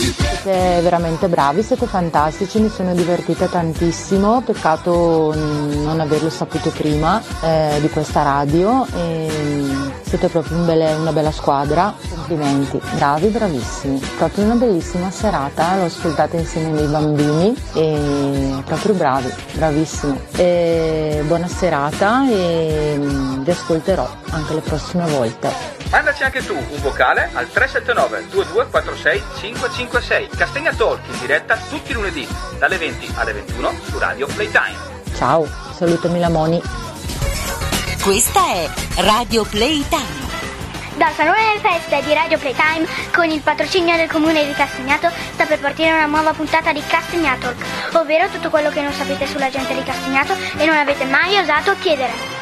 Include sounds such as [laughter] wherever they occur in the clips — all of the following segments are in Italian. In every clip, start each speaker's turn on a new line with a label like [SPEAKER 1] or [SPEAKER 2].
[SPEAKER 1] Siete veramente bravi, siete fantastici, mi sono divertita tantissimo, peccato non averlo saputo prima eh, di questa radio. Siete proprio un belle, una bella squadra, complimenti, bravi, bravissimi. Proprio una bellissima serata, l'ho ascoltata insieme ai miei bambini e proprio bravi, bravissimi. E buona serata e vi ascolterò anche le prossime volte.
[SPEAKER 2] Mandaci anche tu un vocale al 379 2246 556. Castegna Talk in diretta tutti i lunedì dalle 20 alle 21 su Radio Playtime.
[SPEAKER 1] Ciao, salutami la Moni.
[SPEAKER 3] Questa è Radio Playtime.
[SPEAKER 4] Dal Salone delle Feste di Radio Playtime, con il patrocinio del comune di Castagnato, sta per partire una nuova puntata di Castagnatalk, ovvero tutto quello che non sapete sulla gente di Castagnato e non avete mai osato chiedere.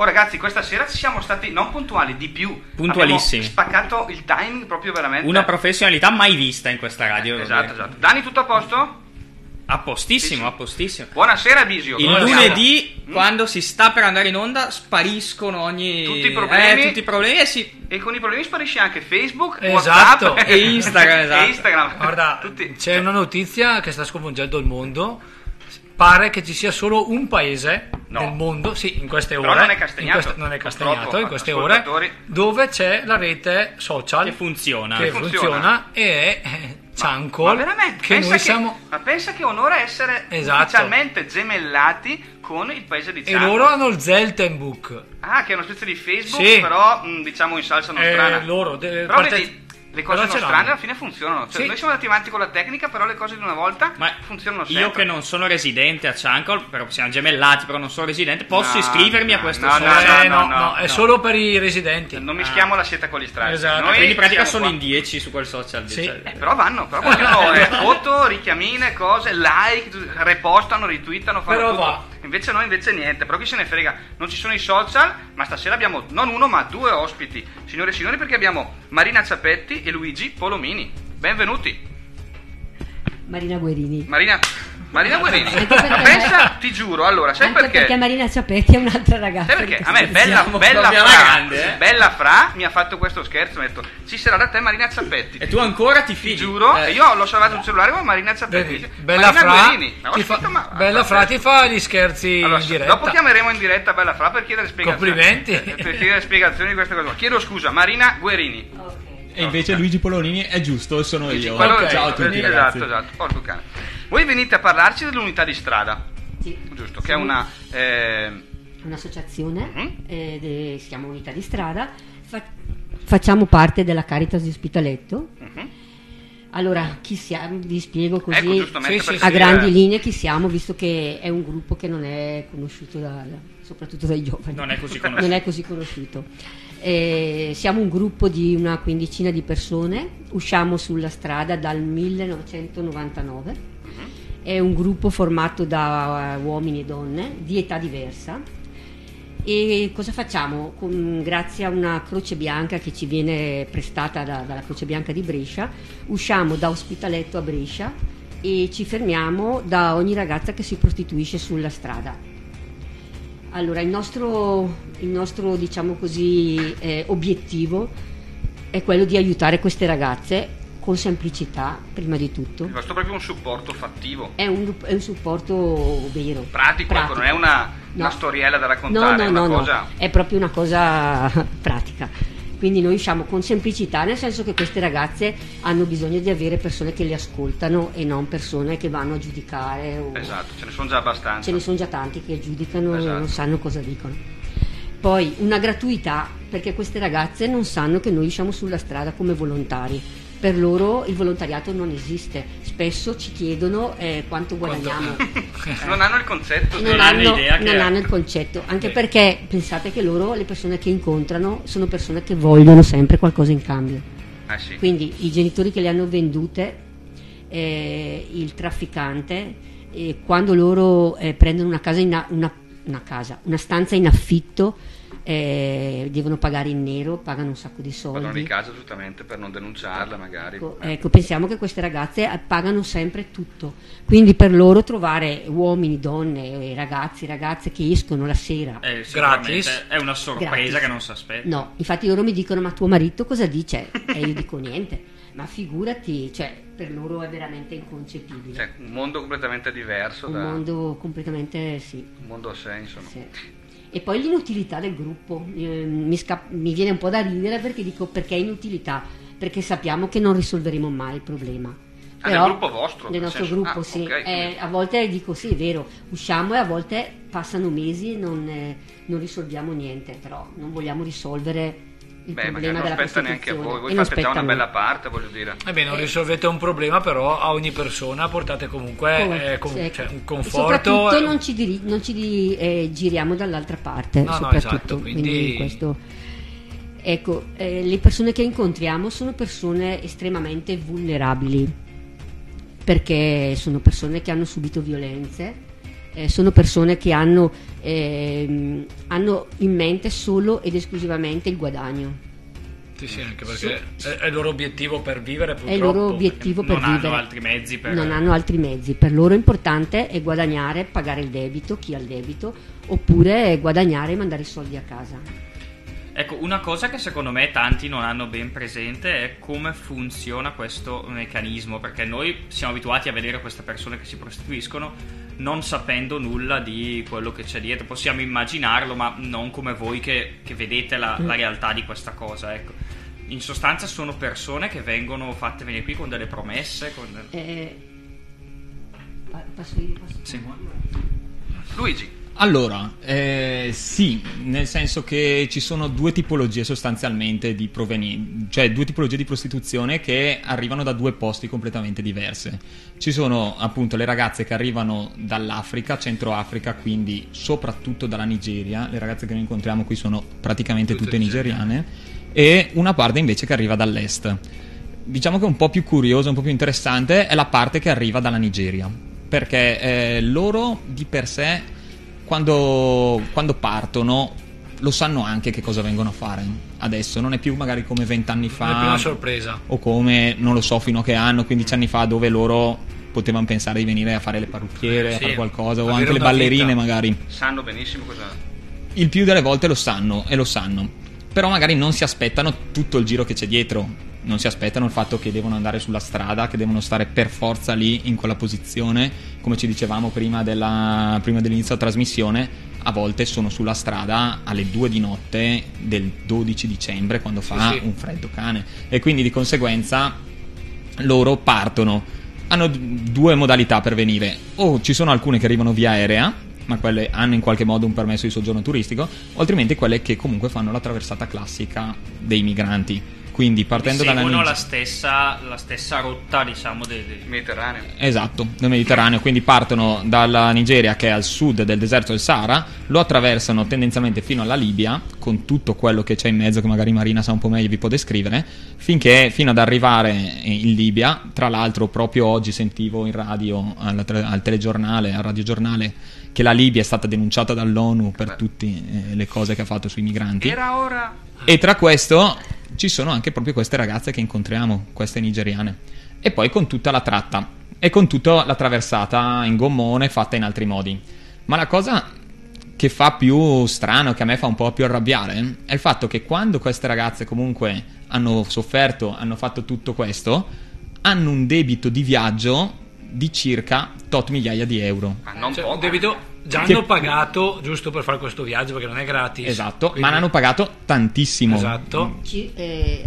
[SPEAKER 2] Oh ragazzi, questa sera siamo stati non puntuali, di più.
[SPEAKER 5] Puntualissimi.
[SPEAKER 2] Abbiamo spaccato il timing proprio veramente.
[SPEAKER 5] Una professionalità mai vista in questa radio.
[SPEAKER 2] Esatto, esatto. Dani, tutto a posto?
[SPEAKER 5] A postissimo,
[SPEAKER 2] Sì, sì.
[SPEAKER 5] a postissimo.
[SPEAKER 2] Buonasera Bisio.
[SPEAKER 5] Il lunedì?
[SPEAKER 2] Mm?
[SPEAKER 5] quando si sta per andare in onda, spariscono ogni...
[SPEAKER 2] Tutti i problemi.
[SPEAKER 5] Eh, tutti i problemi e si...
[SPEAKER 2] E con i problemi sparisce anche Facebook,
[SPEAKER 6] Esatto.
[SPEAKER 2] WhatsApp
[SPEAKER 5] E Instagram, [laughs] esatto.
[SPEAKER 2] e Instagram.
[SPEAKER 6] Guarda, [laughs]
[SPEAKER 2] Tutti.
[SPEAKER 6] c'è una notizia che sta sconvolgendo il mondo. Pare che ci sia solo un paese
[SPEAKER 2] No.
[SPEAKER 6] nel mondo, sì, in queste
[SPEAKER 2] Però
[SPEAKER 6] ore.
[SPEAKER 2] non è Castagnato.
[SPEAKER 6] in queste- non è Castagnato, in queste ore, dove c'è la rete social
[SPEAKER 5] Che funziona.
[SPEAKER 6] che funziona,
[SPEAKER 2] funziona.
[SPEAKER 6] e è eh,
[SPEAKER 2] Ma
[SPEAKER 6] Ciancol,
[SPEAKER 2] veramente?
[SPEAKER 6] che
[SPEAKER 2] pensa
[SPEAKER 6] noi
[SPEAKER 2] che,
[SPEAKER 6] siamo...
[SPEAKER 2] Ma pensa che onore essere
[SPEAKER 6] Esatto.
[SPEAKER 2] ufficialmente gemellati con il paese di
[SPEAKER 6] E
[SPEAKER 2] Cianco.
[SPEAKER 6] loro hanno il Zeltenbook.
[SPEAKER 2] Ah, che è una specie di Facebook,
[SPEAKER 6] Sì.
[SPEAKER 2] però mh, diciamo in salsa nostrana.
[SPEAKER 6] Eh, loro, de-
[SPEAKER 2] Però
[SPEAKER 6] parte-
[SPEAKER 2] vedi, le cose
[SPEAKER 6] però l'hanno.
[SPEAKER 2] alla fine funzionano. Cioè,
[SPEAKER 6] Sì.
[SPEAKER 2] Noi siamo andati avanti con la tecnica, però le cose di una volta
[SPEAKER 5] Ma
[SPEAKER 2] funzionano sempre.
[SPEAKER 5] io che non sono residente a Ciancol, però siamo gemellati, però non sono residente, posso
[SPEAKER 2] No,
[SPEAKER 5] iscrivermi a
[SPEAKER 2] no,
[SPEAKER 5] questo
[SPEAKER 2] no,
[SPEAKER 6] Eh,
[SPEAKER 2] no,
[SPEAKER 6] no,
[SPEAKER 2] no,
[SPEAKER 6] no, è solo per i residenti.
[SPEAKER 2] Non mischiamo la seta con gli strati.
[SPEAKER 6] Esatto.
[SPEAKER 2] Noi
[SPEAKER 5] Quindi in pratica sono
[SPEAKER 2] qua.
[SPEAKER 5] in 10 su quel social.
[SPEAKER 6] Sì.
[SPEAKER 5] dice.
[SPEAKER 2] Eh, però vanno, però vogliono eh, foto, richiamine, cose, like, repostano, retweetano, fanno
[SPEAKER 6] Però
[SPEAKER 2] tutto.
[SPEAKER 6] va.
[SPEAKER 2] Invece no, invece niente, però chi se ne frega, non ci sono i social, ma stasera abbiamo non uno ma due ospiti, signore e signori, perché abbiamo Marina Ciapetti e Luigi Polomini. Benvenuti.
[SPEAKER 7] Marina Guerini.
[SPEAKER 2] Marina, Marina Guerini, pensa, ti giuro, allora, sai
[SPEAKER 7] Anche
[SPEAKER 2] perché?
[SPEAKER 7] perché Marina Ciapetti è un'altra ragazza.
[SPEAKER 2] Sai perché? A me Bella, bella, Fra,
[SPEAKER 5] grande, eh.
[SPEAKER 2] bella Fra mi ha fatto questo scherzo, mi ha detto, ci sarà da te Marina Ciapetti.
[SPEAKER 5] E tu ancora ti
[SPEAKER 2] Ti
[SPEAKER 5] fidi?
[SPEAKER 2] giuro,
[SPEAKER 5] Eh.
[SPEAKER 2] e io l'ho salvato sul cellulare con Marina Ciapetti.
[SPEAKER 6] Vedi, Bella
[SPEAKER 2] Marina
[SPEAKER 6] Fra,
[SPEAKER 2] Guerini. Ma
[SPEAKER 6] ti fa,
[SPEAKER 2] scritto, ma-
[SPEAKER 6] Bella Fra ti fa gli scherzi
[SPEAKER 2] Allora,
[SPEAKER 6] in diretta.
[SPEAKER 2] dopo chiameremo in diretta Bella Fra per chiedere spiegazioni.
[SPEAKER 6] Complimenti. [laughs]
[SPEAKER 2] Per chiedere spiegazioni di queste cose. qua. Chiedo scusa, Marina Guerini.
[SPEAKER 8] E invece Luigi Polonini è giusto, sono io.
[SPEAKER 2] Quello-
[SPEAKER 6] Ok.
[SPEAKER 8] Ciao a tutti
[SPEAKER 2] esatto,
[SPEAKER 8] ragazzi.
[SPEAKER 2] esatto, porco cane. Voi venite a parlarci dell'unità di strada,
[SPEAKER 7] Sì.
[SPEAKER 2] giusto? Che è una... eh,
[SPEAKER 7] Un'associazione,
[SPEAKER 2] Mhm.
[SPEAKER 7] eh, de- si chiama Unità di Strada. Fa- facciamo parte della Caritas di Ospitaletto.
[SPEAKER 2] mhm.
[SPEAKER 7] Allora, chi siamo? Vi spiego così
[SPEAKER 2] Ecco,
[SPEAKER 6] Sì, sì,
[SPEAKER 7] a grandi linee chi siamo, visto che è un gruppo che non è conosciuto da- soprattutto dai giovani.
[SPEAKER 5] Non è così [laughs] conosciuto.
[SPEAKER 7] Non è così conosciuto. Eh, siamo un gruppo di una quindicina di persone, usciamo sulla strada dal 1999. È un gruppo formato da eh, uomini e donne di età diversa. E cosa facciamo? Con- grazie a una croce bianca che ci viene prestata da- dalla Croce Bianca di Brescia, usciamo da Ospitaletto a Brescia e ci fermiamo da ogni ragazza che si prostituisce sulla strada. Allora, il nostro, il nostro diciamo così, eh, obiettivo è quello di aiutare queste ragazze con semplicità, prima di tutto.
[SPEAKER 2] Il vostro è proprio un supporto fattivo,
[SPEAKER 7] È un, è un supporto vero.
[SPEAKER 2] pratico, ecco, non è una, una
[SPEAKER 7] No.
[SPEAKER 2] storiella da
[SPEAKER 7] No,
[SPEAKER 2] raccontare,
[SPEAKER 7] no,
[SPEAKER 2] è una
[SPEAKER 7] no, no,
[SPEAKER 2] cosa...
[SPEAKER 7] è proprio una cosa [laughs] pratica. Quindi noi usciamo con semplicità, nel senso che queste ragazze hanno bisogno di avere persone che le ascoltano e non persone che vanno a giudicare. o-
[SPEAKER 2] Esatto, ce ne sono già abbastanza.
[SPEAKER 7] Ce ne sono già tanti che giudicano e
[SPEAKER 2] Esatto.
[SPEAKER 7] non sanno cosa dicono. Poi una gratuità, perché queste ragazze non sanno che noi usciamo sulla strada come volontari. Per loro il volontariato non esiste. Spesso ci chiedono eh, quanto guadagniamo. [laughs]
[SPEAKER 2] non hanno il concetto.
[SPEAKER 7] non,
[SPEAKER 5] hanno
[SPEAKER 7] hanno,
[SPEAKER 5] idea che-
[SPEAKER 7] non hanno il concetto, anche
[SPEAKER 5] Sì.
[SPEAKER 7] perché pensate che loro, le persone che incontrano, sono persone che vogliono sempre qualcosa in cambio.
[SPEAKER 2] Eh sì.
[SPEAKER 7] Quindi i genitori che le hanno vendute, eh, il trafficante, eh, quando loro eh, prendono una casa, in una, una casa, una stanza in affitto, eh, devono pagare in nero, pagano un sacco di soldi.
[SPEAKER 2] Padrone di casa giustamente per non denunciarla magari.
[SPEAKER 7] Ecco,
[SPEAKER 2] Eh.
[SPEAKER 7] ecco, pensiamo che queste ragazze eh, pagano sempre tutto, quindi per loro trovare uomini, donne, ragazzi, ragazze che escono la sera.
[SPEAKER 5] Eh,
[SPEAKER 6] Gratis.
[SPEAKER 5] È una sorpresa
[SPEAKER 7] Gratis.
[SPEAKER 5] che non si aspetta.
[SPEAKER 7] No, infatti loro mi dicono ma tuo marito cosa dice? [laughs] E io dico niente, ma figurati, cioè, per loro è veramente inconcepibile.
[SPEAKER 2] Cioè, un mondo completamente diverso
[SPEAKER 7] un
[SPEAKER 2] da
[SPEAKER 7] mondo completamente sì.
[SPEAKER 2] un mondo a sé, insomma.
[SPEAKER 7] sì. E poi l'inutilità del gruppo, eh, mi, sca- mi viene un po' da ridere perché dico perché inutilità? Perché sappiamo che non risolveremo mai il problema.
[SPEAKER 2] Ah, del gruppo vostro,
[SPEAKER 7] Del
[SPEAKER 2] nel
[SPEAKER 7] nostro
[SPEAKER 2] senso-
[SPEAKER 7] gruppo,
[SPEAKER 2] ah,
[SPEAKER 7] sì.
[SPEAKER 2] ok,
[SPEAKER 7] Eh, a volte dico sì, è vero, usciamo e a volte passano mesi e non, eh, non risolviamo niente, però non vogliamo risolvere il
[SPEAKER 2] Beh, magari
[SPEAKER 7] problema
[SPEAKER 2] non
[SPEAKER 7] della
[SPEAKER 2] aspetta neanche a voi, voi
[SPEAKER 7] E
[SPEAKER 2] fate già una
[SPEAKER 7] spetta
[SPEAKER 2] bella parte, voglio dire.
[SPEAKER 6] Ebbene, non risolvete un problema, però a ogni persona portate comunque
[SPEAKER 7] Come-
[SPEAKER 6] eh, com- cioè, un
[SPEAKER 7] e
[SPEAKER 6] conforto.
[SPEAKER 7] soprattutto
[SPEAKER 6] eh,
[SPEAKER 7] non ci, diri- non ci di- eh, giriamo dall'altra parte,
[SPEAKER 6] No, no,
[SPEAKER 7] soprattutto.
[SPEAKER 6] esatto, quindi-
[SPEAKER 7] questo... Ecco, eh, le persone che incontriamo sono persone estremamente vulnerabili perché sono persone che hanno subito violenze, eh, sono persone che hanno, ehm, hanno in mente solo ed esclusivamente il guadagno.
[SPEAKER 6] Sì, sì, anche perché è, è il loro obiettivo per vivere, purtroppo.
[SPEAKER 7] È il loro obiettivo per
[SPEAKER 5] non hanno
[SPEAKER 7] vivere.
[SPEAKER 5] altri mezzi per-
[SPEAKER 7] Non hanno altri mezzi. Per loro importante è guadagnare, pagare il debito, chi ha il debito, oppure guadagnare e mandare i soldi a casa.
[SPEAKER 5] Ecco, una cosa che secondo me tanti non hanno ben presente è come funziona questo meccanismo, perché noi siamo abituati a vedere queste persone che si prostituiscono non sapendo nulla di quello che c'è dietro. Possiamo immaginarlo, ma non come voi che, che vedete la, la realtà di questa cosa. Ecco. In sostanza sono persone che vengono fatte venire qui con delle promesse. Con...
[SPEAKER 7] Eh, posso io? Posso?
[SPEAKER 5] Sì.
[SPEAKER 2] Luigi,
[SPEAKER 8] Allora, eh, sì, nel senso che ci sono due tipologie sostanzialmente di provenienza, cioè due tipologie di prostituzione che arrivano da due posti completamente diverse. Ci sono appunto le ragazze che arrivano dall'Africa, Centro Africa, quindi soprattutto dalla Nigeria, le ragazze che noi incontriamo qui sono praticamente
[SPEAKER 6] Tutte
[SPEAKER 8] tutte nigeriane, e una parte invece che arriva dall'est. Diciamo che un po' più curiosa, un po' più interessante è la parte che arriva dalla Nigeria, perché eh, loro di per sé quando, quando partono lo sanno anche che cosa vengono a fare adesso, non è più magari come vent'anni
[SPEAKER 6] Non è più una
[SPEAKER 8] fa
[SPEAKER 6] sorpresa.
[SPEAKER 8] o come non lo so fino a che anno, 15 anni fa dove loro potevano pensare di venire a fare le parrucchiere, a
[SPEAKER 5] Sì,
[SPEAKER 8] fare qualcosa o anche le ballerine
[SPEAKER 6] vita.
[SPEAKER 8] magari.
[SPEAKER 2] Sanno benissimo cosa...
[SPEAKER 8] il più delle volte lo sanno e lo sanno, però magari non si aspettano tutto il giro che c'è dietro, non si aspettano il fatto che devono andare sulla strada, che devono stare per forza lì in quella posizione, come ci dicevamo prima, della- prima dell'inizio della trasmissione, a volte sono sulla strada alle 2 di notte del 12 dicembre quando fa
[SPEAKER 6] sì.
[SPEAKER 8] un freddo cane e quindi di conseguenza loro partono. Hanno due modalità per venire. O ci sono alcune che arrivano via aerea, ma quelle hanno in qualche modo un permesso di soggiorno turistico, o altrimenti quelle che comunque fanno la traversata classica dei migranti. Quindi partendo dalla
[SPEAKER 5] seguono la stessa, la stessa rotta, diciamo, dei, dei-
[SPEAKER 2] Mediterraneo.
[SPEAKER 8] Esatto, nel Mediterraneo, quindi partono dalla Nigeria che è al sud del deserto del Sahara, lo attraversano tendenzialmente fino alla Libia, con tutto quello che c'è in mezzo che magari Marina sa un po' meglio vi può descrivere, finché fino ad arrivare in Libia, tra l'altro proprio oggi sentivo in radio, al, al telegiornale, al radiogiornale, che la Libia è stata denunciata dall'ONU per tutte le cose che ha fatto sui migranti.
[SPEAKER 2] Era ora...
[SPEAKER 8] E tra questo ci sono anche proprio queste ragazze che incontriamo, queste nigeriane. E poi con tutta la tratta e con tutta la traversata in gommone fatta in altri modi. Ma la cosa che fa più strano, che a me fa un po' più arrabbiare, è il fatto che quando queste ragazze comunque hanno sofferto, hanno fatto tutto questo, hanno un debito di viaggio di circa tot migliaia di euro.
[SPEAKER 2] Ma non
[SPEAKER 6] Cioè,
[SPEAKER 2] poco.
[SPEAKER 6] un debito già
[SPEAKER 8] Che-
[SPEAKER 6] hanno pagato giusto per fare questo viaggio perché non è gratis.
[SPEAKER 8] Esatto,
[SPEAKER 6] Quindi-
[SPEAKER 8] ma ne hanno pagato tantissimo.
[SPEAKER 6] Esatto.
[SPEAKER 7] Ci- eh,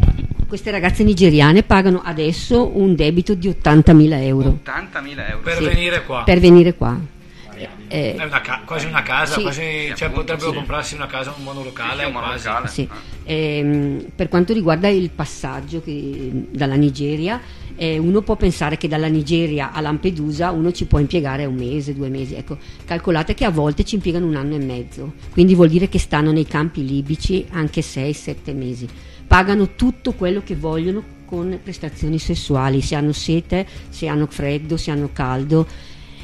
[SPEAKER 7] queste ragazze nigeriane pagano adesso un debito di 80.000 euro
[SPEAKER 2] 80.000 euro.
[SPEAKER 6] Per
[SPEAKER 7] Sì.
[SPEAKER 6] venire qua.
[SPEAKER 7] per venire qua. Eh,
[SPEAKER 6] È una ca- quasi una casa,
[SPEAKER 7] Sì.
[SPEAKER 6] quasi,
[SPEAKER 2] Sì,
[SPEAKER 6] cioè,
[SPEAKER 2] appunto,
[SPEAKER 6] potrebbero
[SPEAKER 2] sì.
[SPEAKER 6] comprarsi una casa, un monolocale.
[SPEAKER 2] Sì, un monolocale.
[SPEAKER 7] Sì. Ehm, per quanto riguarda il passaggio che- dalla Nigeria, eh, uno può pensare che dalla Nigeria a Lampedusa uno ci può impiegare un mese, due mesi. Ecco, calcolate che a volte ci impiegano un anno e mezzo, quindi vuol dire che stanno nei campi libici anche 6-7 mesi. Pagano tutto quello che vogliono con prestazioni sessuali, se hanno sete, se hanno freddo, se hanno caldo.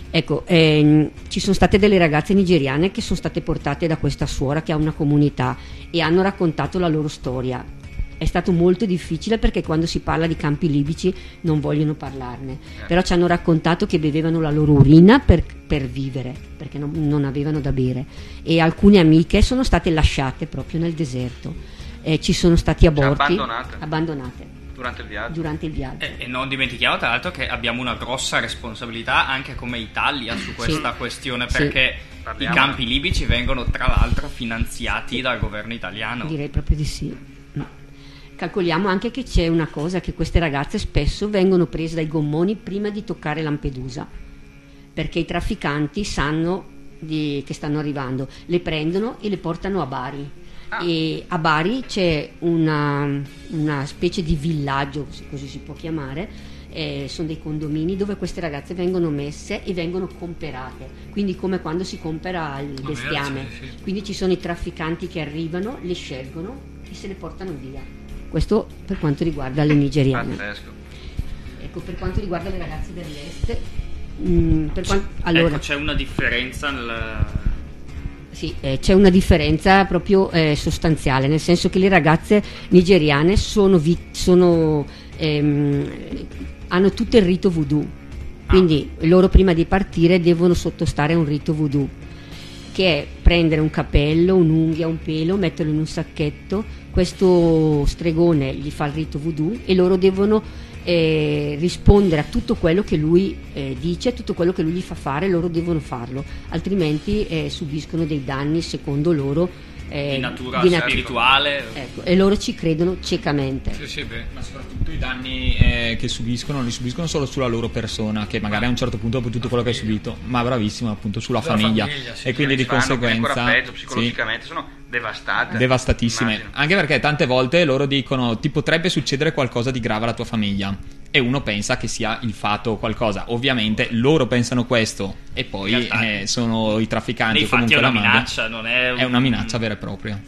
[SPEAKER 7] Ecco, ehm, ci sono state delle ragazze nigeriane che sono state portate da questa suora che ha una comunità e hanno raccontato la loro storia. È stato molto difficile perché quando si parla di campi libici non vogliono parlarne, però ci hanno raccontato che bevevano la loro urina per, per vivere, perché non, non avevano da bere e alcune amiche sono state lasciate proprio nel deserto. Eh, ci sono stati aborti
[SPEAKER 2] abbandonate.
[SPEAKER 7] abbandonate.
[SPEAKER 2] Durante il viaggio.
[SPEAKER 7] durante il viaggio.
[SPEAKER 5] E, e non dimentichiamo tra l'altro che abbiamo una grossa responsabilità anche come Italia su questa
[SPEAKER 7] Sì.
[SPEAKER 5] questione
[SPEAKER 7] Sì.
[SPEAKER 5] perché i
[SPEAKER 2] Parliamo.
[SPEAKER 5] campi libici vengono tra l'altro finanziati dal governo italiano.
[SPEAKER 7] Direi proprio di sì. Calcoliamo anche che c'è una cosa, che queste ragazze spesso vengono prese dai gommoni prima di toccare Lampedusa, perché i trafficanti sanno di- che stanno arrivando, le prendono e le portano a Bari.
[SPEAKER 2] Ah.
[SPEAKER 7] E a Bari c'è una, una specie di villaggio, così si può chiamare, eh, sono dei condomini dove queste ragazze vengono messe e vengono comperate, quindi come quando si compera il
[SPEAKER 6] Ma
[SPEAKER 7] bestiame. Quindi ci sono i trafficanti che arrivano, le scelgono e se le portano via. Questo per quanto riguarda le nigeriane.
[SPEAKER 2] Pazzesco.
[SPEAKER 7] Ecco, per quanto riguarda le ragazze dell'est, mm, per quan- allora,
[SPEAKER 5] Ecco, c'è una differenza nel...
[SPEAKER 7] sì, eh, c'è una differenza proprio eh, sostanziale, nel senso che le ragazze nigeriane sono vi- sono, ehm, hanno tutto il rito voodoo, quindi loro prima di partire devono sottostare a un rito voodoo, che è prendere un capello, un'unghia, un pelo, metterlo in un sacchetto, questo stregone gli fa il rito voodoo e loro devono eh, rispondere a tutto quello che lui eh, dice, a tutto quello che lui gli fa fare, loro devono farlo, altrimenti eh, subiscono dei danni secondo loro eh,
[SPEAKER 5] di natura
[SPEAKER 7] di nat-
[SPEAKER 5] spirituale.
[SPEAKER 7] ecco, e loro ci credono ciecamente.
[SPEAKER 6] Sì, sì, beh.
[SPEAKER 8] Ma soprattutto i danni eh, che subiscono li subiscono solo sulla loro persona, che magari a un certo punto dopo tutto quello che hai subito, ma bravissimo appunto sulla
[SPEAKER 6] Sulla
[SPEAKER 8] famiglia.
[SPEAKER 6] famiglia, sì,
[SPEAKER 8] e quindi di conseguenza
[SPEAKER 2] peggio
[SPEAKER 8] sì,
[SPEAKER 2] psicologicamente, sono devastate.
[SPEAKER 8] devastatissime.
[SPEAKER 2] Immagino.
[SPEAKER 8] Anche perché tante volte loro dicono ti potrebbe succedere qualcosa di grave alla tua famiglia. E uno pensa che sia il fatto o qualcosa. Ovviamente loro pensano questo e poi
[SPEAKER 5] realtà,
[SPEAKER 8] eh, sono i trafficanti
[SPEAKER 5] Nei
[SPEAKER 8] o
[SPEAKER 5] fatti
[SPEAKER 8] comunque
[SPEAKER 5] è una minaccia, non è un-
[SPEAKER 8] È una minaccia vera e propria.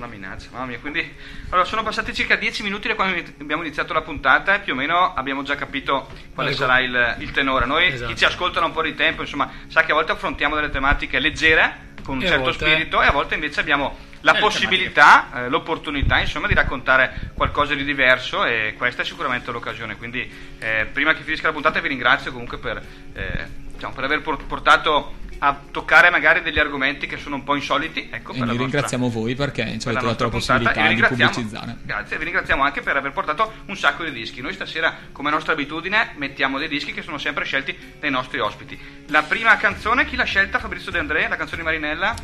[SPEAKER 2] Una minaccia, mamma mia. Quindi, allora, sono passati circa 10 minuti da quando abbiamo iniziato la puntata e più o meno abbiamo già capito quale
[SPEAKER 6] Ecco.
[SPEAKER 2] sarà il, il tenore. Noi,
[SPEAKER 6] Esatto.
[SPEAKER 2] chi ci ascolta da un po' di tempo, insomma, sa che a volte affrontiamo delle tematiche leggere, con un
[SPEAKER 6] E
[SPEAKER 2] certo
[SPEAKER 6] volte-
[SPEAKER 2] spirito, e a volte invece abbiamo la
[SPEAKER 5] Eh,
[SPEAKER 2] possibilità, eh, l'opportunità, insomma, di raccontare qualcosa di diverso e questa è sicuramente l'occasione. Quindi, eh, prima che finisca la puntata, vi ringrazio comunque per, eh, diciamo, per aver por- portato a toccare magari degli argomenti che sono un po' insoliti. Ecco,
[SPEAKER 8] E
[SPEAKER 2] per la
[SPEAKER 8] noi
[SPEAKER 2] nostra-
[SPEAKER 8] ringraziamo voi perché ci avete
[SPEAKER 2] la
[SPEAKER 8] dato la possibilità
[SPEAKER 2] vi
[SPEAKER 8] di pubblicizzare.
[SPEAKER 2] Grazie, vi ringraziamo anche per aver portato un sacco di dischi. Noi stasera, come nostra abitudine, mettiamo dei dischi che sono sempre scelti dai nostri ospiti. La prima canzone, chi l'ha scelta? Fabrizio De André, la canzone di Marinella?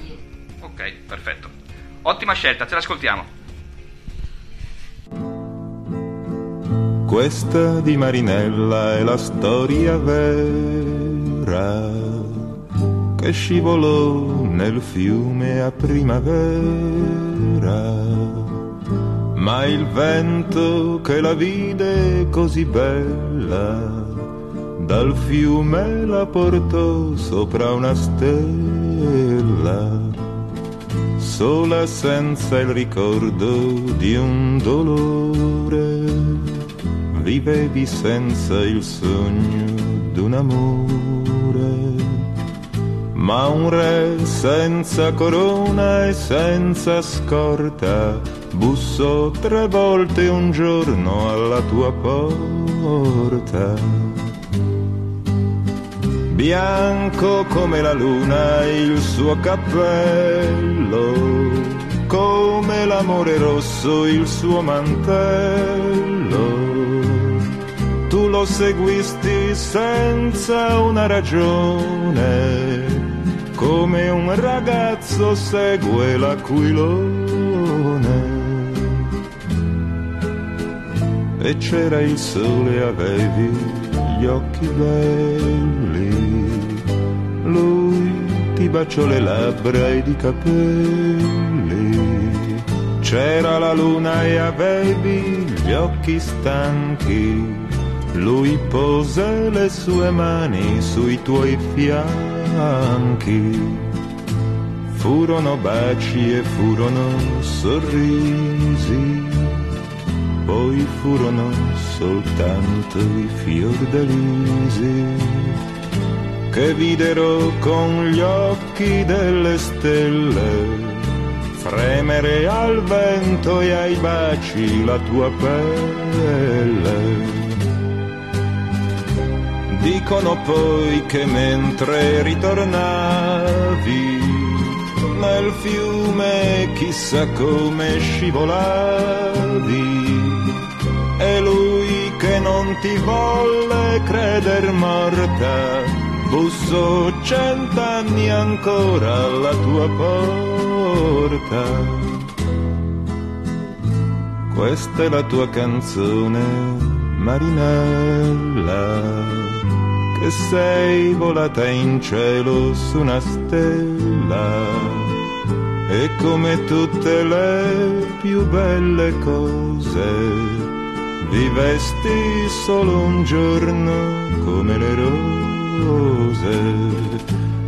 [SPEAKER 2] Ok, perfetto. Ottima scelta, ce l'ascoltiamo.
[SPEAKER 9] Questa di Marinella è la storia vera che scivolò nel fiume a primavera. Ma il vento che la vide così bella dal fiume la portò sopra una stella sola senza il ricordo di un dolore, vivevi senza il sogno d'un amore. Ma un re senza corona e senza scorta bussò tre volte un giorno alla tua porta bianco come la luna il suo cappello, come l'amore rosso il suo mantello. Tu lo seguisti senza una ragione, come un ragazzo segue l'aquilone. E c'era il sole, avevi gli occhi belli. Lui ti baciò le labbra ed i capelli. C'era la luna e avevi gli occhi stanchi. Lui pose le sue mani sui tuoi fianchi. Furono baci e furono sorrisi poi furono soltanto i fiordalisi che videro con gli occhi delle stelle fremere al vento e ai baci la tua pelle. Dicono poi che mentre ritornavi nel fiume chissà come scivolavi e lui che non ti volle creder morta, bussò cent'anni ancora alla tua porta. Questa è la tua canzone, Marinella, che sei volata in cielo su una stella. E come tutte le più belle cose vivesti solo un giorno come le rose.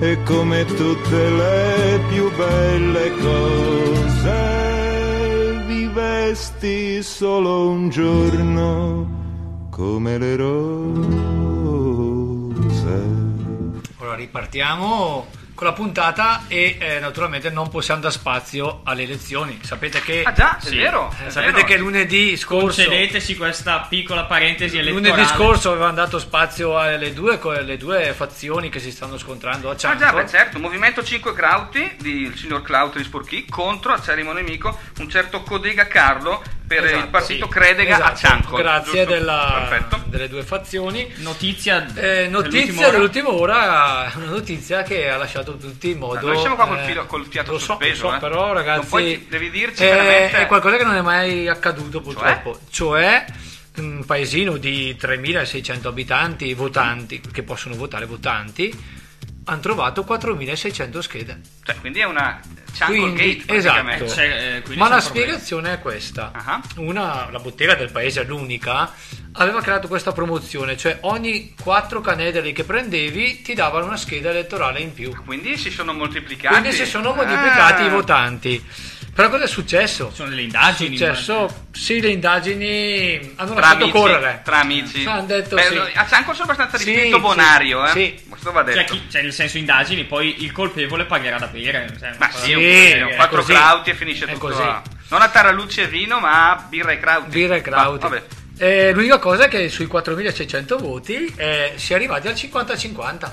[SPEAKER 9] E come tutte le più belle cose vivesti solo un giorno come le rose
[SPEAKER 6] ripartiamo con la puntata e eh, naturalmente non possiamo dar spazio alle elezioni. Sapete che
[SPEAKER 2] Ah già,
[SPEAKER 5] Sì.
[SPEAKER 2] è vero.
[SPEAKER 6] eh,
[SPEAKER 2] è
[SPEAKER 6] sapete
[SPEAKER 2] vero.
[SPEAKER 6] che lunedì scorso
[SPEAKER 5] Concedeteci questa piccola parentesi elettorale.
[SPEAKER 6] lunedì scorso avevamo dato spazio alle due, alle due fazioni che si stanno scontrando a
[SPEAKER 2] Ah
[SPEAKER 6] Cianco.
[SPEAKER 2] già, beh, certo, Movimento 5 Crauti di il signor Claudio di Sporchi contro acerrimo nemico un certo Codega Carlo per
[SPEAKER 6] Esatto,
[SPEAKER 2] il partito
[SPEAKER 6] sì.
[SPEAKER 2] Credega a
[SPEAKER 6] Esatto,
[SPEAKER 2] Cianco.
[SPEAKER 6] Grazie della- delle due fazioni.
[SPEAKER 5] Notizia,
[SPEAKER 6] Eh, notizia
[SPEAKER 5] dell'ultima ora.
[SPEAKER 6] dell'ultima ora, una notizia che ha lasciato tutti in modo.
[SPEAKER 2] Noi siamo qua col,
[SPEAKER 6] eh,
[SPEAKER 2] filo- col fiato
[SPEAKER 6] lo so,
[SPEAKER 2] sospeso,
[SPEAKER 6] lo so,
[SPEAKER 2] eh.
[SPEAKER 6] però ragazzi.
[SPEAKER 2] Puoi- devi dirci
[SPEAKER 6] eh,
[SPEAKER 2] veramente-
[SPEAKER 6] È qualcosa che non è mai accaduto purtroppo. Cioè, un paesino di 3600 abitanti, votanti, che possono votare votanti, hanno trovato 4600 schede.
[SPEAKER 2] Cioè, quindi è una Cianco
[SPEAKER 6] Quindi,
[SPEAKER 2] Gate
[SPEAKER 6] esatto.
[SPEAKER 5] C'è, eh,
[SPEAKER 6] Ma la spiegazione è questa.
[SPEAKER 2] Ah.
[SPEAKER 6] Una, la bottega del paese, l'unica, aveva creato questa promozione, cioè ogni quattro canederi che prendevi ti davano una scheda elettorale in più.
[SPEAKER 2] Quindi si sono moltiplicati.
[SPEAKER 6] Quindi si sono moltiplicati
[SPEAKER 2] Ah.
[SPEAKER 6] i votanti. Però cosa è successo?
[SPEAKER 5] Sono delle indagini.
[SPEAKER 6] Successo, sì, le indagini hanno
[SPEAKER 2] Tra
[SPEAKER 6] lasciato
[SPEAKER 2] amici,
[SPEAKER 6] correre.
[SPEAKER 2] tra amici.
[SPEAKER 6] Hanno detto
[SPEAKER 2] Beh,
[SPEAKER 6] sì.
[SPEAKER 2] A Cianco sono abbastanza di
[SPEAKER 6] Sì,
[SPEAKER 2] spirito
[SPEAKER 6] sì,
[SPEAKER 2] bonario, eh.
[SPEAKER 6] sì.
[SPEAKER 2] Questo va
[SPEAKER 5] Cioè,
[SPEAKER 2] detto.
[SPEAKER 5] chi- cioè, nel senso indagini, poi il colpevole pagherà da bere. cioè,
[SPEAKER 2] Ma sì, un
[SPEAKER 6] Sì,
[SPEAKER 2] quattro crauti e finisce
[SPEAKER 6] È
[SPEAKER 2] tutto
[SPEAKER 6] così.
[SPEAKER 2] a... Non a Tarallucci e vino, ma a birra e crauti.
[SPEAKER 6] Birra e Krauti.
[SPEAKER 2] Va- vabbè.
[SPEAKER 6] Eh, l'unica cosa è che sui 4600 voti eh, si è arrivati al 50-50.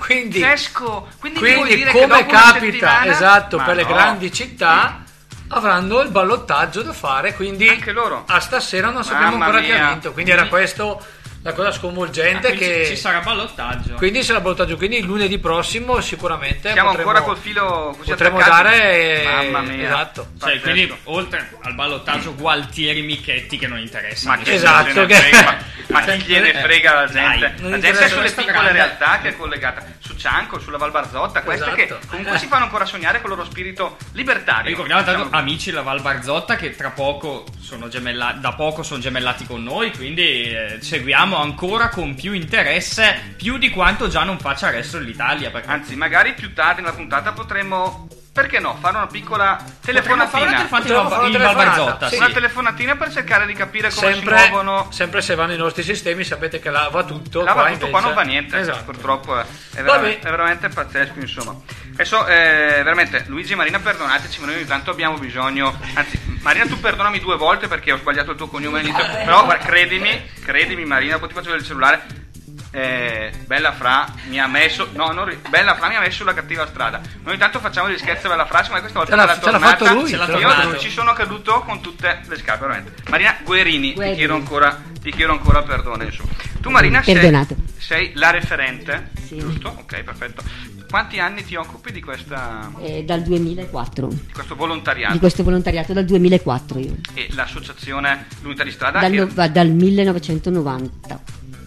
[SPEAKER 6] Quindi,
[SPEAKER 2] Pazzesco! Quindi,
[SPEAKER 6] quindi
[SPEAKER 2] vuol dire che
[SPEAKER 6] come capita esatto
[SPEAKER 2] Ma
[SPEAKER 6] per le
[SPEAKER 2] no.
[SPEAKER 6] grandi città avranno il ballottaggio da fare. Quindi
[SPEAKER 2] Anche loro.
[SPEAKER 6] a stasera non sappiamo
[SPEAKER 2] Mamma
[SPEAKER 6] ancora chi
[SPEAKER 2] mia.
[SPEAKER 6] ha vinto. Quindi era questo la cosa
[SPEAKER 5] Ah,
[SPEAKER 6] sconvolgente
[SPEAKER 5] quindi
[SPEAKER 6] che
[SPEAKER 5] ci, ci sarà ballottaggio.
[SPEAKER 6] quindi sarà ballottaggio. Quindi lunedì prossimo sicuramente
[SPEAKER 2] Siamo
[SPEAKER 6] potremo,
[SPEAKER 2] ancora col filo così
[SPEAKER 6] potremo
[SPEAKER 2] attaccato.
[SPEAKER 6] dare
[SPEAKER 2] Mamma mia.
[SPEAKER 6] esatto.
[SPEAKER 5] Cioè, quindi oltre al ballottaggio Gualtieri Michetti che non interessa
[SPEAKER 2] Ma che.
[SPEAKER 6] Esatto, che-
[SPEAKER 2] frega, ma, ma
[SPEAKER 6] Cioè,
[SPEAKER 2] chi gliene
[SPEAKER 6] eh,
[SPEAKER 2] frega la
[SPEAKER 5] dai,
[SPEAKER 2] gente?
[SPEAKER 6] non
[SPEAKER 2] la gente è sulle piccole
[SPEAKER 5] grande-
[SPEAKER 2] realtà che è collegata. Su Cianco, sulla Val Barzotta, queste che
[SPEAKER 6] Esatto.
[SPEAKER 2] comunque si fanno ancora sognare con il loro spirito libertario.
[SPEAKER 5] Ricordiamo tanto
[SPEAKER 2] Diciamo-
[SPEAKER 5] amici della Val Barzotta che tra poco sono gemellati, da poco sono gemellati con noi, quindi eh, seguiamo ancora con più interesse, più di quanto già non faccia il resto dell'Italia. Perché
[SPEAKER 2] Anzi, magari più tardi nella puntata potremmo, perché no, fare una piccola telefonatina.
[SPEAKER 6] Potremmo fare una
[SPEAKER 5] Barzotta.
[SPEAKER 6] sì.
[SPEAKER 2] Una telefonatina per cercare di capire come si
[SPEAKER 6] Sempre,
[SPEAKER 2] muovono.
[SPEAKER 6] sempre se vanno i nostri sistemi sapete che là va tutto
[SPEAKER 2] Là va tutto,
[SPEAKER 6] invece-
[SPEAKER 2] qua non va niente.
[SPEAKER 6] esatto.
[SPEAKER 2] Purtroppo è, è veramente, è veramente pazzesco, insomma. Adesso, eh, veramente, Luigi e Marina, perdonateci, ma noi ogni tanto abbiamo bisogno. Anzi, Marina, tu perdonami due volte perché ho sbagliato il tuo cognome all'inizio. [laughs] Però, guarda, credimi, credimi, Marina, poi ti faccio vedere il cellulare. Eh, Bella Fra mi ha messo no, non ri- Bella Fra mi ha messo sulla cattiva strada noi intanto facciamo degli scherzi a Bella Fra ma questa volta
[SPEAKER 6] Ce l'ha-
[SPEAKER 2] la
[SPEAKER 6] ce l'ha
[SPEAKER 2] tornata
[SPEAKER 6] fatto lui,
[SPEAKER 2] ce l'ha io ci sono caduto con tutte le scarpe veramente Marina Guerini, ti
[SPEAKER 7] Guerini.
[SPEAKER 2] chiedo ancora ti chiedo ancora perdono insomma. tu Marina sei, sei la referente
[SPEAKER 7] Sì.
[SPEAKER 2] giusto? ok perfetto quanti anni ti occupi di, questa,
[SPEAKER 7] Eh, dal 2004.
[SPEAKER 2] di questo volontariato
[SPEAKER 7] Di questo volontariato dal 2004 io.
[SPEAKER 2] e l'associazione l'unità di strada
[SPEAKER 7] Dal, va dal 1990.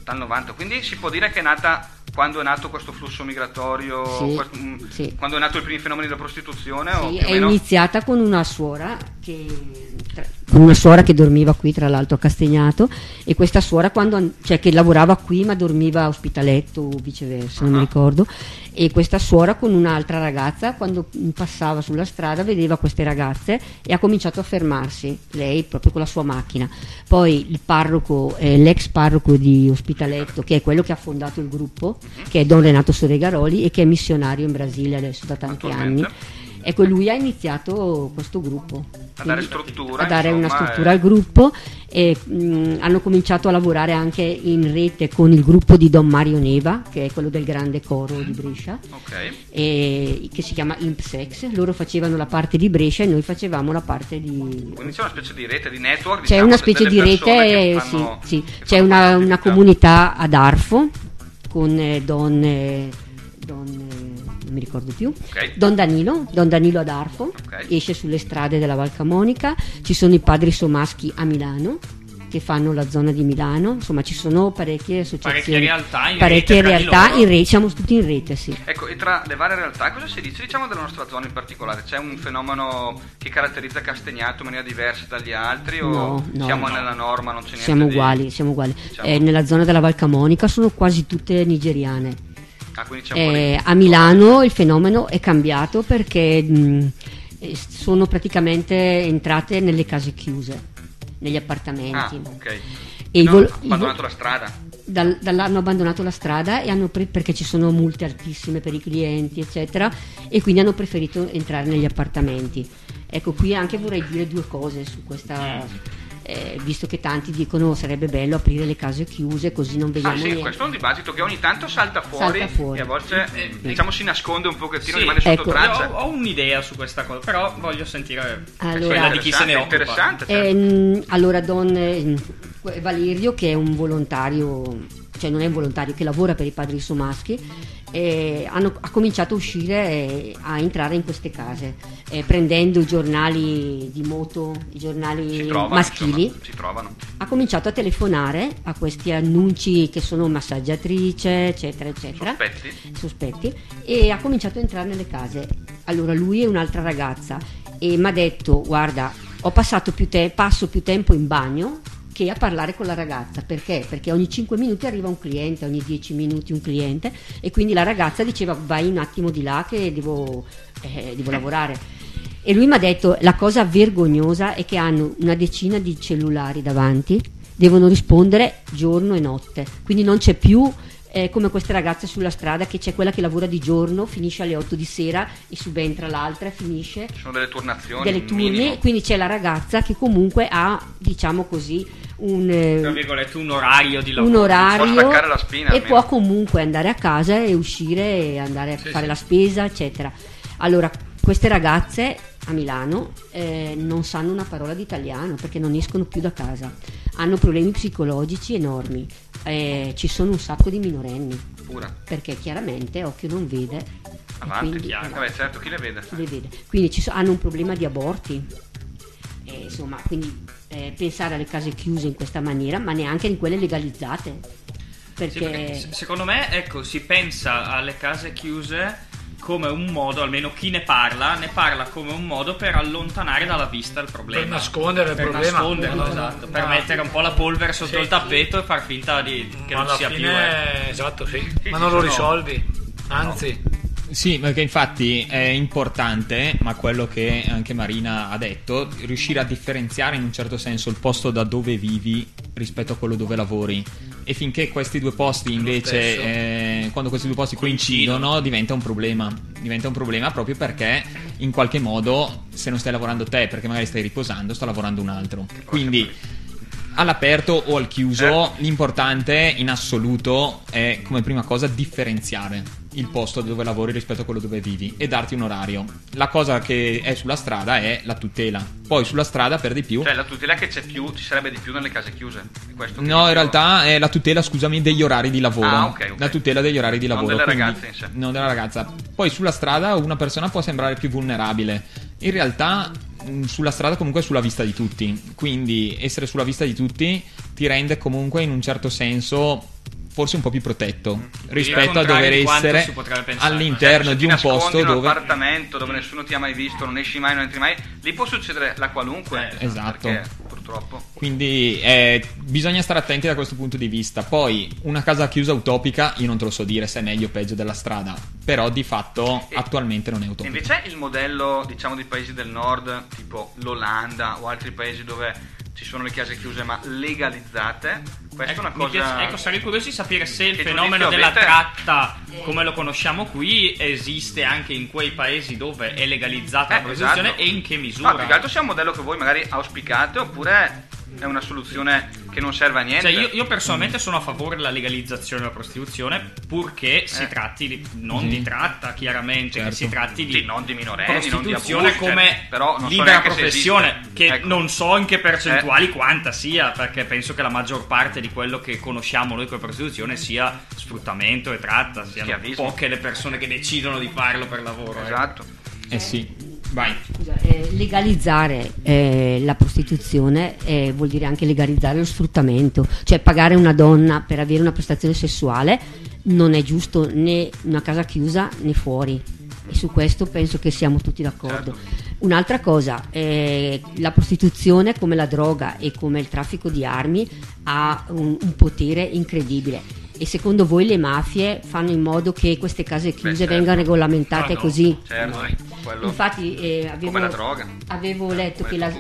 [SPEAKER 2] Dal 90 quindi si può dire che è nata quando è nato questo flusso migratorio
[SPEAKER 7] Sì,
[SPEAKER 2] questo- mm,
[SPEAKER 7] sì.
[SPEAKER 2] quando è nato il primo fenomeno della prostituzione
[SPEAKER 7] Sì, è
[SPEAKER 2] meno?
[SPEAKER 7] iniziata con una suora che tra- una suora che dormiva qui tra l'altro a Castagnato e questa suora quando, cioè, che lavorava qui ma dormiva a ospitaletto o viceversa, non mi
[SPEAKER 2] Ah.
[SPEAKER 7] ricordo e questa suora con un'altra ragazza quando passava sulla strada vedeva queste ragazze e ha cominciato a fermarsi, lei proprio con la sua macchina. Poi il parroco, eh, l'ex parroco di Ospitaletto, che è quello che ha fondato il gruppo, che è Don Renato Soregaroli e che è missionario in Brasile adesso da tanti anni Ecco, lui ha iniziato questo gruppo.
[SPEAKER 2] A dare struttura,
[SPEAKER 7] a dare una
[SPEAKER 2] insomma,
[SPEAKER 7] struttura
[SPEAKER 2] eh.
[SPEAKER 7] al gruppo e mh, hanno cominciato a lavorare anche in rete con il gruppo di Don Mario Neva, che è quello del grande coro di Brescia,
[SPEAKER 2] Ok.
[SPEAKER 7] e- che si chiama Impsex. Loro facevano la parte di Brescia e noi facevamo la parte di,
[SPEAKER 2] Quindi c'è una specie di rete, di network.
[SPEAKER 7] c'è
[SPEAKER 2] diciamo,
[SPEAKER 7] una specie di rete, sì,
[SPEAKER 2] fanno-
[SPEAKER 7] sì.
[SPEAKER 2] che
[SPEAKER 7] c'è una, una comunità ad Arfo con eh, Don, eh, Don, eh, non mi ricordo più,
[SPEAKER 2] Ok.
[SPEAKER 7] Don Danilo, Don Danilo ad Arfo,
[SPEAKER 2] Ok.
[SPEAKER 7] esce sulle strade della Val Camonica, ci sono i padri somaschi a Milano che fanno la zona di Milano, insomma ci sono parecchie associazioni,
[SPEAKER 5] Parecchie realtà in
[SPEAKER 7] parecchie
[SPEAKER 5] rete
[SPEAKER 7] realtà in siamo tutti in rete, sì.
[SPEAKER 2] Ecco, e tra le varie realtà cosa si dice? Diciamo della nostra zona in particolare, c'è un fenomeno che caratterizza Castagnato in maniera diversa dagli altri o
[SPEAKER 7] No, no,
[SPEAKER 2] siamo
[SPEAKER 7] no.
[SPEAKER 2] nella norma, non c'è niente
[SPEAKER 7] Siamo
[SPEAKER 2] di...
[SPEAKER 7] uguali, siamo uguali.
[SPEAKER 2] Diciamo-
[SPEAKER 7] Eh, nella zona della Val Camonica sono quasi tutte nigeriane.
[SPEAKER 2] Ah.
[SPEAKER 7] Eh, a Milano il fenomeno è cambiato perché mh, eh, sono praticamente entrate nelle case chiuse, negli
[SPEAKER 2] Ah,
[SPEAKER 7] appartamenti.
[SPEAKER 2] ok.
[SPEAKER 7] E
[SPEAKER 2] No,
[SPEAKER 7] vol-
[SPEAKER 2] ha
[SPEAKER 7] i
[SPEAKER 2] abbandonato
[SPEAKER 7] vol-
[SPEAKER 2] la strada.
[SPEAKER 7] dal- dall'hanno abbandonato la strada e hanno pre- perché ci sono multe altissime per i clienti, eccetera, e quindi hanno preferito entrare negli appartamenti. Ecco, qui anche vorrei dire due cose su questa. Eh, visto che tanti dicono sarebbe bello aprire le case chiuse così non vediamo
[SPEAKER 2] Ah sì,
[SPEAKER 7] niente.
[SPEAKER 2] questo è un dibattito che ogni tanto salta fuori,
[SPEAKER 7] Salta fuori.
[SPEAKER 2] e a volte diciamo si nasconde un pochettino,
[SPEAKER 5] Sì,
[SPEAKER 2] rimane sotto
[SPEAKER 7] ecco.
[SPEAKER 2] traccia.
[SPEAKER 5] Io ho, ho un'idea su questa cosa, però voglio sentire
[SPEAKER 7] Allora-
[SPEAKER 5] quella di chi se ne occupa.
[SPEAKER 2] Interessante, certo.
[SPEAKER 7] Ehm, allora, Don eh, Valerio, che è un volontario, cioè non è un volontario, che lavora per i padri somaschi, eh, hanno- ha cominciato a uscire e a entrare in queste case, eh, prendendo i giornali di moto, i giornali
[SPEAKER 2] trovano,
[SPEAKER 7] maschili.
[SPEAKER 2] insomma, si trovano.
[SPEAKER 7] Ha cominciato a telefonare a questi annunci che sono massaggiatrice, eccetera, eccetera
[SPEAKER 2] Sospetti?
[SPEAKER 7] sospetti e ha cominciato a entrare nelle case. Allora lui e un'altra ragazza e mi ha detto guarda ho passato più te- passo più tempo in bagno che a parlare con la ragazza perché? Perché ogni 5 minuti arriva un cliente, ogni 10 minuti un cliente e quindi la ragazza diceva vai un attimo di là che devo, eh, devo lavorare. E lui mi ha detto la cosa vergognosa è che hanno una decina di cellulari davanti, devono rispondere giorno e notte, quindi non c'è più eh, come queste ragazze sulla strada che c'è quella che lavora di giorno, finisce alle 8 di sera e subentra l'altra e finisce
[SPEAKER 2] Ci sono delle turnazioni,
[SPEAKER 7] delle
[SPEAKER 2] un
[SPEAKER 7] turni,
[SPEAKER 2] minimo.
[SPEAKER 7] quindi c'è la ragazza che comunque ha, diciamo così, un, eh,
[SPEAKER 5] Tra virgolette, un orario di lavoro.
[SPEAKER 7] un orario
[SPEAKER 2] Può staccare la spina,
[SPEAKER 7] e
[SPEAKER 2] almeno.
[SPEAKER 7] può comunque andare a casa e uscire e andare a
[SPEAKER 6] Sì,
[SPEAKER 7] fare
[SPEAKER 6] sì.
[SPEAKER 7] la spesa, eccetera. Allora, queste ragazze a Milano eh, non sanno una parola di italiano perché non escono più da casa, hanno problemi psicologici enormi, eh, ci sono un sacco di minorenni
[SPEAKER 2] Pura.
[SPEAKER 7] perché chiaramente occhio non vede. e
[SPEAKER 2] Avanti,
[SPEAKER 7] quindi-
[SPEAKER 2] chiaro. Vabbè, certo, chi le vede?
[SPEAKER 7] chi le vede. Quindi ci so- hanno un problema di aborti. Eh, insomma, quindi eh, pensare alle case chiuse in questa maniera, ma neanche in quelle legalizzate.
[SPEAKER 5] Sì,
[SPEAKER 7] Perché,
[SPEAKER 5] perché se- secondo me, ecco, si pensa alle case chiuse come un modo, almeno chi ne parla, ne parla come un modo per allontanare dalla vista il problema.
[SPEAKER 6] Per nascondere il
[SPEAKER 5] Per
[SPEAKER 6] problema.
[SPEAKER 5] nasconderlo, esatto. Per
[SPEAKER 6] ma-
[SPEAKER 5] mettere un po' la polvere sotto
[SPEAKER 6] Sì.
[SPEAKER 5] il tappeto e far finta di, che
[SPEAKER 6] Ma
[SPEAKER 5] non sia
[SPEAKER 6] fine,
[SPEAKER 5] più. eh.
[SPEAKER 6] esatto, sì.
[SPEAKER 2] Sì,
[SPEAKER 6] Ma non lo risolvi. Anzi,
[SPEAKER 8] Sì, perché infatti è importante, ma quello che anche Marina ha detto, riuscire a differenziare in un certo senso il posto da dove vivi rispetto a quello dove lavori. E finché questi due posti invece, eh, quando questi due posti coincidono, diventa un problema. Diventa un problema proprio perché in qualche modo, se non stai lavorando te, perché magari stai riposando, sta lavorando un altro. Quindi all'aperto o al chiuso,
[SPEAKER 2] Certo.
[SPEAKER 8] l'importante in assoluto è come prima cosa differenziare il posto dove lavori rispetto a quello dove vivi e darti un orario. La cosa che è sulla strada è la tutela. Poi sulla strada per di più.
[SPEAKER 2] Cioè, la tutela che c'è più, ci sarebbe di più nelle case chiuse.
[SPEAKER 8] No, in realtà è la tutela, scusami, degli orari di lavoro.
[SPEAKER 2] Ah, ok, ok.
[SPEAKER 8] La tutela degli orari di
[SPEAKER 2] Non
[SPEAKER 8] lavoro.
[SPEAKER 2] delle
[SPEAKER 8] quindi-
[SPEAKER 2] ragazze in sé.
[SPEAKER 8] Non della ragazza. Poi sulla strada una persona può sembrare più vulnerabile. In realtà mh, sulla strada comunque è sulla vista di tutti. Quindi essere sulla vista di tutti ti rende comunque in un certo senso forse un po' più protetto rispetto a dover essere
[SPEAKER 5] pensare.
[SPEAKER 8] all'interno
[SPEAKER 2] Se
[SPEAKER 8] di un posto
[SPEAKER 2] in un
[SPEAKER 8] dove
[SPEAKER 2] appartamento dove nessuno ti ha mai visto, non esci mai, non entri mai, lì può succedere la qualunque.
[SPEAKER 5] Eh,
[SPEAKER 8] esatto.
[SPEAKER 2] Perché purtroppo.
[SPEAKER 8] Quindi eh, bisogna stare attenti da questo punto di vista. Poi una casa chiusa utopica, io non te lo so dire se è meglio o peggio della strada, però di fatto
[SPEAKER 2] E-
[SPEAKER 8] attualmente non è utopica.
[SPEAKER 2] invece il modello, diciamo, di paesi del nord, tipo l'Olanda o altri paesi dove ci sono le case chiuse ma legalizzate. Questa
[SPEAKER 5] Ecco,
[SPEAKER 2] è una cosa...
[SPEAKER 5] piace- ecco, sarei curioso di sapere se il fenomeno della
[SPEAKER 2] avete?
[SPEAKER 5] tratta, come lo conosciamo qui, esiste anche in quei paesi dove è legalizzata
[SPEAKER 2] Eh,
[SPEAKER 5] la prostituzione
[SPEAKER 2] esatto.
[SPEAKER 5] e in che misura.
[SPEAKER 2] No, più che altro sia un modello che voi magari auspicate oppure è una soluzione che non serve a niente.
[SPEAKER 5] Cioè, io, io personalmente sono a favore della legalizzazione della prostituzione purché si
[SPEAKER 2] Eh.
[SPEAKER 5] tratti di- non
[SPEAKER 8] Sì.
[SPEAKER 5] di tratta, chiaramente,
[SPEAKER 8] Certo.
[SPEAKER 5] che si tratti di
[SPEAKER 2] Sì, non di minorenni, non di abusi,
[SPEAKER 5] come
[SPEAKER 2] cioè, però non so
[SPEAKER 5] libera
[SPEAKER 2] se
[SPEAKER 5] professione, che
[SPEAKER 2] Ecco.
[SPEAKER 5] non so in che percentuali quanta sia, perché penso che la maggior parte di quello che conosciamo noi come prostituzione sia sfruttamento e tratta, siano
[SPEAKER 2] Schiavismo.
[SPEAKER 5] poche le persone che decidono di farlo per lavoro. ecco.
[SPEAKER 2] Esatto.
[SPEAKER 8] Eh sì, vai.
[SPEAKER 7] Scusa, eh, legalizzare eh, la prostituzione eh, vuol dire anche legalizzare lo sfruttamento, cioè pagare una donna per avere una prestazione sessuale non è giusto né una casa chiusa né fuori e su questo penso che siamo tutti d'accordo. Un'altra cosa, eh, la prostituzione come la droga e come il traffico di armi ha un, un potere incredibile. E secondo voi le mafie fanno in modo che queste case chiuse
[SPEAKER 2] certo.
[SPEAKER 7] vengano regolamentate
[SPEAKER 5] Ah, no.
[SPEAKER 7] così?
[SPEAKER 2] Certo, quello
[SPEAKER 7] Infatti eh, avevo, avevo letto
[SPEAKER 2] Come
[SPEAKER 7] che la,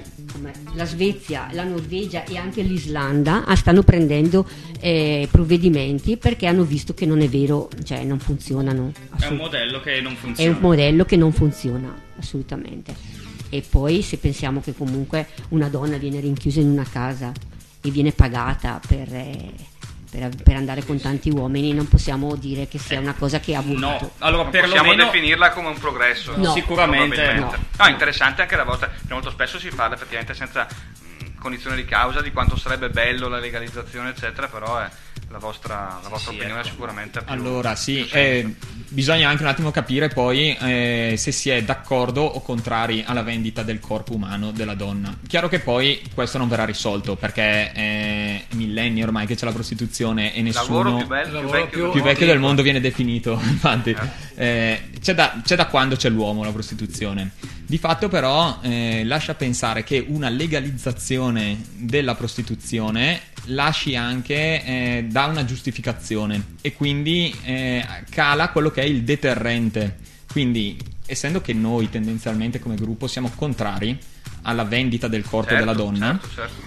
[SPEAKER 7] la Svezia, la Norvegia e anche l'Islanda ah, stanno prendendo eh, provvedimenti perché hanno visto che non è vero, cioè non funzionano.
[SPEAKER 5] È un
[SPEAKER 7] assolut-
[SPEAKER 5] modello che non
[SPEAKER 7] è
[SPEAKER 5] funziona.
[SPEAKER 7] un modello che non funziona assolutamente. E poi se pensiamo che comunque una donna viene rinchiusa in una casa e viene pagata per, eh, per- per andare con tanti uomini, non possiamo dire che sia una cosa che ha voluto.
[SPEAKER 5] No, allora
[SPEAKER 2] Non possiamo
[SPEAKER 5] perlomeno
[SPEAKER 2] definirla come un progresso.
[SPEAKER 7] No.
[SPEAKER 5] Sicuramente
[SPEAKER 7] no.
[SPEAKER 2] No, interessante anche la vostra, perché molto spesso si parla effettivamente senza mh, cognizione di causa di quanto sarebbe bello la legalizzazione, eccetera, però è la vostra, la vostra
[SPEAKER 5] sì,
[SPEAKER 2] opinione
[SPEAKER 5] ecco.
[SPEAKER 2] è sicuramente più
[SPEAKER 8] Allora, sì, eh, bisogna anche un attimo capire poi eh, se si è d'accordo o contrari alla vendita del corpo umano della donna. Chiaro che poi questo non verrà risolto perché è millenni ormai che c'è la prostituzione e
[SPEAKER 2] Il
[SPEAKER 8] nessuno
[SPEAKER 2] lavoro più bello, più
[SPEAKER 6] lavoro
[SPEAKER 2] vecchio,
[SPEAKER 6] più-
[SPEAKER 2] del
[SPEAKER 8] più
[SPEAKER 2] mondo.
[SPEAKER 8] vecchio del mondo viene definito, [laughs] infatti. Eh, c'è, da, c'è da quando c'è l'uomo la prostituzione. Di fatto però eh, lascia pensare che una legalizzazione della prostituzione lasci anche eh, da una giustificazione e quindi eh, cala quello che è il deterrente. Quindi, essendo che noi tendenzialmente come gruppo siamo contrari alla vendita del corpo
[SPEAKER 2] Certo,
[SPEAKER 8] della donna,
[SPEAKER 2] certo, certo.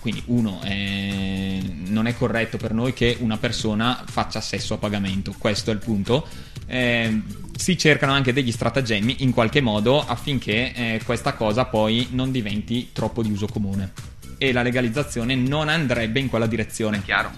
[SPEAKER 8] quindi uno, eh, non è corretto per noi che una persona faccia sesso a pagamento, questo è il punto. Eh, si cercano anche degli stratagemmi in qualche modo affinché eh, questa cosa poi non diventi troppo di uso comune. E la legalizzazione non andrebbe in quella direzione.
[SPEAKER 2] È chiaro.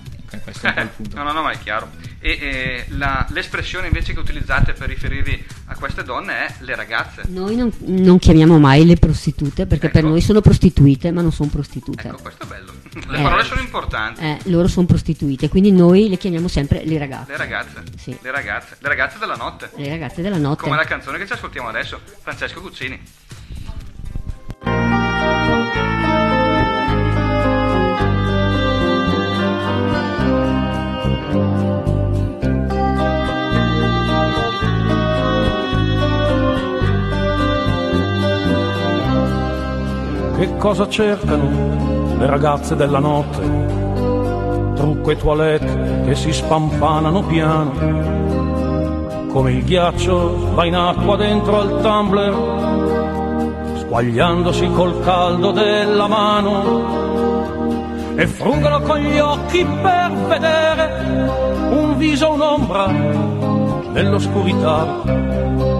[SPEAKER 8] Questo è un po' il [laughs] punto.
[SPEAKER 2] no, no, no, ma è chiaro. E eh, la- l'espressione invece che utilizzate per riferirvi a queste donne è le ragazze.
[SPEAKER 7] Noi non, non chiamiamo mai le prostitute perché per
[SPEAKER 2] Ecco.
[SPEAKER 7] noi sono prostituite, ma non sono prostitute.
[SPEAKER 2] Ecco, questo è bello. Le
[SPEAKER 7] Eh.
[SPEAKER 2] parole sono importanti.
[SPEAKER 7] Eh, loro sono prostituite, quindi noi le chiamiamo sempre le ragazze.
[SPEAKER 2] Le ragazze.
[SPEAKER 7] Sì.
[SPEAKER 2] Le ragazze. Le ragazze della notte.
[SPEAKER 7] Le ragazze della notte.
[SPEAKER 2] Come la canzone che ci ascoltiamo adesso, Francesco Guccini.
[SPEAKER 10] Che cosa cercano le ragazze della notte? Trucco e toilette che si spampanano piano. Come il ghiaccio va in acqua dentro al tumbler, squagliandosi col caldo della mano. E frugano con gli occhi per vedere un viso, un'ombra nell'oscurità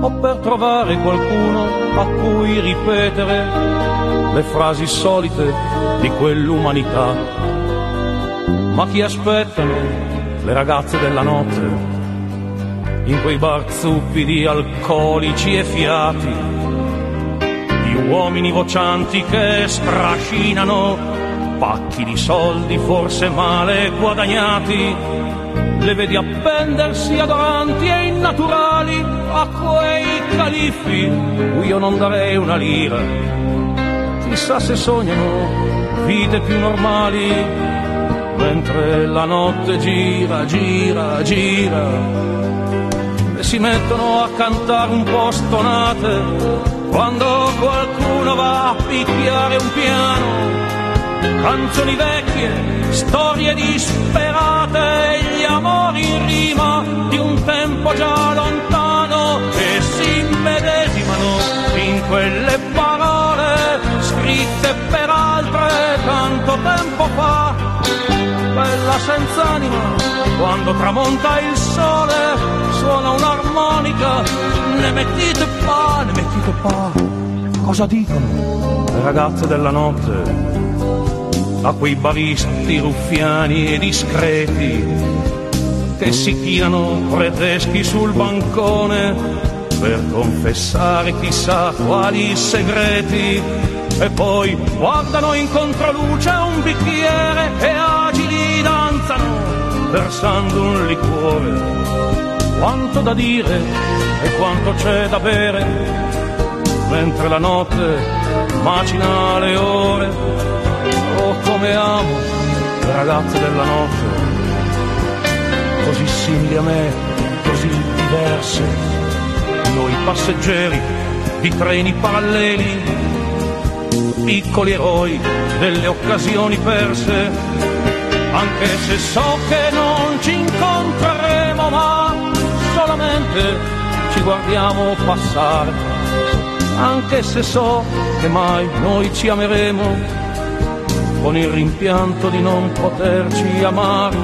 [SPEAKER 10] o per trovare qualcuno a cui ripetere le frasi solite di quell'umanità. Ma chi aspettano le ragazze della notte in quei bar zuppi di alcolici e fiati, di uomini vocianti che strascinano pacchi di soldi forse male guadagnati? Le vedi appendersi adoranti e innaturali a quei califfi. Cui io non darei una lira. Chissà se sognano vite più normali, mentre la notte gira, gira, gira, e si mettono a cantare un po' stonate quando qualcuno va a picchiare un piano. Canzoni vecchie, storie disperate, notte gli amori in rima di un tempo già lontano e si immedesimano in quelle parole scritte per altre tanto tempo fa. Bella senza anima, quando tramonta il sole suona un'armonica, ne mettite pa, ne mettite pa. Cosa dicono le ragazze della notte? A quei baristi ruffiani e discreti che si chinano preteschi sul bancone per confessare chissà quali segreti e poi guardano in controluce un bicchiere e agili danzano versando un liquore. Quanto da dire e quanto c'è da bere, mentre la notte macina le ore. Come amo le ragazze della notte, così simili a me, così diverse. Noi passeggeri di treni paralleli, piccoli eroi delle occasioni perse, anche se so che non ci incontreremo, ma solamente ci guardiamo passare, anche se so che mai noi ci ameremo, con il rimpianto di non poterci amare,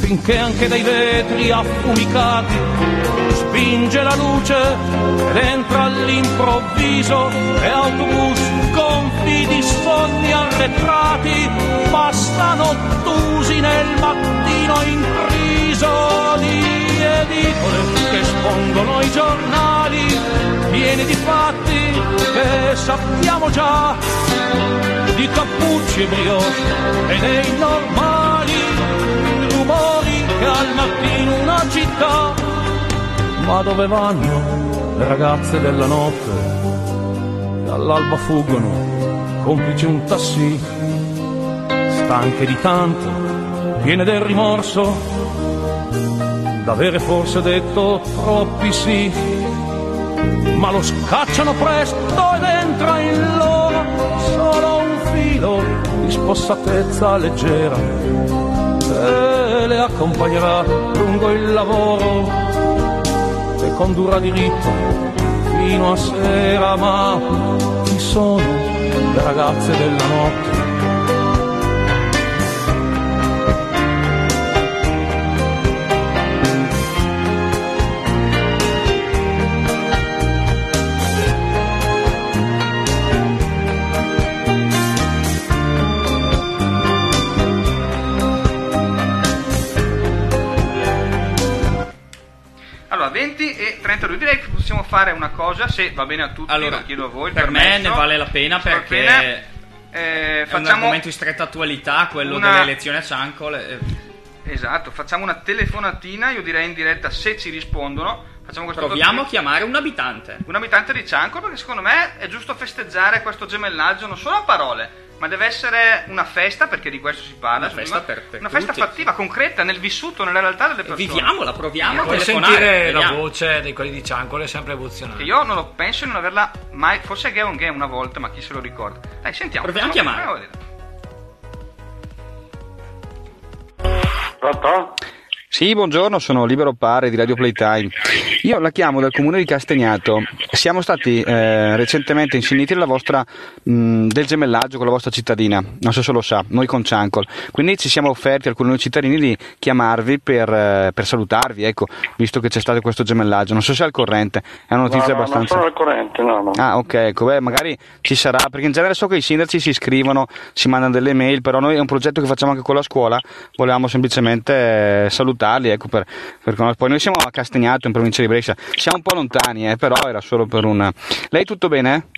[SPEAKER 10] finché anche dai vetri affumicati spinge la luce ed entra all'improvviso e autobus gonfi di sogni arretrati passano ottusi nel mattino intriso di edicole che spondono i giornali pieni di fatti che sappiamo già di cappucci e brioche e dei normali rumori che al mattino una città ma dove vanno le ragazze della notte? E all'alba fuggono, complice un tassì, stanche di tanto, piene del rimorso, d'avere forse detto troppi sì, ma lo scacciano presto ed entra in loro solo di spossatezza leggera e le accompagnerà lungo il lavoro e condurrà diritto fino a sera, ma chi sono le ragazze della notte?
[SPEAKER 11] 20 e 32, direi che possiamo fare una cosa, se va bene a tutti,
[SPEAKER 5] Allora,
[SPEAKER 11] lo chiedo a voi.
[SPEAKER 5] per me ne vale la pena perché
[SPEAKER 11] bene, eh,
[SPEAKER 5] È un argomento di stretta attualità, quello
[SPEAKER 11] una-
[SPEAKER 5] delle elezioni a Ciancol. eh,
[SPEAKER 11] Esatto, facciamo una telefonatina, io direi in diretta se ci rispondono. Facciamo
[SPEAKER 5] Proviamo a chiamare un abitante.
[SPEAKER 11] un abitante di Cianco perché secondo me è giusto festeggiare questo gemellaggio non solo a parole, ma deve essere una festa perché di questo si parla.
[SPEAKER 5] Una festa per- per
[SPEAKER 11] una festa
[SPEAKER 5] tutti.
[SPEAKER 11] fattiva, concreta, nel vissuto, nella realtà delle persone.
[SPEAKER 5] Viviamola, proviamo telefonare.
[SPEAKER 6] sentire la
[SPEAKER 5] vediamo.
[SPEAKER 6] voce di quelli di Ciancole è sempre emozionante.
[SPEAKER 11] Che io non lo penso di non averla mai. Forse Gay on Gay una volta, ma chi se lo ricorda? Dai, sentiamo.
[SPEAKER 5] Proviamo a chiamare.
[SPEAKER 11] proviamo a vedere.
[SPEAKER 12] Pronto?
[SPEAKER 2] Sì, buongiorno, sono Libero Pare di Radio Playtime. Io la chiamo dal comune di Castagnato. Siamo stati eh, recentemente insigniti della vostra, mh, del gemellaggio con la vostra cittadina, non so se lo sa, noi con Ciancol. Quindi ci siamo offerti alcuni cittadini di chiamarvi per, eh, per salutarvi, ecco, visto che c'è stato questo gemellaggio. Non so se è al corrente, è una notizia
[SPEAKER 12] no, no,
[SPEAKER 2] abbastanza...
[SPEAKER 12] Non sono al corrente, no, no.
[SPEAKER 2] Ah, ok, ecco, beh, magari ci sarà, perché in genere so che i sindaci si iscrivono, si mandano delle mail, però noi è un progetto che facciamo anche con la scuola, volevamo semplicemente eh, salutarli, ecco, per, per poi noi siamo a Castagnato, in provincia di Brescia, siamo un po' lontani, eh, però era solo per una... Lei tutto bene?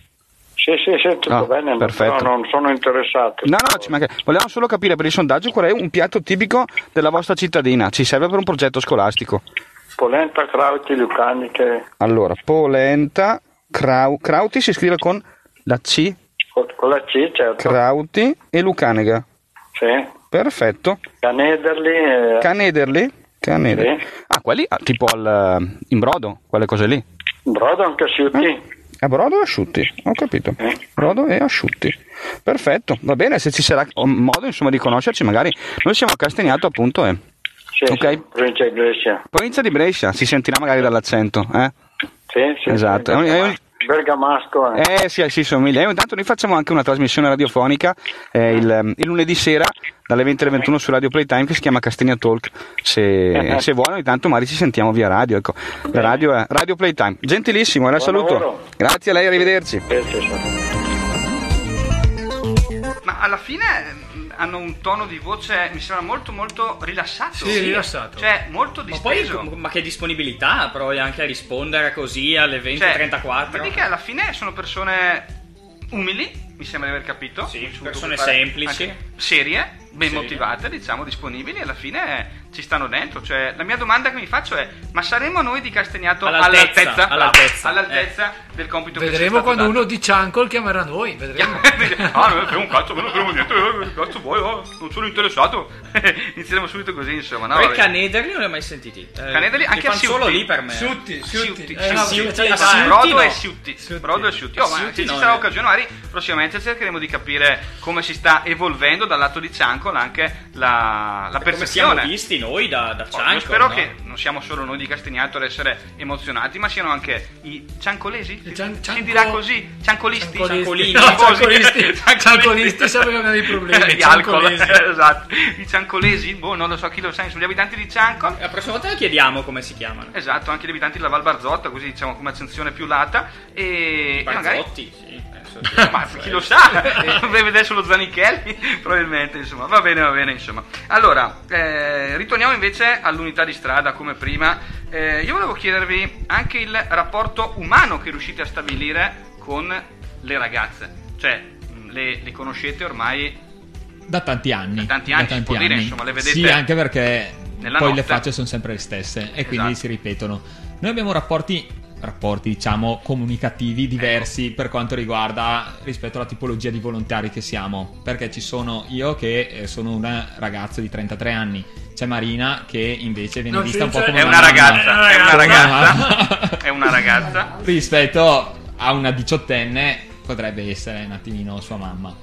[SPEAKER 12] Sì, sì, sì, tutto
[SPEAKER 2] Ah,
[SPEAKER 12] bene,
[SPEAKER 2] perfetto.
[SPEAKER 12] però non sono interessato.
[SPEAKER 2] No, no, ci manca- volevamo solo capire per il sondaggio qual è un piatto tipico della vostra cittadina, ci serve per un progetto scolastico.
[SPEAKER 12] Polenta, crauti, lucaniche,
[SPEAKER 2] Allora, polenta, crau- crauti si scrive con la C,
[SPEAKER 12] con con la C, certo.
[SPEAKER 2] crauti e lucanega.
[SPEAKER 12] sì.
[SPEAKER 2] Perfetto.
[SPEAKER 12] Canederli, eh,
[SPEAKER 2] Canederli? Canederli.
[SPEAKER 12] Sì.
[SPEAKER 2] Ah, quelli ah, tipo al, in brodo, quelle cose lì.
[SPEAKER 12] brodo anche asciutti.
[SPEAKER 2] A brodo e asciutti, ho capito. Brodo e asciutti. Perfetto, va bene, se ci sarà modo insomma di conoscerci magari. Noi siamo a Castagnato appunto e...
[SPEAKER 12] Sì,
[SPEAKER 2] Ok.
[SPEAKER 12] sì, provincia di Brescia.
[SPEAKER 2] Provincia di Brescia, si sentirà magari dall'accento, eh?
[SPEAKER 12] Sì, sì.
[SPEAKER 2] Esatto,
[SPEAKER 12] sì,
[SPEAKER 2] è, un- è un-
[SPEAKER 12] Bergamasco.
[SPEAKER 13] Eh sì, si somiglia. E Intanto noi facciamo anche una trasmissione radiofonica eh, il, il lunedì sera dalle 20 alle 21 su Radio Playtime che si chiama Castagna Talk. Se, se vuole, intanto magari ci sentiamo via radio. Ecco. La radio è Radio Playtime. Gentilissimo, la saluto.
[SPEAKER 12] lavoro.
[SPEAKER 13] Grazie a lei, arrivederci.
[SPEAKER 2] Ma alla fine hanno un tono di voce, mi sembra molto molto rilassato.
[SPEAKER 6] Sì, rilassato.
[SPEAKER 2] Cioè, molto
[SPEAKER 5] Ma poi,
[SPEAKER 2] disteso.
[SPEAKER 5] ma che disponibilità provi anche a rispondere così alle
[SPEAKER 2] Cioè,
[SPEAKER 5] 20.34.
[SPEAKER 2] vedi che alla fine sono persone umili, mi sembra di aver capito.
[SPEAKER 5] Sì, persone semplici.
[SPEAKER 2] Serie, ben
[SPEAKER 5] Serie.
[SPEAKER 2] motivate, diciamo, disponibili e alla fine ci stanno dentro. Cioè, la mia domanda che mi faccio è: ma saremo noi di Castagnato
[SPEAKER 5] All'altezza,
[SPEAKER 2] all'altezza,
[SPEAKER 5] all'altezza,
[SPEAKER 2] all'altezza del compito che è
[SPEAKER 6] Vedremo
[SPEAKER 2] stato
[SPEAKER 6] quando
[SPEAKER 2] dato?
[SPEAKER 6] uno di Ciancol chiamerà noi. Vedremo. [laughs]
[SPEAKER 2] ah, non un cazzo, non frega niente, eh, che cazzo vuoi, oh, non sono interessato. [laughs] Inizieremo subito così, insomma. No,
[SPEAKER 5] Poi
[SPEAKER 2] vabbè.
[SPEAKER 5] Canederli non li ho mai sentiti. Eh,
[SPEAKER 2] Canederli
[SPEAKER 5] li
[SPEAKER 2] anche a
[SPEAKER 5] solo lì per me.
[SPEAKER 6] Siutti, Siutti. Eh, eh.
[SPEAKER 2] Brodo
[SPEAKER 5] no.
[SPEAKER 2] e Siutti. Brodo e Siutti. Oh, ma
[SPEAKER 5] Siutti
[SPEAKER 2] se ci sarà
[SPEAKER 5] eh.
[SPEAKER 2] occasione, magari prossimamente cercheremo di capire come si sta evolvendo dal lato di Ciancol anche la, la
[SPEAKER 5] Come siamo visti noi da, da
[SPEAKER 2] Oh,
[SPEAKER 5] Ciancol,
[SPEAKER 2] io spero
[SPEAKER 5] no?
[SPEAKER 2] che non siamo solo noi di Castagnato ad essere emozionati, ma siano anche i ciancolesi. Si,
[SPEAKER 6] cian-
[SPEAKER 2] si
[SPEAKER 6] cianco-
[SPEAKER 2] dirà così? Ciancolisti?
[SPEAKER 6] Ciancolini. No, [laughs] ciancolisti. Ciancolisti aveva dei problemi. [laughs]
[SPEAKER 2] di alcol,
[SPEAKER 6] Ciancolesi. [laughs]
[SPEAKER 2] esatto. I ciancolesi, boh, non lo so chi lo sa, sono gli abitanti di Ciancol.
[SPEAKER 5] La prossima volta chiediamo come si chiamano.
[SPEAKER 2] Esatto, anche gli abitanti della Val Barzotto, così diciamo come accensione più lata. E, e magari
[SPEAKER 5] Barzotti, sì.
[SPEAKER 2] Ma chi lo sa, [laughs] deve vedere solo Zanichelli, probabilmente, insomma, va bene, va bene, insomma. Allora, eh, ritorniamo invece all'unità di strada come prima. Eh, io volevo chiedervi anche il rapporto umano che riuscite a stabilire con le ragazze, cioè le, le conoscete ormai
[SPEAKER 8] Da tanti anni.
[SPEAKER 2] Da tanti anni, si può dire, insomma, le vedete
[SPEAKER 8] Sì, anche perché poi le
[SPEAKER 2] notte.
[SPEAKER 8] facce sono sempre le stesse e quindi
[SPEAKER 2] Esatto.
[SPEAKER 8] si ripetono. Noi abbiamo rapporti, rapporti diciamo comunicativi diversi per quanto riguarda rispetto alla tipologia di volontari che siamo. Perché ci sono io che eh, sono una ragazza di 33 anni, c'è Marina che invece viene
[SPEAKER 6] Non
[SPEAKER 8] vista un po' come
[SPEAKER 2] è una
[SPEAKER 8] mamma.
[SPEAKER 2] ragazza, è una ragazza,
[SPEAKER 8] mamma. [laughs]
[SPEAKER 2] è una ragazza.
[SPEAKER 8] rispetto a una diciottenne potrebbe essere un attimino sua mamma.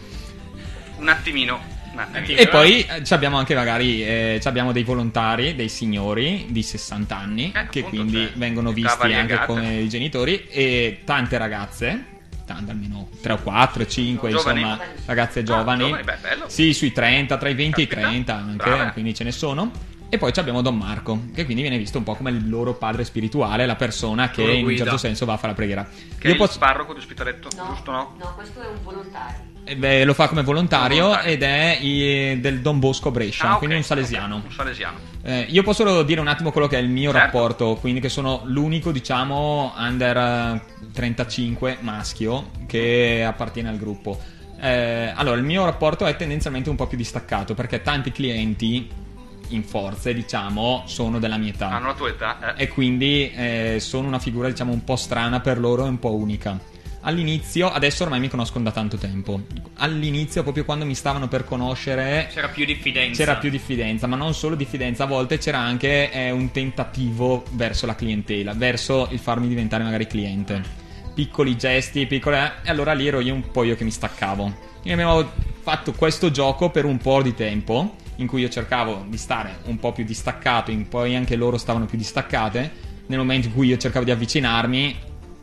[SPEAKER 2] Un attimino, un attimino.
[SPEAKER 8] E poi eh, ci abbiamo anche magari eh, ci abbiamo dei volontari, dei signori di 60 anni
[SPEAKER 2] Eh,
[SPEAKER 8] che
[SPEAKER 2] appunto,
[SPEAKER 8] quindi
[SPEAKER 2] cioè,
[SPEAKER 8] vengono visti anche come i genitori e tante ragazze, tante almeno 3 o 4, 5
[SPEAKER 2] Giovani?
[SPEAKER 8] insomma ragazze
[SPEAKER 2] Ah,
[SPEAKER 8] giovani.
[SPEAKER 2] giovani, beh, bello.
[SPEAKER 8] Sì, sui 30, tra i 20 e i
[SPEAKER 2] Caspita,
[SPEAKER 8] 30 anche,
[SPEAKER 2] brava.
[SPEAKER 8] quindi ce ne sono. E poi ci abbiamo Don Marco, che quindi viene visto un po' come il loro padre spirituale, la persona che in un certo senso va a fare la preghiera.
[SPEAKER 2] Che
[SPEAKER 8] Io
[SPEAKER 2] è
[SPEAKER 8] posso-
[SPEAKER 2] il parroco di Ospitaletto, giusto no?
[SPEAKER 7] No, questo è un volontario.
[SPEAKER 8] Eh, beh, lo fa come volontario,
[SPEAKER 2] Volontario.
[SPEAKER 8] ed è i- del Don Bosco Brescia,
[SPEAKER 2] Ah, ok,
[SPEAKER 8] quindi un salesiano.
[SPEAKER 2] ok, un salesiano.
[SPEAKER 8] Eh, io posso solo dire un attimo quello che è il mio
[SPEAKER 2] Certo.
[SPEAKER 8] rapporto, quindi che sono l'unico, diciamo, under eh, 35 maschio che appartiene al gruppo. Eh, allora, il mio rapporto è tendenzialmente un po' più distaccato perché tanti clienti in forze, diciamo, sono della mia età
[SPEAKER 2] Hanno la tua età? Eh.
[SPEAKER 8] e quindi eh, sono una figura, diciamo, un po' strana per loro e un po' unica. All'inizio, adesso ormai mi conoscono da tanto tempo. All'inizio, proprio quando mi stavano per conoscere,
[SPEAKER 5] C'era più diffidenza.
[SPEAKER 8] c'era più diffidenza, ma non solo diffidenza, a volte c'era anche eh, un tentativo verso la clientela, verso il farmi diventare magari cliente. Piccoli gesti, piccole. E allora lì ero io un po' io che mi staccavo. E abbiamo fatto questo gioco per un po' di tempo, in cui io cercavo di stare un po' più distaccato, in poi anche loro stavano più distaccate. Nel momento in cui io cercavo di avvicinarmi,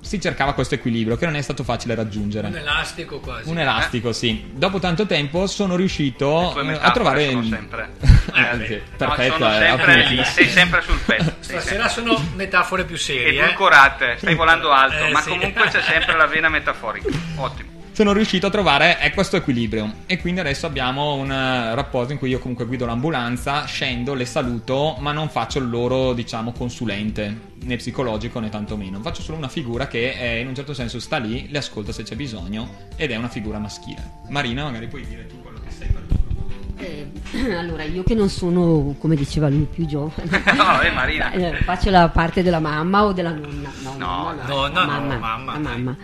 [SPEAKER 8] si cercava questo equilibrio che non è stato facile raggiungere.
[SPEAKER 6] Un elastico quasi.
[SPEAKER 8] Un elastico, sì. Dopo tanto tempo sono riuscito eh, a trovare.
[SPEAKER 2] sono sempre- [laughs]
[SPEAKER 8] Eh, sì,
[SPEAKER 2] No,
[SPEAKER 8] perfetto,
[SPEAKER 2] sono
[SPEAKER 8] eh,
[SPEAKER 2] sempre, sei sempre sul pezzo. [laughs]
[SPEAKER 6] Stasera sono metafore più serie. eh.
[SPEAKER 2] Edulcorate, stai volando alto,
[SPEAKER 6] Eh,
[SPEAKER 2] ma
[SPEAKER 6] sì.
[SPEAKER 2] comunque c'è sempre la vena metaforica. [laughs] Ottimo.
[SPEAKER 8] Sono riuscito a trovare eh, questo equilibrio. E quindi adesso abbiamo un eh, rapporto in cui io comunque guido l'ambulanza, scendo, le saluto, ma non faccio il loro, diciamo, consulente, né psicologico né tantomeno. Faccio solo una figura che eh, in un certo senso sta lì, le ascolta se c'è bisogno, ed è una figura maschile. Marina, magari puoi dire tu quello che sei per loro.
[SPEAKER 7] Eh, [clears throat] allora, io che non sono, come diceva lui, più giovane, [laughs]
[SPEAKER 2] No, eh, Marina.
[SPEAKER 7] eh, faccio la parte della mamma o della nonna? No,
[SPEAKER 2] No,
[SPEAKER 7] nonna
[SPEAKER 6] no, no,
[SPEAKER 7] la
[SPEAKER 6] no,
[SPEAKER 7] mamma.
[SPEAKER 6] mamma,
[SPEAKER 7] la
[SPEAKER 6] dai.
[SPEAKER 7] mamma.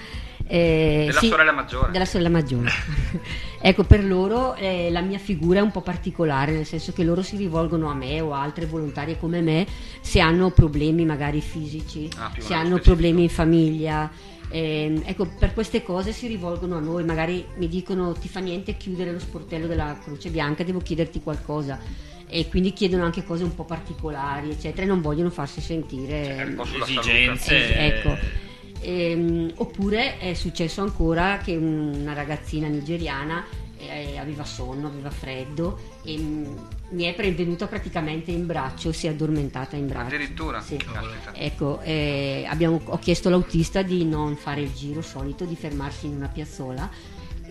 [SPEAKER 7] Eh,
[SPEAKER 2] Della
[SPEAKER 7] sì,
[SPEAKER 2] sorella maggiore.
[SPEAKER 7] Della sorella maggiore. [laughs] ecco, per loro eh, la mia figura è un po' particolare, nel senso che loro si rivolgono a me o a altre volontarie come me se hanno problemi magari fisici,
[SPEAKER 2] Ah,
[SPEAKER 7] se hanno
[SPEAKER 2] specifico.
[SPEAKER 7] problemi in famiglia. Ehm, ecco, per queste cose si rivolgono a noi, magari mi dicono ti fa niente chiudere lo sportello della Croce Bianca, devo chiederti qualcosa. E quindi chiedono anche cose un po' particolari, eccetera, e non vogliono farsi sentire
[SPEAKER 2] Un po' sulla
[SPEAKER 5] Esigenze.
[SPEAKER 7] eh, ecco. Ehm, oppure è successo ancora che una ragazzina nigeriana eh, aveva sonno, aveva freddo e mm, mi è venuta praticamente in braccio, si è addormentata in braccio.
[SPEAKER 2] Addirittura?
[SPEAKER 7] Sì. Ecco, eh, abbiamo- ho chiesto all'autista di non fare il giro solito, di fermarsi in una piazzola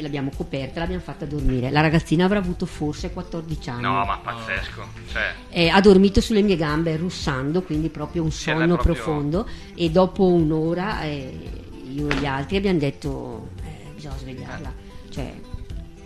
[SPEAKER 7] l'abbiamo coperta, l'abbiamo fatta dormire. La ragazzina avrà avuto forse 14 anni.
[SPEAKER 2] No, ma pazzesco. Cioè,
[SPEAKER 7] Eh, ha dormito sulle mie gambe russando, quindi proprio un
[SPEAKER 2] Sì,
[SPEAKER 7] sonno
[SPEAKER 2] proprio-
[SPEAKER 7] profondo e dopo un'ora eh, io e gli altri abbiamo detto eh, bisogna svegliarla, cioè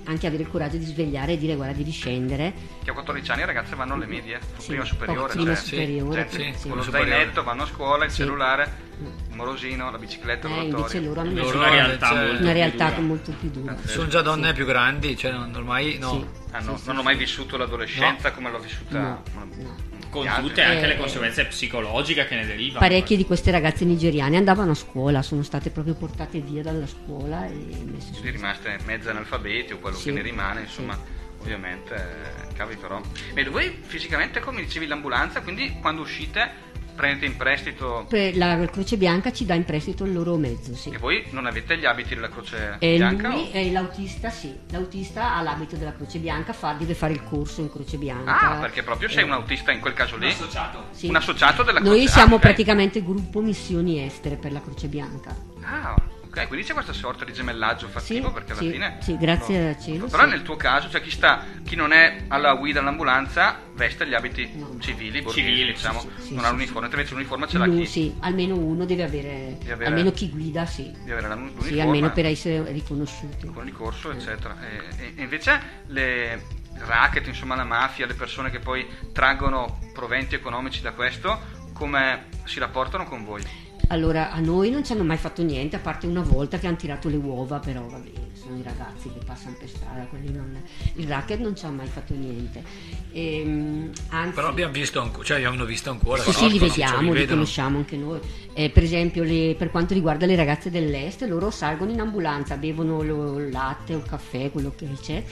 [SPEAKER 7] anche avere il coraggio di svegliare e dire guarda devi scendere.
[SPEAKER 2] che a 14 anni le ragazze vanno alle medie,
[SPEAKER 7] Sì,
[SPEAKER 2] prima superiore,
[SPEAKER 7] prima
[SPEAKER 2] cioè,
[SPEAKER 7] superiore,
[SPEAKER 2] gente
[SPEAKER 7] sì.
[SPEAKER 2] con lo
[SPEAKER 6] Superiore.
[SPEAKER 2] zainetto vanno a scuola, il
[SPEAKER 7] Sì.
[SPEAKER 2] cellulare, il morosino, la bicicletta,
[SPEAKER 7] Eh, invece loro hanno
[SPEAKER 6] Loro
[SPEAKER 5] una realtà
[SPEAKER 6] cioè,
[SPEAKER 5] molto
[SPEAKER 7] una
[SPEAKER 5] più
[SPEAKER 7] realtà
[SPEAKER 5] dura.
[SPEAKER 7] molto più dura.
[SPEAKER 6] Sono già donne più grandi, cioè non- ormai no.
[SPEAKER 7] Sì.
[SPEAKER 2] Hanno-
[SPEAKER 7] Sì, sì,
[SPEAKER 2] non ho
[SPEAKER 7] sì.
[SPEAKER 2] mai vissuto l'adolescenza come l'ho vissuta
[SPEAKER 7] No,
[SPEAKER 2] ma-
[SPEAKER 7] no.
[SPEAKER 5] Con tutte anche
[SPEAKER 7] Eh,
[SPEAKER 5] le conseguenze psicologiche che ne derivano.
[SPEAKER 7] Parecchie di queste ragazze nigeriane andavano a scuola, sono state proprio portate via dalla scuola e messe su.
[SPEAKER 2] Sono rimaste mezze analfabeti o quello
[SPEAKER 7] Sì.
[SPEAKER 2] che ne rimane, insomma, ovviamente, eh, cavi però. Beh, voi fisicamente, come dicevi, l'ambulanza, quindi quando uscite prendete in prestito
[SPEAKER 7] Per- La Croce Bianca ci dà in prestito il loro mezzo, sì.
[SPEAKER 2] e voi non avete gli abiti della Croce
[SPEAKER 7] E
[SPEAKER 2] Bianca?
[SPEAKER 7] lui,
[SPEAKER 2] o-
[SPEAKER 7] e l'autista sì, l'autista ha l'abito della Croce Bianca, fa- deve fare il corso in Croce Bianca.
[SPEAKER 2] Ah, perché proprio sei un autista in quel caso lì?
[SPEAKER 5] associato.
[SPEAKER 7] Sì.
[SPEAKER 2] Un associato della Croce
[SPEAKER 7] Noi siamo
[SPEAKER 2] ah, ok.
[SPEAKER 7] praticamente gruppo missioni estere per la Croce Bianca.
[SPEAKER 2] Ah, ok, quindi c'è questa sorta di gemellaggio fattivo
[SPEAKER 7] Sì,
[SPEAKER 2] perché alla
[SPEAKER 7] sì,
[SPEAKER 2] fine...
[SPEAKER 7] sì, grazie
[SPEAKER 2] no.
[SPEAKER 7] al cielo,
[SPEAKER 2] Però
[SPEAKER 7] sì.
[SPEAKER 2] nel tuo caso, cioè chi, sta, chi non è alla guida dell'ambulanza veste gli abiti
[SPEAKER 7] No.
[SPEAKER 2] civili, borghesi,
[SPEAKER 5] Civili,
[SPEAKER 2] diciamo,
[SPEAKER 7] sì, sì,
[SPEAKER 2] non
[SPEAKER 7] sì,
[SPEAKER 2] ha l'uniforme, invece l'uniforme ce l'ha
[SPEAKER 7] Lui,
[SPEAKER 2] chi?
[SPEAKER 7] sì, almeno uno deve avere,
[SPEAKER 2] Deve avere-
[SPEAKER 7] almeno chi guida, sì.
[SPEAKER 2] Di avere l'uniforme.
[SPEAKER 7] Sì, almeno per essere riconosciuti.
[SPEAKER 2] con il corso, eccetera. E, e- e invece le racket, insomma la mafia, le persone che poi traggono proventi economici da questo, come si rapportano con voi?
[SPEAKER 7] Allora, a noi non ci hanno mai fatto niente, a parte una volta che hanno tirato le uova, però vabbè, sono i ragazzi che passano per strada, quelli non... Il racket non ci ha mai fatto niente. Ehm, anzi,
[SPEAKER 6] Però abbiamo visto ancora, cioè abbiamo visto ancora.
[SPEAKER 7] Sì, sì, li vediamo,
[SPEAKER 6] li
[SPEAKER 7] li conosciamo anche noi. Eh, per esempio, le- per quanto riguarda le ragazze dell'est, loro salgono in ambulanza, bevono lo- il latte o il caffè, quello che c'è,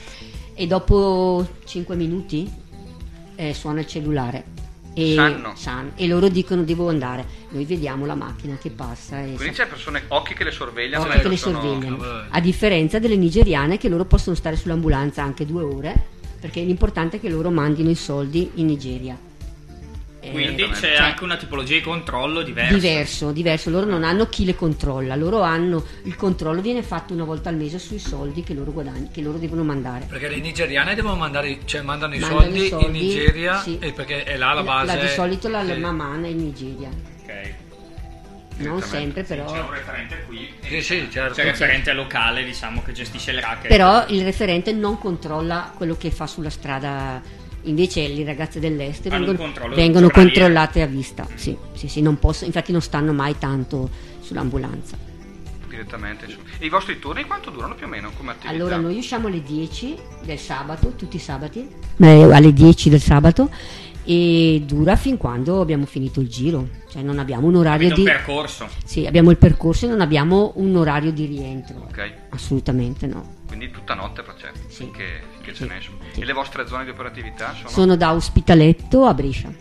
[SPEAKER 7] e dopo 5 minuti eh, suona il cellulare. E,
[SPEAKER 2] Sanno.
[SPEAKER 7] sanno. e loro dicono devo andare. Noi vediamo la macchina che passa e
[SPEAKER 2] Quindi
[SPEAKER 7] sa-
[SPEAKER 2] c'è persone, occhi che le sorvegliano.
[SPEAKER 7] occhi che le
[SPEAKER 2] sono-
[SPEAKER 7] sorvegliano.
[SPEAKER 6] vabbè.
[SPEAKER 7] A differenza delle nigeriane che loro possono stare sull'ambulanza anche due ore, perché l'importante è che loro mandino i soldi in Nigeria. Eh,
[SPEAKER 5] Quindi c'è
[SPEAKER 7] cioè,
[SPEAKER 5] anche una tipologia di controllo diversa.
[SPEAKER 7] Diverso, diverso, loro non hanno chi le controlla, loro hanno il controllo viene fatto una volta al mese sui soldi che loro guadagnano, che loro devono mandare.
[SPEAKER 6] Perché le nigeriane devono mandare, cioè mandano i
[SPEAKER 7] Mandano
[SPEAKER 6] soldi,
[SPEAKER 7] i soldi,
[SPEAKER 6] in Nigeria
[SPEAKER 7] sì.
[SPEAKER 6] e perché è là la base.
[SPEAKER 7] di solito la, la mamma è in Nigeria,
[SPEAKER 5] Ok.
[SPEAKER 7] non sempre però.
[SPEAKER 5] C'è un referente qui.
[SPEAKER 6] Sì, sì, certo.
[SPEAKER 5] C'è il referente locale, diciamo, che gestisce il racket.
[SPEAKER 7] Però il referente non controlla quello che fa sulla strada. Invece le ragazze dell'est
[SPEAKER 5] un
[SPEAKER 7] vengono, vengono controllate a vista. Sì, sì, sì, non posso, infatti non stanno mai tanto sull'ambulanza.
[SPEAKER 2] Direttamente, insomma. E i vostri turni quanto durano più o meno come attività?
[SPEAKER 7] Allora noi usciamo alle 10 del sabato, tutti i sabati, eh, alle 10 del sabato e dura fin quando abbiamo finito il giro, cioè non abbiamo un orario
[SPEAKER 5] Avete un
[SPEAKER 7] di...
[SPEAKER 5] percorso.
[SPEAKER 7] Sì, abbiamo il percorso e non abbiamo un orario di rientro,
[SPEAKER 2] Ok,
[SPEAKER 7] assolutamente no.
[SPEAKER 2] quindi tutta notte c'è,
[SPEAKER 7] Sì.
[SPEAKER 2] finché, finché
[SPEAKER 7] Sì,
[SPEAKER 2] ce n'è.
[SPEAKER 7] Sì.
[SPEAKER 2] E le vostre zone di operatività sono?
[SPEAKER 7] Sono da Ospitaletto a Brescia,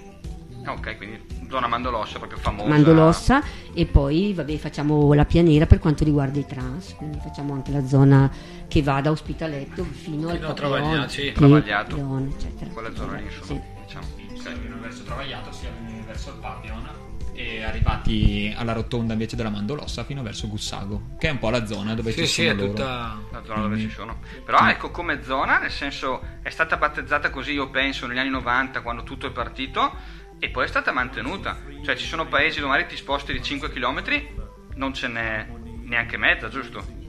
[SPEAKER 2] Ah, ok, quindi zona Mandolossa proprio famosa.
[SPEAKER 7] Mandolossa e poi vabbè, facciamo la pianera per quanto riguarda i trans, quindi facciamo anche la zona che va da Ospitaletto fino al Papione,
[SPEAKER 6] Travagliato, sì.
[SPEAKER 2] Travagliato.
[SPEAKER 7] Eccetera.
[SPEAKER 2] Quella zona lì, insomma.
[SPEAKER 7] Sì.
[SPEAKER 2] Diciamo.
[SPEAKER 8] Sia verso Travagliato sia verso il Papion e arrivati alla rotonda invece della Mandolossa fino verso Gussago, che è un po' la zona dove
[SPEAKER 6] Sì,
[SPEAKER 8] ci
[SPEAKER 6] sì,
[SPEAKER 8] sono
[SPEAKER 6] è
[SPEAKER 8] loro.
[SPEAKER 6] tutta...
[SPEAKER 2] La zona dove ci sono. Però ecco come zona, nel senso è stata battezzata così, io penso, negli anni 90 quando tutto è partito e poi è stata mantenuta. Cioè ci sono paesi dove magari ti sposti di 5 km, non ce n'è neanche mezza, giusto?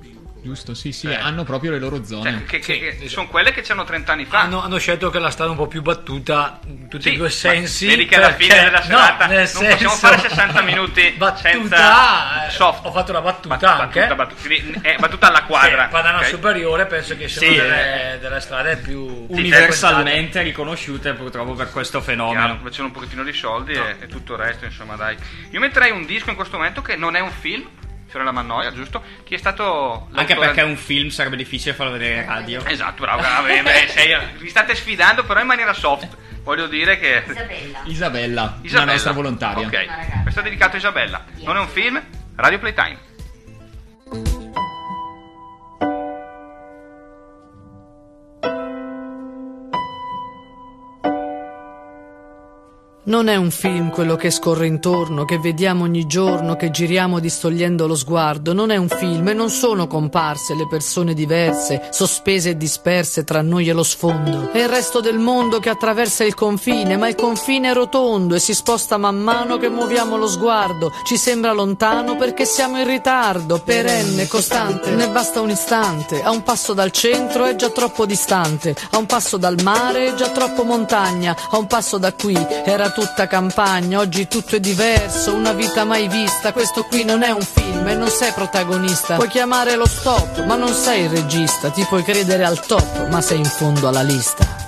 [SPEAKER 8] Giusto, sì, sì,
[SPEAKER 2] Cioè-
[SPEAKER 8] hanno proprio le loro zone.
[SPEAKER 2] Cioè, che, che-
[SPEAKER 6] Sì,
[SPEAKER 2] che sono quelle che c'erano 30 anni fa.
[SPEAKER 6] Hanno, hanno scelto che la strada un po' più battuta in tutti
[SPEAKER 2] Sì,
[SPEAKER 6] i due sensi.
[SPEAKER 2] vedi che alla fine della
[SPEAKER 6] no,
[SPEAKER 2] serata
[SPEAKER 6] nel
[SPEAKER 2] non possiamo
[SPEAKER 6] senso-
[SPEAKER 2] fare 60 [laughs] minuti
[SPEAKER 6] battuta,
[SPEAKER 2] senza
[SPEAKER 6] eh,
[SPEAKER 2] soft.
[SPEAKER 6] Ho fatto la battuta
[SPEAKER 2] Bat-
[SPEAKER 6] anche.
[SPEAKER 2] battuta, battuta, è battuta alla quadra.
[SPEAKER 6] Sì, Padana
[SPEAKER 2] ok?
[SPEAKER 6] superiore penso che siano
[SPEAKER 5] Sì,
[SPEAKER 6] delle, delle strade più
[SPEAKER 5] Universalmente riconosciute purtroppo per questo fenomeno.
[SPEAKER 2] c'è un pochettino di soldi e, e tutto il resto, insomma, dai. Io metterei un disco in questo momento che non è un film, Fiore la Mannoia, giusto? Chi è stato
[SPEAKER 5] Anche perché un film sarebbe difficile farlo vedere in radio.
[SPEAKER 2] Esatto, bravo, bravo, eh, beh, sei- vi state sfidando però in maniera soft. Voglio dire che
[SPEAKER 7] Isabella.
[SPEAKER 8] Isabella,
[SPEAKER 2] Isabella.
[SPEAKER 8] una nostra volontaria.
[SPEAKER 2] Ok, questo è dedicato a Isabella. Non è un film, Radio Playtime.
[SPEAKER 14] Non è un film quello che scorre intorno, che vediamo ogni giorno, che giriamo distogliendo lo sguardo. Non è un film e non sono comparse le persone diverse, sospese e disperse tra noi e lo sfondo. È il resto del mondo che attraversa il confine, ma il confine è rotondo e si sposta man mano che muoviamo lo sguardo. Ci sembra lontano perché siamo in ritardo, perenne, costante. Ne basta un istante. A un passo dal centro è già troppo distante. A un passo dal mare è già troppo montagna. A un passo da qui era tutta campagna, oggi tutto è diverso, una vita mai vista. Questo qui non è un film e non sei protagonista. Puoi chiamare lo stop, ma non sei il regista. Ti puoi credere al top, ma sei in fondo alla lista.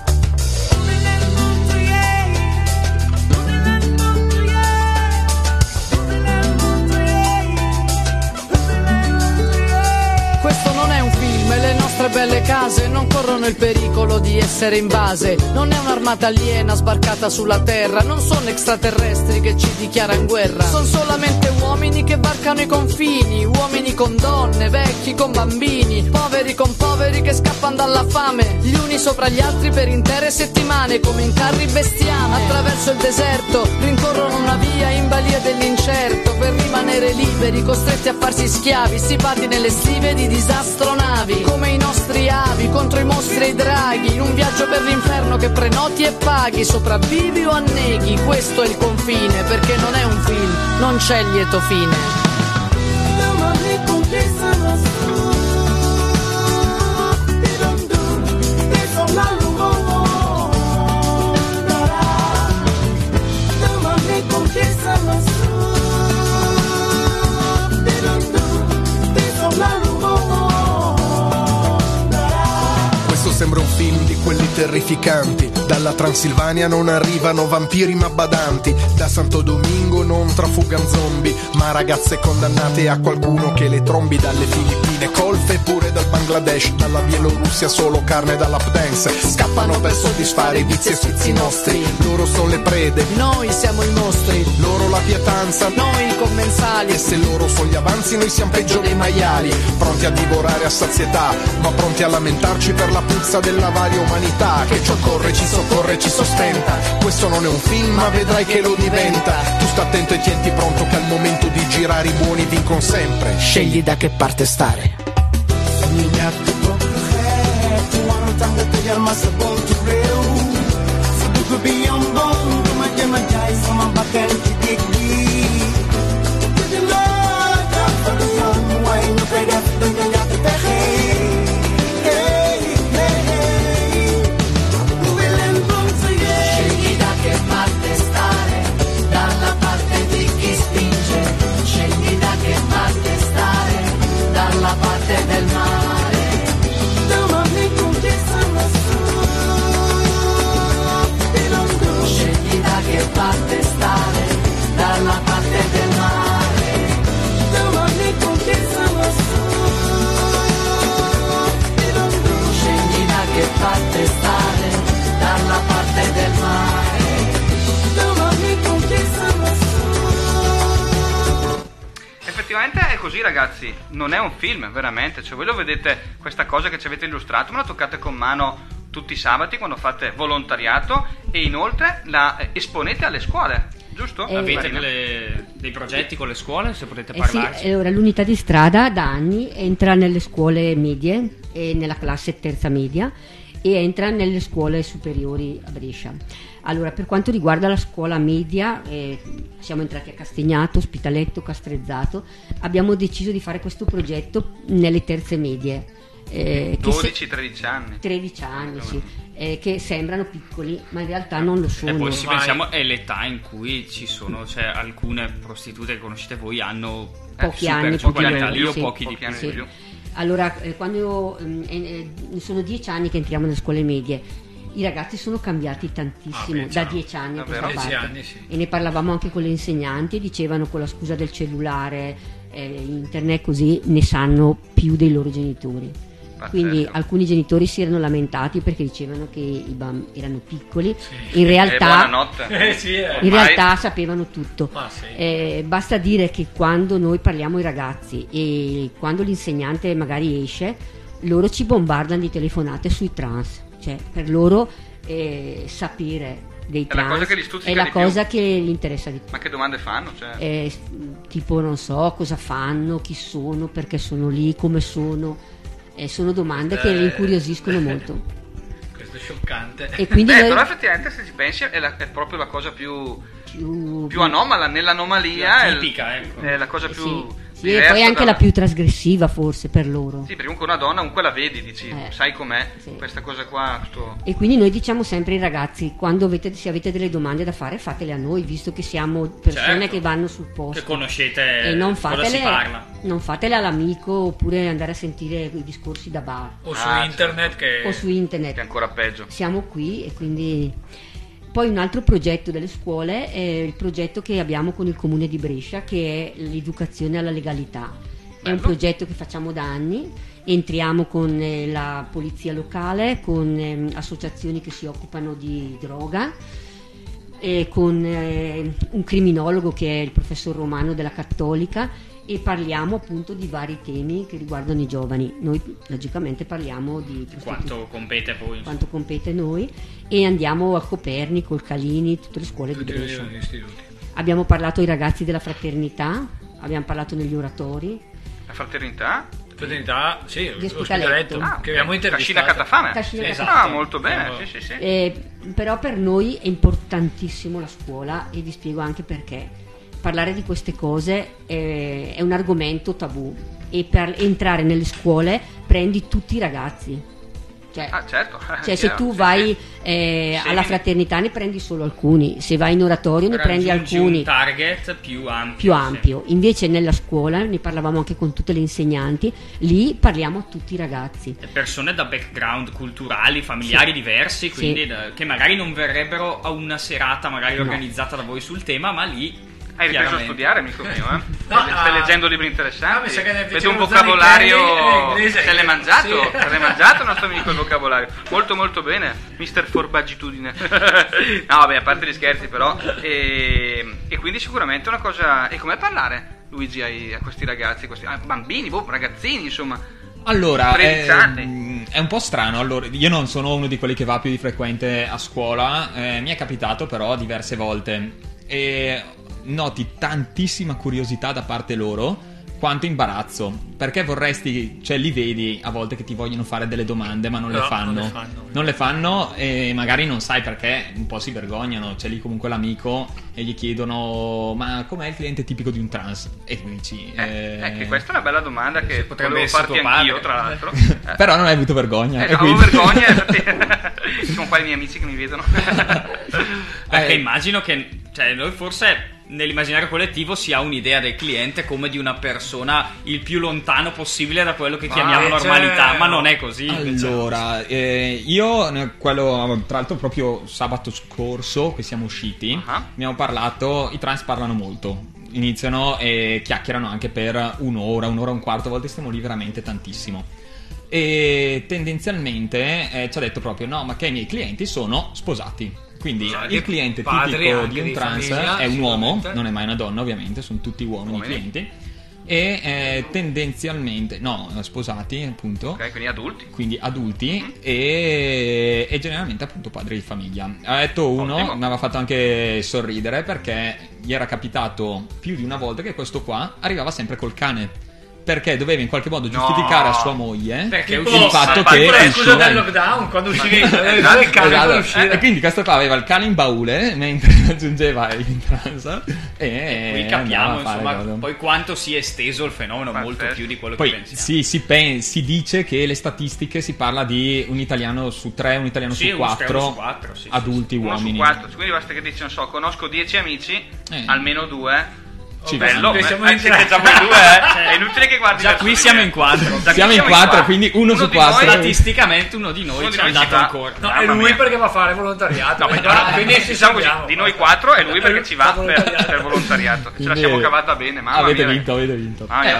[SPEAKER 14] Nostre belle case non corrono il pericolo di essere invase. Non è un'armata aliena sbarcata sulla terra, non sono extraterrestri che ci dichiarano guerra. Sono solamente uomini che varcano i confini, uomini con donne, vecchi con bambini, poveri con poveri che scappano dalla fame, gli uni sopra gli altri per intere settimane come in carri bestiame. Attraverso il deserto rincorrono una via in balia dell'incerto per rimanere liberi, costretti a farsi schiavi, stipati nelle stive di disastro navi, come i nostri avi contro i mostri e i draghi, in un viaggio per l'inferno che prenoti e paghi, sopravvivi o anneghi, questo è il confine, perché non è un film, non c'è lieto fine.
[SPEAKER 15] Quelli terrificanti. Dalla Transilvania non arrivano vampiri ma badanti. Da Santo Domingo non trafugano zombie, ma ragazze condannate a qualcuno che le trombi dalle Filippine, colfe pure dal Bangladesh, dalla Bielorussia solo carne dalla dance. Scappano per soddisfare i vizi e sfizi nostri. Loro sono le prede,
[SPEAKER 14] Noi siamo i mostri,
[SPEAKER 15] loro la pietanza.
[SPEAKER 14] noi i commensali.
[SPEAKER 15] E se loro sono gli avanzi, noi siamo peggio dei maiali, pronti a divorare a sazietà, ma pronti a lamentarci per la puzza della varia umanità che ci occorre, ci soccorre, ci sostenta. Questo non è un film, ma vedrai che lo diventa. Tu sta attento e tienti pronto che al momento di girare i buoni vincono sempre.
[SPEAKER 14] Scegli da che parte stare.
[SPEAKER 16] Majelma sa bon tu reu Fudu ku biyam bon Majelma jai
[SPEAKER 2] sama bakan così ragazzi, non è un film veramente, cioè voi lo vedete questa cosa che ci avete illustrato, me la toccate con mano tutti i sabati quando fate volontariato e inoltre la eh, esponete alle scuole, giusto?
[SPEAKER 7] Eh,
[SPEAKER 5] Avete delle- dei progetti con le scuole, se potete
[SPEAKER 7] Eh sì,
[SPEAKER 5] parlarci?
[SPEAKER 7] allora, l'unità di strada da anni entra nelle scuole medie e nella classe terza media e entra nelle scuole superiori a Brescia. Allora, per quanto riguarda la scuola media, eh, siamo entrati a Castagnato, Spitaletto, Castrezzato, abbiamo deciso di fare questo progetto nelle terze medie. eh, che se-
[SPEAKER 2] 12-13 anni.
[SPEAKER 7] 13 anni, sì, eh, che sembrano piccoli, ma in realtà non lo sono.
[SPEAKER 5] E poi se pensiamo è l'età in cui ci sono, cioè alcune prostitute che conoscete voi hanno
[SPEAKER 7] Pochi
[SPEAKER 5] super
[SPEAKER 7] anni
[SPEAKER 5] pochi
[SPEAKER 7] di
[SPEAKER 5] anni
[SPEAKER 7] noi,
[SPEAKER 5] lì o
[SPEAKER 7] sì.
[SPEAKER 5] pochi
[SPEAKER 2] Pochi
[SPEAKER 5] più.
[SPEAKER 2] anni
[SPEAKER 7] Sì.
[SPEAKER 2] di più.
[SPEAKER 7] Allora, eh, quando ehm, eh, eh, sono dieci anni che entriamo nelle scuole medie, i ragazzi sono cambiati tantissimo
[SPEAKER 6] Ah, beh,
[SPEAKER 7] da dieci anni a questa parte.
[SPEAKER 6] Dieci anni, sì.
[SPEAKER 7] E ne parlavamo anche con le insegnanti, dicevano con la scusa del cellulare, eh, internet così, ne sanno più dei loro genitori. Quindi alcuni genitori si erano lamentati perché dicevano che i bambini erano piccoli, in
[SPEAKER 2] Eh,
[SPEAKER 7] realtà. [laughs]
[SPEAKER 6] Eh, sì, eh.
[SPEAKER 7] in realtà sapevano tutto.
[SPEAKER 6] Ma sì.
[SPEAKER 7] Eh, basta dire che quando noi parliamo ai ragazzi e quando l'insegnante magari esce, loro ci bombardano di telefonate sui trans, cioè per loro eh, sapere dei
[SPEAKER 2] È la
[SPEAKER 7] trans
[SPEAKER 2] cosa che li
[SPEAKER 7] è la
[SPEAKER 2] di più.
[SPEAKER 7] cosa che gli interessa di più.
[SPEAKER 2] Ma che domande fanno? Cioè,
[SPEAKER 7] Eh, tipo non so cosa fanno, chi sono, perché sono lì, come sono. Eh, sono domande che
[SPEAKER 6] Eh.
[SPEAKER 7] li incuriosiscono molto. [laughs]
[SPEAKER 6] Questo è scioccante.
[SPEAKER 7] E quindi
[SPEAKER 2] Beh,
[SPEAKER 7] noi-
[SPEAKER 2] però effettivamente se ci pensi è, la- è proprio la cosa più,
[SPEAKER 7] più,
[SPEAKER 2] più anomala, nell'anomalia
[SPEAKER 5] Più
[SPEAKER 2] è,
[SPEAKER 5] atipica, ecco.
[SPEAKER 2] è la cosa più
[SPEAKER 7] Sì, e
[SPEAKER 2] diversa
[SPEAKER 7] poi anche
[SPEAKER 2] da-
[SPEAKER 7] la più trasgressiva forse per loro.
[SPEAKER 2] Sì, perché comunque una donna comunque la vedi, dici,
[SPEAKER 7] Eh.
[SPEAKER 2] sai com'è questa cosa qua, questo...
[SPEAKER 7] E quindi noi diciamo sempre ai ragazzi, quando avete, se avete delle domande da fare, fatele a noi, visto che siamo persone
[SPEAKER 5] Certo.
[SPEAKER 7] che vanno sul posto.
[SPEAKER 5] Che conoscete
[SPEAKER 7] e non
[SPEAKER 5] cosa si
[SPEAKER 7] fatele,
[SPEAKER 5] parla.
[SPEAKER 7] non fatele all'amico oppure andare a sentire i discorsi da bar.
[SPEAKER 6] O su
[SPEAKER 2] Ah,
[SPEAKER 6] internet che...
[SPEAKER 7] O su internet.
[SPEAKER 2] Che è ancora peggio.
[SPEAKER 7] Siamo qui e quindi... Poi un altro progetto delle scuole è il progetto che abbiamo con il comune di Brescia che è l'educazione alla legalità. È un progetto che facciamo da anni, entriamo con eh, la polizia locale, con ehm, associazioni che si occupano di droga, e con eh, un criminologo che è il professor Romano della Cattolica e parliamo appunto di vari temi che riguardano i giovani. Noi logicamente parliamo di
[SPEAKER 5] Quanto compete poi.
[SPEAKER 7] quanto compete a noi e andiamo a Copernico, il Calini, tutte le scuole di
[SPEAKER 6] Tutti
[SPEAKER 7] Brescia.
[SPEAKER 6] gli istituti.
[SPEAKER 7] Abbiamo parlato ai ragazzi della fraternità, abbiamo parlato negli oratori.
[SPEAKER 2] La fraternità?
[SPEAKER 6] Fraternità, sì,
[SPEAKER 7] Di
[SPEAKER 6] l'ospitaletto,
[SPEAKER 2] Ah,
[SPEAKER 6] che abbiamo intervistato.
[SPEAKER 2] Cascina Catafame?
[SPEAKER 7] Cascina
[SPEAKER 6] Sì,
[SPEAKER 7] Catafame.
[SPEAKER 6] esatto.
[SPEAKER 2] Ah, molto bene, sì, sì, sì.
[SPEAKER 7] Eh, però per noi è importantissimo la scuola e vi spiego anche perché. Parlare di queste cose è, è un argomento tabù e per entrare nelle scuole prendi tutti i ragazzi. Cioè,
[SPEAKER 2] Ah, certo.
[SPEAKER 7] cioè, [laughs] se tu
[SPEAKER 2] sì,
[SPEAKER 7] vai
[SPEAKER 2] sì.
[SPEAKER 7] eh,
[SPEAKER 2] Sì.
[SPEAKER 7] alla fraternità ne prendi solo alcuni, se vai in oratorio ne prendi alcuni
[SPEAKER 5] un target più ampio.
[SPEAKER 7] più
[SPEAKER 5] sì.
[SPEAKER 7] ampio. Invece nella scuola, ne parlavamo anche con tutte le insegnanti, lì parliamo a tutti i ragazzi.
[SPEAKER 5] E persone da background culturali, familiari
[SPEAKER 7] Sì.
[SPEAKER 5] diversi, quindi
[SPEAKER 7] Sì.
[SPEAKER 5] da- che magari non verrebbero a una serata magari
[SPEAKER 7] No.
[SPEAKER 5] organizzata da voi sul tema, ma lì
[SPEAKER 2] Hai ripreso a studiare, amico mio, eh? [laughs]
[SPEAKER 6] No,
[SPEAKER 2] stai, stai
[SPEAKER 6] ah.
[SPEAKER 2] leggendo libri
[SPEAKER 6] Ah,
[SPEAKER 2] interessanti. Vedo
[SPEAKER 6] facevano
[SPEAKER 2] un vocabolario.
[SPEAKER 6] inglese.
[SPEAKER 2] Se l'hai mangiato?
[SPEAKER 6] Sì.
[SPEAKER 2] Se l'hai mangiato il nostro amico il vocabolario. Molto molto bene, mister Forbagitudine. [laughs] no, vabbè, a parte gli scherzi, però. E, e quindi sicuramente una cosa. E com'è parlare, Luigi, ai- a questi ragazzi, a questi ah, bambini, boh, ragazzini, insomma.
[SPEAKER 8] Allora,
[SPEAKER 2] 13
[SPEAKER 8] è,
[SPEAKER 2] anni.
[SPEAKER 8] è un po' strano. Allora, io non sono uno di quelli che va più di frequente a scuola, eh, mi è capitato però diverse volte e noti tantissima curiosità da parte loro quanto imbarazzo, perché vorresti, cioè li vedi a volte che ti vogliono fare delle domande ma non le
[SPEAKER 6] No,
[SPEAKER 8] fanno.
[SPEAKER 6] non le fanno.
[SPEAKER 8] Non le fanno e magari non sai perché un po' si vergognano. C'è lì comunque l'amico e gli chiedono ma com'è il cliente tipico di un trans? E tu dici...
[SPEAKER 2] Eh,
[SPEAKER 8] eh,
[SPEAKER 2] che questa è una bella domanda che
[SPEAKER 5] potrebbe
[SPEAKER 2] farti anch'io,
[SPEAKER 5] padre.
[SPEAKER 2] tra l'altro. Eh, [laughs]
[SPEAKER 8] Però non hai avuto vergogna.
[SPEAKER 2] Eh,
[SPEAKER 8] e
[SPEAKER 2] no,
[SPEAKER 8] quindi-
[SPEAKER 2] avevo vergogna, [laughs] infatti. [laughs] sono qua i miei amici che mi vedono.
[SPEAKER 5] Perché
[SPEAKER 8] Eh.
[SPEAKER 5] immagino che, cioè, noi forse nell'immaginario collettivo si ha un'idea del cliente come di una persona il più lontano possibile da quello che chiamiamo normalità, ma non è così.
[SPEAKER 8] Allora, eh, io quello tra l'altro proprio sabato scorso che siamo usciti,
[SPEAKER 2] Ah.
[SPEAKER 8] abbiamo parlato, i trans parlano molto. Iniziano e chiacchierano anche per un'ora, un'ora e un quarto, a volte stiamo lì veramente tantissimo. E tendenzialmente eh, ci ha detto proprio: no, ma che i miei clienti sono sposati. Quindi
[SPEAKER 6] Sposati,
[SPEAKER 8] il cliente tipico di un trans
[SPEAKER 6] famiglia,
[SPEAKER 8] è un uomo, non è mai una donna, ovviamente, sono tutti uomini i
[SPEAKER 2] Uomini.
[SPEAKER 8] clienti. E eh, tendenzialmente, no, sposati appunto
[SPEAKER 2] ok, quindi adulti.
[SPEAKER 8] quindi adulti e, e generalmente appunto padri di famiglia. Ha detto uno,
[SPEAKER 2] Ottimo.
[SPEAKER 8] mi aveva fatto anche sorridere perché gli era capitato più di una volta che questo qua arrivava sempre col cane. Perché doveva in qualche modo giustificare a sua moglie
[SPEAKER 5] Perché
[SPEAKER 8] il fatto che
[SPEAKER 6] la scusa
[SPEAKER 8] usciva
[SPEAKER 6] del lockdown, quando uscivi
[SPEAKER 2] Esatto.
[SPEAKER 6] eh, il cane
[SPEAKER 8] Esatto.
[SPEAKER 6] per uscire.
[SPEAKER 8] E quindi questo qua aveva il cane in baule mentre [laughs] raggiungeva il trans e
[SPEAKER 5] Qui capiamo insomma
[SPEAKER 8] cosa.
[SPEAKER 5] poi quanto si è esteso il fenomeno molto
[SPEAKER 2] Pazzesco.
[SPEAKER 5] più di quello
[SPEAKER 8] Poi
[SPEAKER 5] che pensiamo.
[SPEAKER 8] si, si pen- si dice che le statistiche si parla di un italiano su tre, un italiano
[SPEAKER 5] Sì,
[SPEAKER 8] su
[SPEAKER 5] uno
[SPEAKER 8] quattro
[SPEAKER 5] su quattro, sì, sì,
[SPEAKER 8] adulti
[SPEAKER 2] Uno
[SPEAKER 8] uomini.
[SPEAKER 2] su quattro, quindi basta che dici, non so, conosco 10 amici,
[SPEAKER 8] Eh.
[SPEAKER 2] almeno due.
[SPEAKER 8] Ci
[SPEAKER 2] bello, eh,
[SPEAKER 6] Siamo
[SPEAKER 2] eh,
[SPEAKER 6] in
[SPEAKER 2] siete
[SPEAKER 6] tre.
[SPEAKER 2] già voi due, eh. È inutile che guardi
[SPEAKER 5] Già qui siamo in quattro.
[SPEAKER 2] Qui
[SPEAKER 8] Siamo in quattro, quindi uno su
[SPEAKER 2] di
[SPEAKER 8] quattro.
[SPEAKER 2] noi-
[SPEAKER 5] Statisticamente uno di noi
[SPEAKER 2] Uno
[SPEAKER 5] ci è andato
[SPEAKER 2] va.
[SPEAKER 5] ancora.
[SPEAKER 6] No, è lui
[SPEAKER 2] mia.
[SPEAKER 6] perché va a fare volontariato.
[SPEAKER 2] No, ma
[SPEAKER 6] Quindi-
[SPEAKER 2] allora,
[SPEAKER 6] quindi ci
[SPEAKER 2] diciamo così,
[SPEAKER 6] salviamo.
[SPEAKER 2] di noi quattro è lui perché ci va per,
[SPEAKER 6] volontariato.
[SPEAKER 2] per volontariato. Ce la siamo cavata bene, mamma
[SPEAKER 8] avete
[SPEAKER 2] mia.
[SPEAKER 8] vinto, avete vinto. Eh.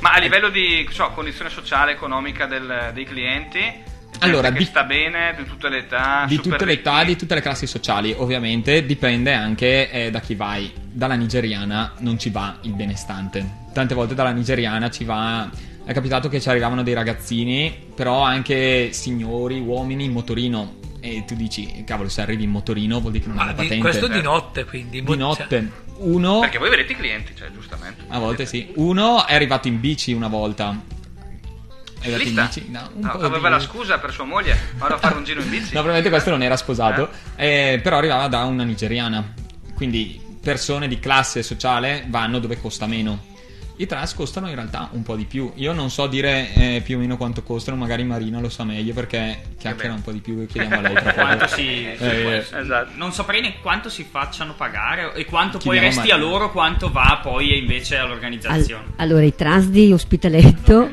[SPEAKER 2] Ma a livello di condizione sociale, economica del- dei clienti,
[SPEAKER 8] Allora,
[SPEAKER 2] che
[SPEAKER 8] di-
[SPEAKER 2] sta bene, di tutte le età,
[SPEAKER 8] di
[SPEAKER 2] super
[SPEAKER 8] tutte le età, di tutte le classi sociali, ovviamente dipende anche eh, da chi vai. Dalla nigeriana non ci va il benestante. Tante volte dalla nigeriana ci va. È capitato che ci arrivavano dei ragazzini, però anche signori, uomini in motorino. e tu dici, cavolo, se arrivi in motorino vuol dire che non
[SPEAKER 6] Ma
[SPEAKER 8] hai la patente.
[SPEAKER 6] questo di notte, quindi.
[SPEAKER 8] Di notte. Uno,
[SPEAKER 2] Perché voi vedete i clienti, cioè, giustamente.
[SPEAKER 8] a volte sì. Uno è arrivato in bici una volta. È arrivato in bici? No, un po'
[SPEAKER 2] aveva
[SPEAKER 8] di-
[SPEAKER 2] la scusa per sua moglie, vado a fare un giro in bici. [laughs]
[SPEAKER 8] No, probabilmente questo non era sposato, eh, però arrivava da una nigeriana. Quindi persone di classe sociale vanno dove costa meno. I trans costano in realtà un po' di più. Io non so dire eh, più o meno quanto costano, magari Marina lo sa meglio perché chiacchiera un po' di più. Chiediamo a lei tra [laughs]
[SPEAKER 5] quanto si,
[SPEAKER 8] Eh,
[SPEAKER 5] non saprei né quanto si facciano pagare e quanto poi
[SPEAKER 8] Chiediamo a
[SPEAKER 5] resti a
[SPEAKER 8] Maria.
[SPEAKER 5] loro quanto va poi invece
[SPEAKER 7] Al-
[SPEAKER 5] all'organizzazione
[SPEAKER 7] allora, i trans di Ospitaletto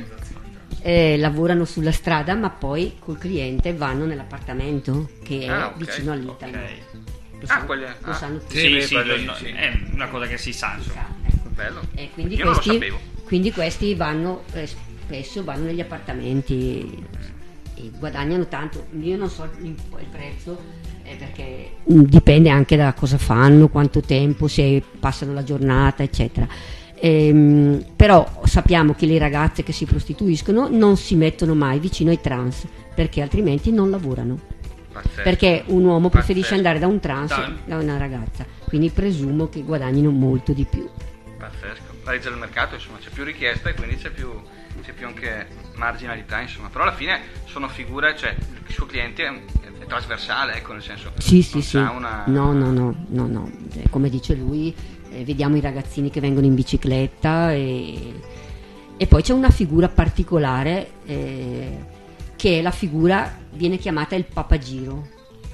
[SPEAKER 7] eh, lavorano sulla strada, ma poi col cliente vanno nell'appartamento che è
[SPEAKER 2] Ah, ok.
[SPEAKER 7] vicino all'Italia. Lo
[SPEAKER 2] Ah,
[SPEAKER 7] sanno,
[SPEAKER 2] quelle-
[SPEAKER 7] lo
[SPEAKER 2] ah.
[SPEAKER 7] sanno tutti.
[SPEAKER 5] sì, sì,
[SPEAKER 2] quello sì.
[SPEAKER 5] è una cosa che si sa insomma.
[SPEAKER 2] Bello.
[SPEAKER 7] E quindi
[SPEAKER 2] Io non lo
[SPEAKER 7] questi,
[SPEAKER 2] sapevo.
[SPEAKER 7] quindi questi vanno eh, spesso vanno negli appartamenti e guadagnano tanto. Io non so il, il prezzo eh, perché dipende anche da cosa fanno, quanto tempo, se passano la giornata, eccetera. Ehm, però sappiamo che le ragazze che si prostituiscono non si mettono mai vicino ai trans perché altrimenti non lavorano.
[SPEAKER 2] Pazzesco.
[SPEAKER 7] Perché un uomo preferisce
[SPEAKER 2] Pazzesco.
[SPEAKER 7] andare da un trans
[SPEAKER 2] Dai.
[SPEAKER 7] da una ragazza, quindi presumo che guadagnino molto di più.
[SPEAKER 2] Pazzesco. La legge del mercato, insomma, c'è più richiesta e quindi c'è più, c'è più anche marginalità, insomma. Però alla fine sono figure, cioè il suo cliente è, è trasversale, ecco, nel senso
[SPEAKER 7] Sì, sì, sì.
[SPEAKER 2] una...
[SPEAKER 7] No, no, no, no, no. Eh, Come dice lui, vediamo i ragazzini che vengono in bicicletta e, e poi c'è una figura particolare eh, che è la figura, viene chiamata il papagiro.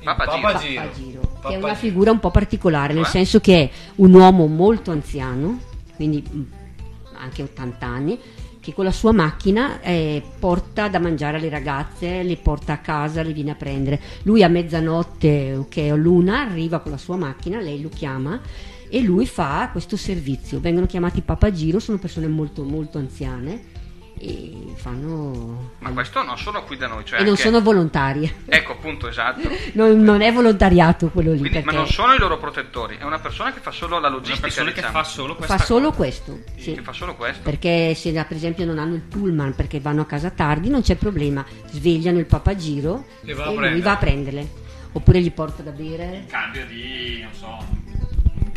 [SPEAKER 2] Papagiro.
[SPEAKER 6] Papagiro.
[SPEAKER 7] Papagiro, che è una figura un po' particolare, nel
[SPEAKER 2] Cioè?
[SPEAKER 7] senso che è un uomo molto anziano, quindi mm, anche 80 anni, che con la sua macchina eh, porta da mangiare alle ragazze, le porta a casa, le viene a prendere. Lui a mezzanotte, ok, o l'una, arriva con la sua macchina, lei lo chiama e lui fa questo servizio. Vengono chiamati papagiro, sono persone molto molto anziane e fanno...
[SPEAKER 2] Ma questo non sono qui da noi, cioè
[SPEAKER 7] e non
[SPEAKER 2] anche-
[SPEAKER 7] sono volontarie.
[SPEAKER 2] Ecco, appunto, esatto. [laughs]
[SPEAKER 7] Non, non è volontariato quello lì.
[SPEAKER 2] Quindi, ma
[SPEAKER 7] perché
[SPEAKER 2] non sono i loro protettori, è una persona che fa solo la logistica,
[SPEAKER 5] persona che
[SPEAKER 2] diciamo.
[SPEAKER 5] fa solo
[SPEAKER 7] fa solo questo. sì.
[SPEAKER 2] Che fa solo questo.
[SPEAKER 7] Perché se per esempio non hanno il pullman perché vanno a casa tardi non c'è problema, svegliano il papagiro
[SPEAKER 6] E
[SPEAKER 7] e,
[SPEAKER 6] va
[SPEAKER 7] lui va a prenderle. Oppure gli porta da bere.
[SPEAKER 5] in cambio di non so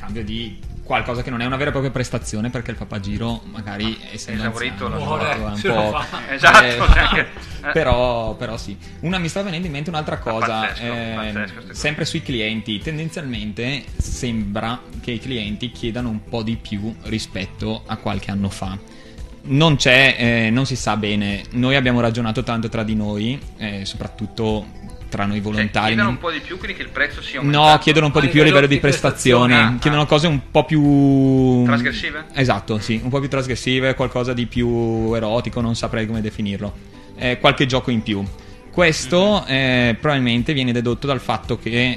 [SPEAKER 8] cambio di qualcosa che non è una vera e propria prestazione perché il papagiro magari essendo
[SPEAKER 2] Esaurito,
[SPEAKER 8] anziano, muore, un po'- [laughs]
[SPEAKER 2] fa. [laughs] Esatto,
[SPEAKER 8] eh,
[SPEAKER 2] cioè eh.
[SPEAKER 8] però, però sì una mi sta venendo in mente un'altra cosa
[SPEAKER 2] pazzesco,
[SPEAKER 8] ehm,
[SPEAKER 2] pazzesco
[SPEAKER 8] sempre sui clienti tendenzialmente sembra che i clienti chiedano un po' di più rispetto a qualche anno fa non c'è, eh, non si sa bene. Noi abbiamo ragionato tanto tra di noi, eh, soprattutto tra noi volontari.
[SPEAKER 2] Chiedono un po' di più, quindi che il prezzo sia aumentato.
[SPEAKER 8] No, chiedono un po' di più a livello di prestazione,
[SPEAKER 2] Ah,
[SPEAKER 8] chiedono cose un po' più
[SPEAKER 2] Trasgressive?
[SPEAKER 8] Esatto, sì, un po' più trasgressive, qualcosa di più erotico, non saprei come definirlo. Eh, qualche gioco in più. Questo eh, probabilmente viene dedotto dal fatto che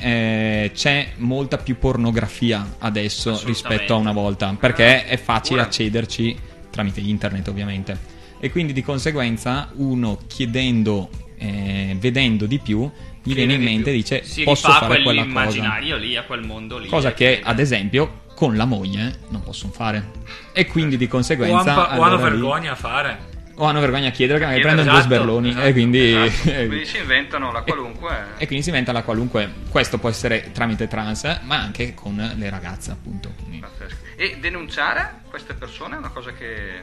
[SPEAKER 8] eh, c'è molta più pornografia adesso rispetto a una volta, perché è facile
[SPEAKER 2] Ora.
[SPEAKER 8] accederci tramite internet ovviamente. E quindi di conseguenza uno chiedendo, eh, vedendo di più, gli viene in mente e dice
[SPEAKER 5] si
[SPEAKER 8] posso fare quella cosa.
[SPEAKER 5] quell'immaginario lì a quel mondo lì
[SPEAKER 8] Cosa
[SPEAKER 5] e
[SPEAKER 8] che ad esempio con la moglie non possono fare. E quindi di
[SPEAKER 6] O,
[SPEAKER 8] conseguenza...
[SPEAKER 6] o hanno
[SPEAKER 8] allora lì-
[SPEAKER 6] vergogna a fare.
[SPEAKER 8] o hanno vergogna a chiedere che magari prendono due
[SPEAKER 6] esatto,
[SPEAKER 8] sberloni
[SPEAKER 6] esatto,
[SPEAKER 8] e quindi...
[SPEAKER 2] Esatto. [laughs] Quindi si inventano la qualunque.
[SPEAKER 8] e quindi si inventa la qualunque. Questo può essere tramite trans, ma anche con le ragazze, appunto. Quindi-.
[SPEAKER 2] E denunciare queste persone è una cosa che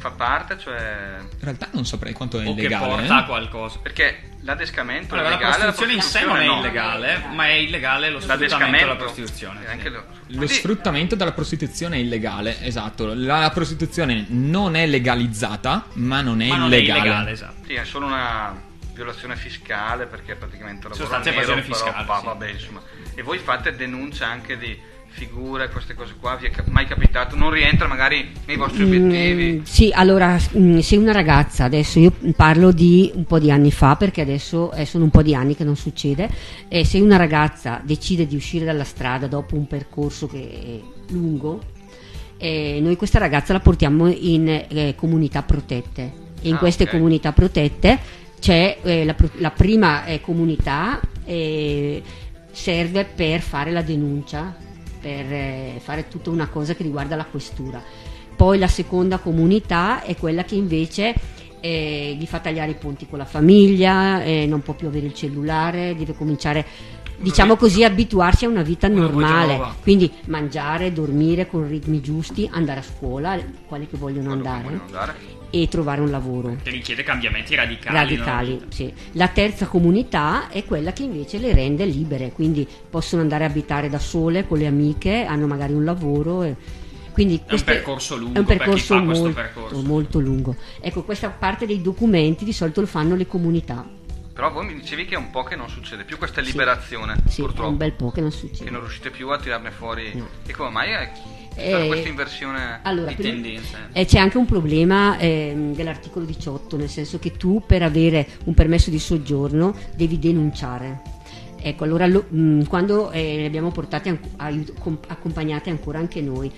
[SPEAKER 2] fa parte, cioè...
[SPEAKER 8] In realtà non saprei quanto è
[SPEAKER 5] o che
[SPEAKER 8] illegale.
[SPEAKER 5] porta a
[SPEAKER 8] eh.
[SPEAKER 5] qualcosa
[SPEAKER 2] Perché l'adescamento
[SPEAKER 5] Allora,
[SPEAKER 2] è
[SPEAKER 5] la
[SPEAKER 2] legale,
[SPEAKER 5] prostituzione in sé non è
[SPEAKER 2] no.
[SPEAKER 5] illegale, ma è illegale lo sfruttamento della prostituzione.
[SPEAKER 2] E anche lo-
[SPEAKER 8] Lo sfruttamento della prostituzione è illegale, esatto. La prostituzione non è legalizzata, ma non è
[SPEAKER 5] Ma non è
[SPEAKER 8] illegale.
[SPEAKER 5] illegale, esatto.
[SPEAKER 2] Sì, è solo una violazione fiscale perché è praticamente lavoro nero, però,
[SPEAKER 5] fiscale,
[SPEAKER 2] va-
[SPEAKER 5] sì.
[SPEAKER 2] vabbè, insomma. E voi fate denuncia anche di figure, queste cose qua, vi è mai capitato? Non rientra magari nei vostri obiettivi?
[SPEAKER 7] Mm, sì, allora, mm, se una ragazza, adesso io parlo di un po' di anni fa, perché adesso eh, sono un po' di anni che non succede, e se una ragazza decide di uscire dalla strada dopo un percorso che è lungo, eh, noi questa ragazza la portiamo in eh, comunità protette. E in
[SPEAKER 2] Ah,
[SPEAKER 7] queste
[SPEAKER 2] ok.
[SPEAKER 7] comunità protette c'è eh, la, la prima eh, comunità eh, serve per fare la denuncia, per eh, fare tutta una cosa che riguarda la questura. Poi la seconda comunità è quella che invece eh, gli fa tagliare i ponti con la famiglia, eh, non può più avere il cellulare, deve cominciare, diciamo così, abituarsi a una vita normale. Quindi mangiare, dormire con ritmi giusti, andare a scuola, quali che vogliono andare,
[SPEAKER 2] vogliono andare.
[SPEAKER 7] E trovare un lavoro.
[SPEAKER 5] Che richiede cambiamenti radicali.
[SPEAKER 7] Radicali,
[SPEAKER 5] no?
[SPEAKER 7] sì. La terza comunità è quella che invece le rende libere, quindi possono andare a abitare da sole con le amiche, hanno magari un lavoro. e- quindi
[SPEAKER 5] È un percorso lungo
[SPEAKER 7] è un
[SPEAKER 5] per chi
[SPEAKER 7] percorso molto,
[SPEAKER 5] percorso.
[SPEAKER 7] molto lungo. Ecco, questa parte dei documenti di solito lo fanno le comunità.
[SPEAKER 2] Però voi mi dicevi che è un po' che non succede più questa
[SPEAKER 7] Sì.
[SPEAKER 2] liberazione,
[SPEAKER 7] Sì, è
[SPEAKER 2] purtroppo.
[SPEAKER 7] un bel po' che non
[SPEAKER 2] Che
[SPEAKER 7] succede.
[SPEAKER 2] non riuscite più a tirarne fuori. E come mai è
[SPEAKER 7] Eh,
[SPEAKER 2] questa inversione
[SPEAKER 7] allora,
[SPEAKER 2] di
[SPEAKER 7] prima-
[SPEAKER 2] tendenze?
[SPEAKER 7] E c'è anche un problema ehm, dell'articolo 18, nel senso che tu per avere un permesso di soggiorno devi denunciare. Ecco, allora lo- mh, quando eh, li abbiamo portati an- aiut- com- accompagnati ancora anche noi,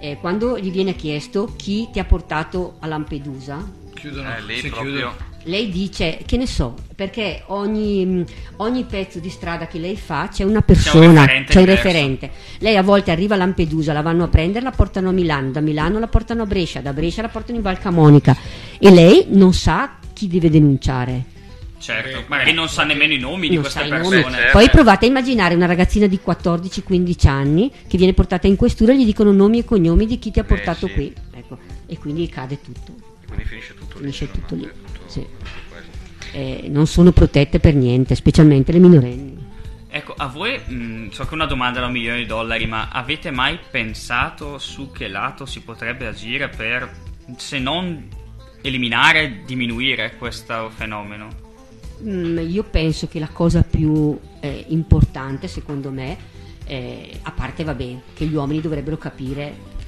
[SPEAKER 7] eh, quando gli viene chiesto chi ti ha portato a Lampedusa,
[SPEAKER 6] Chiudono,
[SPEAKER 2] Eh, lì
[SPEAKER 6] si
[SPEAKER 2] proprio-
[SPEAKER 6] chiudono.
[SPEAKER 7] Lei dice, che ne so, perché ogni, mh, ogni pezzo di strada che lei fa c'è una persona, c'è un
[SPEAKER 5] diverso.
[SPEAKER 7] referente. Lei a volte arriva a Lampedusa, la vanno a prendere, la portano a Milano, da Milano la portano a Brescia, da Brescia la portano in Val Camonica e lei non sa chi deve denunciare.
[SPEAKER 5] Certo, magari non sa nemmeno i nomi di
[SPEAKER 7] Non
[SPEAKER 5] queste
[SPEAKER 7] sa i nomi.
[SPEAKER 5] persone.
[SPEAKER 7] Poi provate a immaginare una ragazzina di 14-15 anni che viene portata in questura e gli dicono nomi e cognomi di chi ti ha portato
[SPEAKER 2] sì.
[SPEAKER 7] qui. Ecco, e quindi cade tutto.
[SPEAKER 2] Quindi finisce tutto lì.
[SPEAKER 7] Finisce
[SPEAKER 2] insomma,
[SPEAKER 7] tutto lì. Sì. Eh, non sono protette per niente, specialmente le minorenni.
[SPEAKER 5] Ecco, a voi, mh, so che una domanda da un milione di dollari, ma avete mai pensato su che lato si potrebbe agire per, se non eliminare, diminuire questo fenomeno?
[SPEAKER 7] Mm, io penso che la cosa più eh, importante, secondo me, eh, a parte vabbè, che gli uomini dovrebbero capire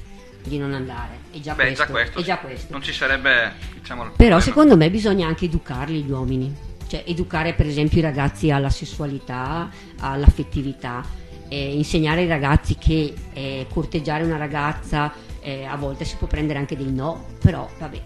[SPEAKER 7] di non andare. È già
[SPEAKER 2] Beh,
[SPEAKER 7] questo.
[SPEAKER 2] già questo,
[SPEAKER 7] è già questo.
[SPEAKER 2] Non ci sarebbe, diciamo,
[SPEAKER 7] Però
[SPEAKER 2] problema.
[SPEAKER 7] secondo me bisogna anche educarli gli uomini, cioè educare per esempio i ragazzi alla sessualità, all'affettività, eh, insegnare ai ragazzi che eh, corteggiare una ragazza eh, a volte si può prendere anche dei no, però vabbè.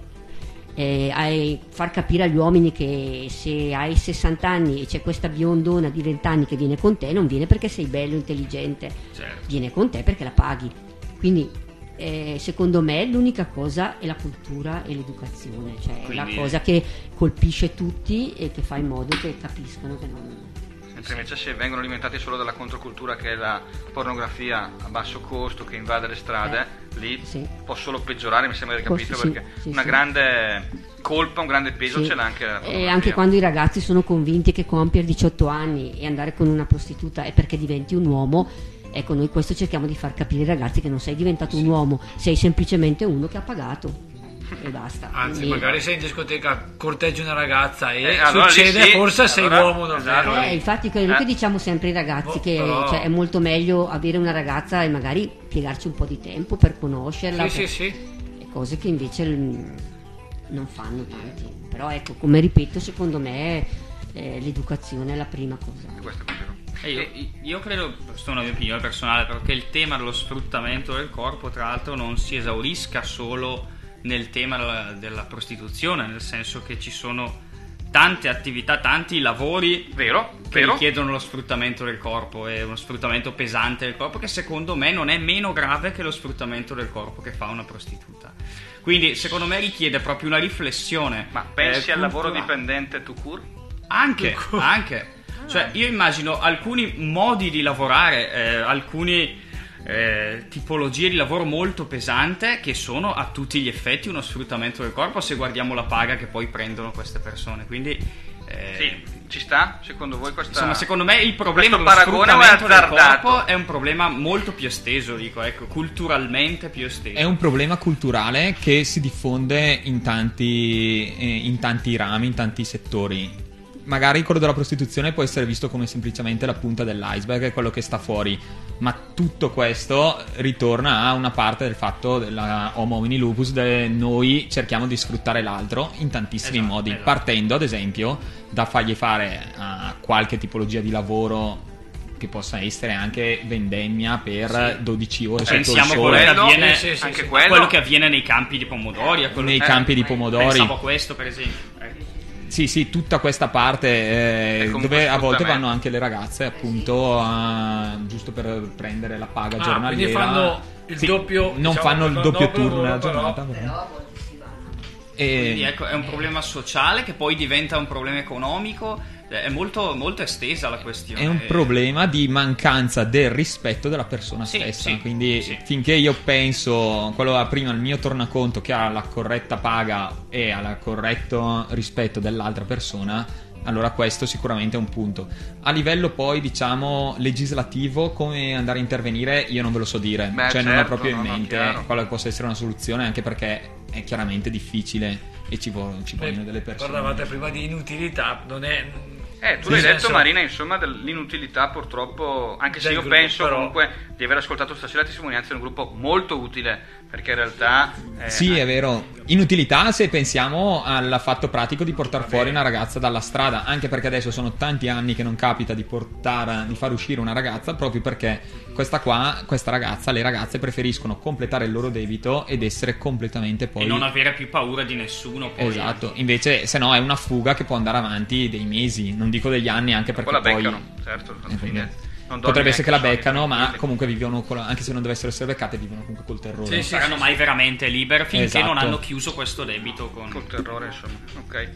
[SPEAKER 7] Eh, far capire agli uomini che se hai 60 anni e c'è questa biondona di 20 anni che viene con te, non viene perché sei bello, intelligente,
[SPEAKER 5] Certo.
[SPEAKER 7] viene con te perché la paghi. Quindi eh, secondo me l'unica cosa è la cultura e l'educazione, cioè è
[SPEAKER 2] Quindi-
[SPEAKER 7] la cosa che colpisce tutti e che fa in modo che capiscano che non...
[SPEAKER 2] Mentre invece se vengono alimentati solo dalla controcultura che è la pornografia a basso costo che invade le strade, lì può solo peggiorare, mi sembra di capito,
[SPEAKER 7] sì,
[SPEAKER 2] perché
[SPEAKER 7] sì,
[SPEAKER 2] una
[SPEAKER 7] sì.
[SPEAKER 2] grande colpa, un grande peso
[SPEAKER 7] Sì.
[SPEAKER 2] ce l'ha anche la
[SPEAKER 7] E anche quando i ragazzi sono convinti che compiere 18 anni e andare con una prostituta è perché diventi un uomo, ecco noi questo cerchiamo di far capire ai ragazzi che non sei diventato un uomo, sei semplicemente uno che ha pagato e basta.
[SPEAKER 6] Anzi,
[SPEAKER 7] Quindi-
[SPEAKER 6] magari sei in discoteca, corteggi una ragazza e
[SPEAKER 2] Eh, allora
[SPEAKER 6] succede,
[SPEAKER 2] sì,
[SPEAKER 6] forse sei
[SPEAKER 2] allora-
[SPEAKER 6] uomo davvero.
[SPEAKER 7] Eh, infatti quello
[SPEAKER 6] Eh.
[SPEAKER 7] che diciamo sempre ai ragazzi
[SPEAKER 6] Oh,
[SPEAKER 7] che
[SPEAKER 6] però-
[SPEAKER 7] cioè, è molto meglio avere una ragazza e magari piegarci un po' di tempo per conoscerla
[SPEAKER 6] Sì,
[SPEAKER 7] per-
[SPEAKER 6] sì, sì.
[SPEAKER 7] e cose che invece mm, non fanno tanti però ecco come ripeto secondo me eh, l'educazione è la prima cosa
[SPEAKER 5] Eh, io, io credo, questa è una mia opinione personale, però che il tema dello sfruttamento del corpo, tra l'altro, non si esaurisca solo nel tema della, della prostituzione, nel senso che ci sono tante attività, tanti lavori
[SPEAKER 2] Vero,
[SPEAKER 5] che
[SPEAKER 2] vero.
[SPEAKER 5] richiedono lo sfruttamento del corpo e uno sfruttamento pesante del corpo che secondo me non è meno grave che lo sfruttamento del corpo che fa una prostituta. Quindi secondo me richiede proprio una riflessione. Ma
[SPEAKER 2] Pensi al lavoro dipendente to cure?
[SPEAKER 5] Anche, anche. Cioè, io immagino alcuni modi di lavorare, eh, alcune eh, tipologie di lavoro molto pesante che sono a tutti gli effetti uno sfruttamento del corpo se guardiamo la paga che poi prendono queste persone. Quindi, eh,
[SPEAKER 2] Sì, ci sta? Secondo voi questa...
[SPEAKER 5] insomma, secondo me il problema dello
[SPEAKER 2] è
[SPEAKER 5] sfruttamento del corpo è un problema molto più esteso, dico, ecco, culturalmente più esteso.
[SPEAKER 8] È un problema culturale che si diffonde in tanti, eh, in tanti rami, in tanti settori. Magari quello della prostituzione può essere visto come semplicemente la punta dell'iceberg, è quello che sta fuori, ma tutto questo ritorna a una parte del fatto della homo homini lupus, dove noi cerchiamo di sfruttare l'altro in tantissimi
[SPEAKER 5] Esatto,
[SPEAKER 8] modi,
[SPEAKER 5] esatto.
[SPEAKER 8] partendo ad esempio da fargli fare a qualche tipologia di lavoro che possa essere anche vendemmia per
[SPEAKER 5] Sì.
[SPEAKER 8] 12 ore sotto il
[SPEAKER 5] Pensiamo a
[SPEAKER 8] sole.
[SPEAKER 5] quello, che avviene,
[SPEAKER 2] sì, sì,
[SPEAKER 5] anche
[SPEAKER 2] sì.
[SPEAKER 5] quello. quello che avviene nei campi di pomodori.
[SPEAKER 8] Nei
[SPEAKER 5] eh,
[SPEAKER 8] campi di pomodori.
[SPEAKER 5] Pensavo a questo, per esempio. Eh.
[SPEAKER 8] Sì, sì, tutta questa parte eh, dove a volte vanno anche le ragazze, appunto, a- giusto per prendere la paga
[SPEAKER 6] Ah,
[SPEAKER 8] giornaliera.
[SPEAKER 6] quindi fanno il
[SPEAKER 8] Sì,
[SPEAKER 6] doppio,
[SPEAKER 8] Non
[SPEAKER 6] diciamo,
[SPEAKER 8] fanno il doppio
[SPEAKER 6] doppio
[SPEAKER 8] turno nella giornata.
[SPEAKER 6] però-
[SPEAKER 8] però. E-
[SPEAKER 5] Quindi ecco, è un problema sociale che poi diventa un problema economico. Eh, È molto, molto estesa la questione.
[SPEAKER 8] È un problema di mancanza del rispetto della persona
[SPEAKER 5] Sì,
[SPEAKER 8] stessa.
[SPEAKER 5] sì,
[SPEAKER 8] Quindi
[SPEAKER 5] sì.
[SPEAKER 8] finché io penso, quello prima il mio tornaconto che ha la corretta paga e ha il corretto rispetto dell'altra persona, allora questo sicuramente è un punto. A livello poi, diciamo, legislativo, come andare a intervenire, io non ve lo so dire.
[SPEAKER 2] Beh,
[SPEAKER 8] cioè non ho
[SPEAKER 2] certo,
[SPEAKER 8] proprio in
[SPEAKER 2] no, no,
[SPEAKER 8] mente
[SPEAKER 2] chiaro.
[SPEAKER 8] quale possa essere una soluzione, anche perché è chiaramente difficile e ci, vo- ci vogliono delle persone.
[SPEAKER 6] Parlavate prima di inutilità, non è...
[SPEAKER 2] Eh, tu l'hai detto
[SPEAKER 6] senso-
[SPEAKER 2] Marina, insomma, dell'inutilità purtroppo, anche se
[SPEAKER 6] Del
[SPEAKER 2] io
[SPEAKER 6] gruppo,
[SPEAKER 2] penso
[SPEAKER 6] però-
[SPEAKER 2] comunque di aver ascoltato stasera la testimonianza di un gruppo molto utile, perché in realtà... eh,
[SPEAKER 8] Sì, è vero. Inutilità se pensiamo al fatto pratico di portare fuori una ragazza dalla strada, anche perché adesso sono tanti anni che non capita di portare, di far uscire una ragazza, proprio perché questa qua, questa ragazza, le ragazze preferiscono completare il loro debito ed essere completamente poi...
[SPEAKER 5] E non avere più paura di nessuno. Poi.
[SPEAKER 8] Esatto, invece se no è una fuga che può andare avanti dei mesi, non dico degli anni, anche perché
[SPEAKER 2] poi la
[SPEAKER 8] poi...
[SPEAKER 2] beccano, certo, alla
[SPEAKER 8] Eh,
[SPEAKER 2] fine
[SPEAKER 8] Potrebbe essere che la beccano, ma comunque vivono, con la- anche se non dovessero essere beccate, vivono comunque col terrore.
[SPEAKER 5] non saranno mai veramente libere finché
[SPEAKER 8] Esatto.
[SPEAKER 5] non hanno chiuso questo debito con...
[SPEAKER 2] Col terrore, insomma. Ok.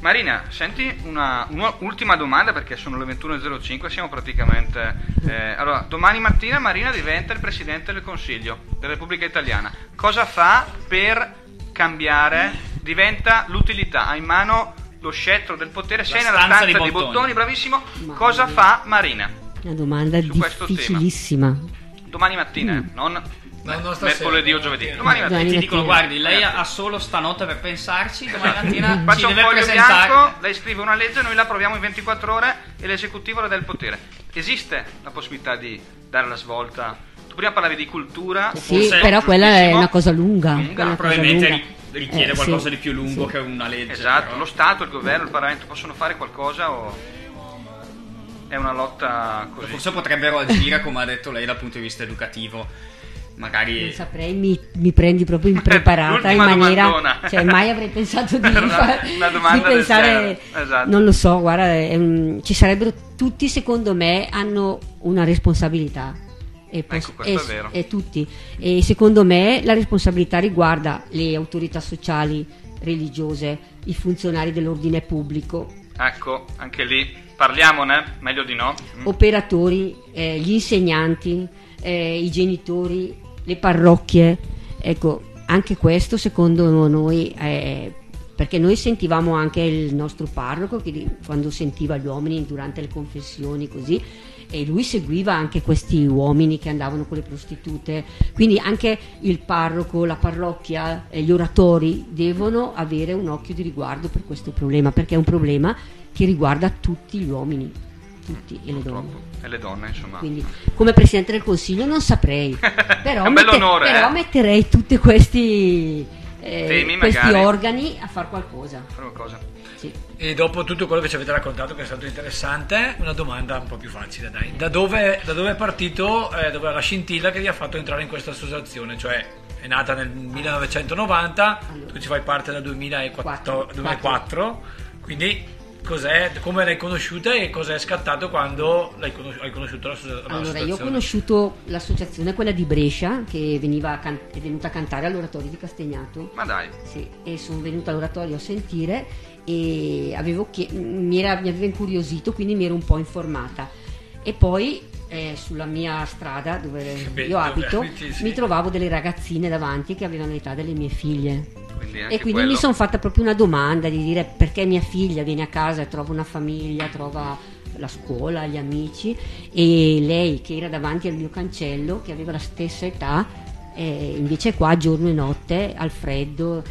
[SPEAKER 2] Marina, senti una, un'ultima domanda perché sono le 21.05, siamo praticamente... eh, allora, domani mattina Marina diventa il Presidente del Consiglio della Repubblica Italiana. Cosa fa per cambiare? Diventa l'utilità, ha in mano lo scettro del potere, sei nella
[SPEAKER 5] stanza
[SPEAKER 2] stanza
[SPEAKER 5] di
[SPEAKER 2] dei
[SPEAKER 5] bottoni.
[SPEAKER 2] bottoni, bravissimo. Cosa fa Marina?
[SPEAKER 7] Una domanda
[SPEAKER 2] Su
[SPEAKER 7] difficilissima.
[SPEAKER 2] Domani mattina,
[SPEAKER 7] Mm.
[SPEAKER 2] non
[SPEAKER 6] stasera.
[SPEAKER 2] mercoledì o giovedì. Domani mattina.
[SPEAKER 5] E ti dicono, guardi, lei ha solo stanotte per pensarci, domani [laughs] mattina ci
[SPEAKER 2] Faccia un
[SPEAKER 5] deve
[SPEAKER 2] foglio
[SPEAKER 5] presentare...
[SPEAKER 2] bianco, lei scrive una legge, noi la approviamo in 24 ore e l'esecutivo le dà il potere. Esiste la possibilità di dare la svolta? Tu prima parlavi di cultura,
[SPEAKER 7] Sì, però quella è una cosa lunga.
[SPEAKER 2] Lunga,
[SPEAKER 7] una cosa
[SPEAKER 5] probabilmente
[SPEAKER 7] lunga.
[SPEAKER 5] ri- richiede
[SPEAKER 7] Eh,
[SPEAKER 5] qualcosa
[SPEAKER 7] sì,
[SPEAKER 5] di più lungo
[SPEAKER 7] sì.
[SPEAKER 5] che una legge.
[SPEAKER 2] Esatto,
[SPEAKER 5] però.
[SPEAKER 2] lo Stato, il governo, il Parlamento possono fare qualcosa o è una lotta così?
[SPEAKER 5] Forse potrebbero agire, come ha detto lei, dal punto di vista educativo. Magari...
[SPEAKER 7] Non saprei, mi, mi prendi proprio impreparata [laughs] in maniera.
[SPEAKER 5] domandona.
[SPEAKER 7] Cioè, mai avrei pensato di, [laughs]
[SPEAKER 2] Una-
[SPEAKER 7] far- [laughs]
[SPEAKER 2] una domanda
[SPEAKER 7] di pensare.
[SPEAKER 2] esatto.
[SPEAKER 7] Non lo so, guarda, un- ci sarebbero tutti, secondo me, hanno una responsabilità. E, pos-
[SPEAKER 2] Ecco, questo
[SPEAKER 7] e-
[SPEAKER 2] è vero.
[SPEAKER 7] e tutti. E secondo me la responsabilità riguarda le autorità sociali, religiose, i funzionari dell'ordine pubblico,
[SPEAKER 2] Ecco, anche lì parliamone, meglio di no. Mm.
[SPEAKER 7] operatori, eh, gli insegnanti, eh, i genitori, le parrocchie. Ecco, anche questo secondo noi è perché noi sentivamo anche il nostro parroco che quando sentiva gli uomini durante le confessioni così e lui seguiva anche questi uomini che andavano con le prostitute quindi anche il parroco, la parrocchia e gli oratori devono avere un occhio di riguardo per questo problema perché è un problema che riguarda tutti gli uomini tutti e le donne
[SPEAKER 2] E le donne, insomma.
[SPEAKER 7] quindi come Presidente del Consiglio non saprei però, [laughs]
[SPEAKER 2] È un bell'onore,
[SPEAKER 7] però
[SPEAKER 2] eh.
[SPEAKER 7] metterei tutti questi, eh,
[SPEAKER 2] Temi,
[SPEAKER 7] questi
[SPEAKER 2] magari.
[SPEAKER 7] organi a fare qualcosa
[SPEAKER 2] Fare qualcosa.
[SPEAKER 7] Sì.
[SPEAKER 6] E dopo tutto quello che ci avete raccontato, che è stato interessante, una domanda un po' più facile, dai. Da dove, da dove è partito, eh, dove è la scintilla che vi ha fatto entrare in questa associazione? Cioè, è nata nel 1990, tu ci fai parte dal 2004, 2004 quindi cos'è, come l'hai conosciuta e cosa è scattato quando l'hai conos- hai conosciuto l'associa-
[SPEAKER 7] Allora, io ho
[SPEAKER 6] l'associazione?
[SPEAKER 7] conosciuto l'associazione, quella di Brescia, che can- è venuta a cantare all'oratorio di Castagnato.
[SPEAKER 2] Ma dai.
[SPEAKER 7] Sì, e sono venuta all'oratorio a sentire e avevo chie- mi, era- mi aveva incuriosito, quindi mi ero un po' informata. E poi eh, sulla mia strada dove
[SPEAKER 6] Beh,
[SPEAKER 7] io
[SPEAKER 6] dove
[SPEAKER 7] abito [laughs]
[SPEAKER 6] abiti, sì.
[SPEAKER 7] mi trovavo delle ragazzine davanti che avevano l'età delle mie figlie.
[SPEAKER 2] Quindi
[SPEAKER 7] E quindi
[SPEAKER 2] quello-
[SPEAKER 7] mi sono fatta proprio una domanda di dire perché mia figlia viene a casa e trova una famiglia, trova la scuola, gli amici e lei che era davanti al mio cancello, che aveva la stessa età, eh, invece qua giorno e notte al freddo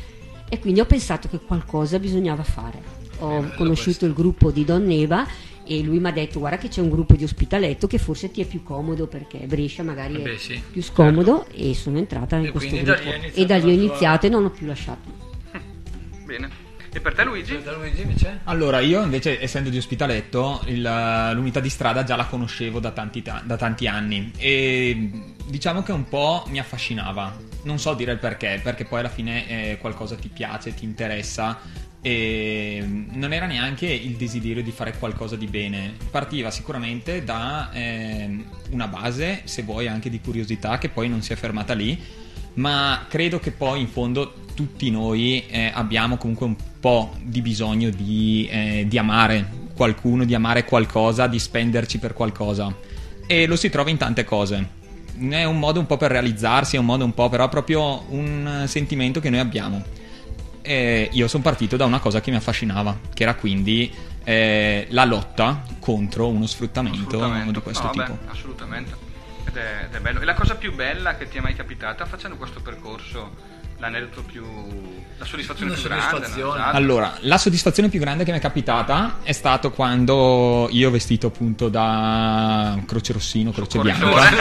[SPEAKER 7] e quindi ho pensato che qualcosa bisognava fare. Ho conosciuto il gruppo di Don Neva e lui mi ha detto guarda che c'è un gruppo di ospitaletto che forse ti è più comodo perché Brescia magari
[SPEAKER 6] Eh
[SPEAKER 7] è
[SPEAKER 6] beh, sì,
[SPEAKER 7] più scomodo e sono entrata in
[SPEAKER 6] E
[SPEAKER 7] questo gruppo
[SPEAKER 6] è
[SPEAKER 7] e da lì ho
[SPEAKER 6] la tua-
[SPEAKER 7] iniziato e non ho più lasciato. [laughs]
[SPEAKER 2] Bene. E per te Luigi?
[SPEAKER 6] Luigi invece?
[SPEAKER 8] Allora, io invece, essendo di Ospitaletto, il- l'unità di strada già la conoscevo da tanti, ta- da tanti anni e diciamo che un po' mi affascinava. Non so dire il perché, perché poi alla fine eh, qualcosa ti piace, ti interessa e non era neanche il desiderio di fare qualcosa di bene. Partiva sicuramente da ehm, una base, se vuoi anche di curiosità, che poi non si è fermata lì ma credo che poi in fondo tutti noi eh, abbiamo comunque un po' di bisogno di, eh, di amare qualcuno, di amare qualcosa, di spenderci per qualcosa. E lo si trova in tante cose. È un modo un po' per realizzarsi, è un modo un po' però proprio un sentimento che noi abbiamo. E io sono partito da una cosa che mi affascinava, che era quindi eh, la lotta contro uno sfruttamento, di questo
[SPEAKER 2] No,
[SPEAKER 8] tipo.
[SPEAKER 2] vabbè, assolutamente. Ed è, ed è bello. E la cosa più bella che ti è mai capitata facendo questo percorso? L'aneddoto più. la soddisfazione
[SPEAKER 6] Una
[SPEAKER 2] più grande? no?
[SPEAKER 6] soddisfazione.
[SPEAKER 8] Allora, la soddisfazione più grande che mi è capitata è stato quando io vestito appunto da Croce Rossino, Croce. Bianca,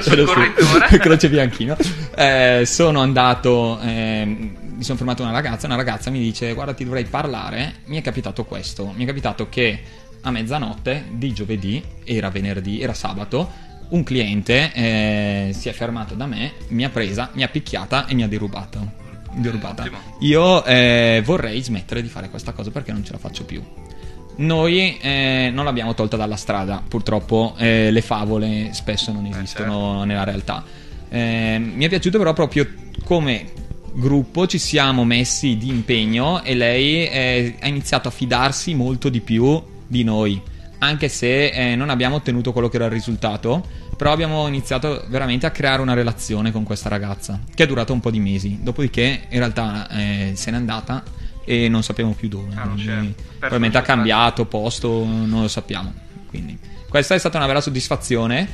[SPEAKER 8] [laughs] [laughs] Croce, Bianchino, eh, sono andato, ehm, mi sono fermato una ragazza, una ragazza mi dice guarda ti dovrei parlare, mi è capitato questo, mi è capitato che a mezzanotte di giovedì, era venerdì, era sabato, un cliente eh, si è fermato da me, mi ha presa, mi ha picchiata e mi ha derubato. derubata.
[SPEAKER 2] Ottimo.
[SPEAKER 8] Io eh, vorrei smettere di fare questa cosa perché non ce la faccio più. Noi eh, non l'abbiamo tolta dalla strada, purtroppo eh, le favole spesso non esistono nella realtà. Eh, mi è piaciuto però proprio come gruppo ci siamo messi di impegno e lei eh, ha iniziato a fidarsi molto di più di noi, anche se eh, non abbiamo ottenuto quello che era il risultato, però abbiamo iniziato veramente a creare una relazione con questa ragazza, che è durata un po' di mesi, dopodiché in realtà eh, se n'è andata e non sappiamo più dove.
[SPEAKER 2] Ah,
[SPEAKER 8] probabilmente ha cambiato posto, non lo sappiamo. Quindi questa è stata una vera soddisfazione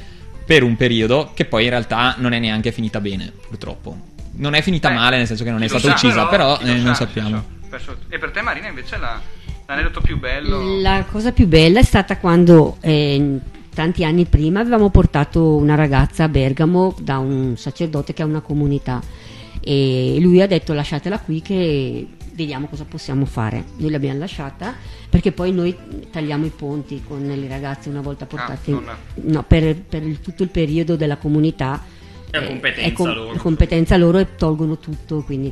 [SPEAKER 8] per un periodo che poi in realtà non è neanche finita bene, purtroppo. Non è finita
[SPEAKER 2] Beh,
[SPEAKER 8] male, nel senso che non è stata
[SPEAKER 2] sa,
[SPEAKER 8] uccisa, però,
[SPEAKER 2] lo
[SPEAKER 8] eh, non sappiamo.
[SPEAKER 2] sa. Perso- E per te Marina invece la- l'aneddoto più bello...
[SPEAKER 7] La cosa più bella è stata quando eh, tanti anni prima avevamo portato una ragazza a Bergamo da un sacerdote che ha una comunità e lui ha detto lasciatela qui che vediamo cosa possiamo fare. Noi l'abbiamo lasciata perché poi noi tagliamo i ponti con le ragazze una volta portate
[SPEAKER 2] non-
[SPEAKER 7] no, per, per il- tutto il periodo della comunità
[SPEAKER 5] È
[SPEAKER 7] eh,
[SPEAKER 5] competenza
[SPEAKER 7] com-
[SPEAKER 5] loro.
[SPEAKER 7] è competenza loro e tolgono tutto quindi.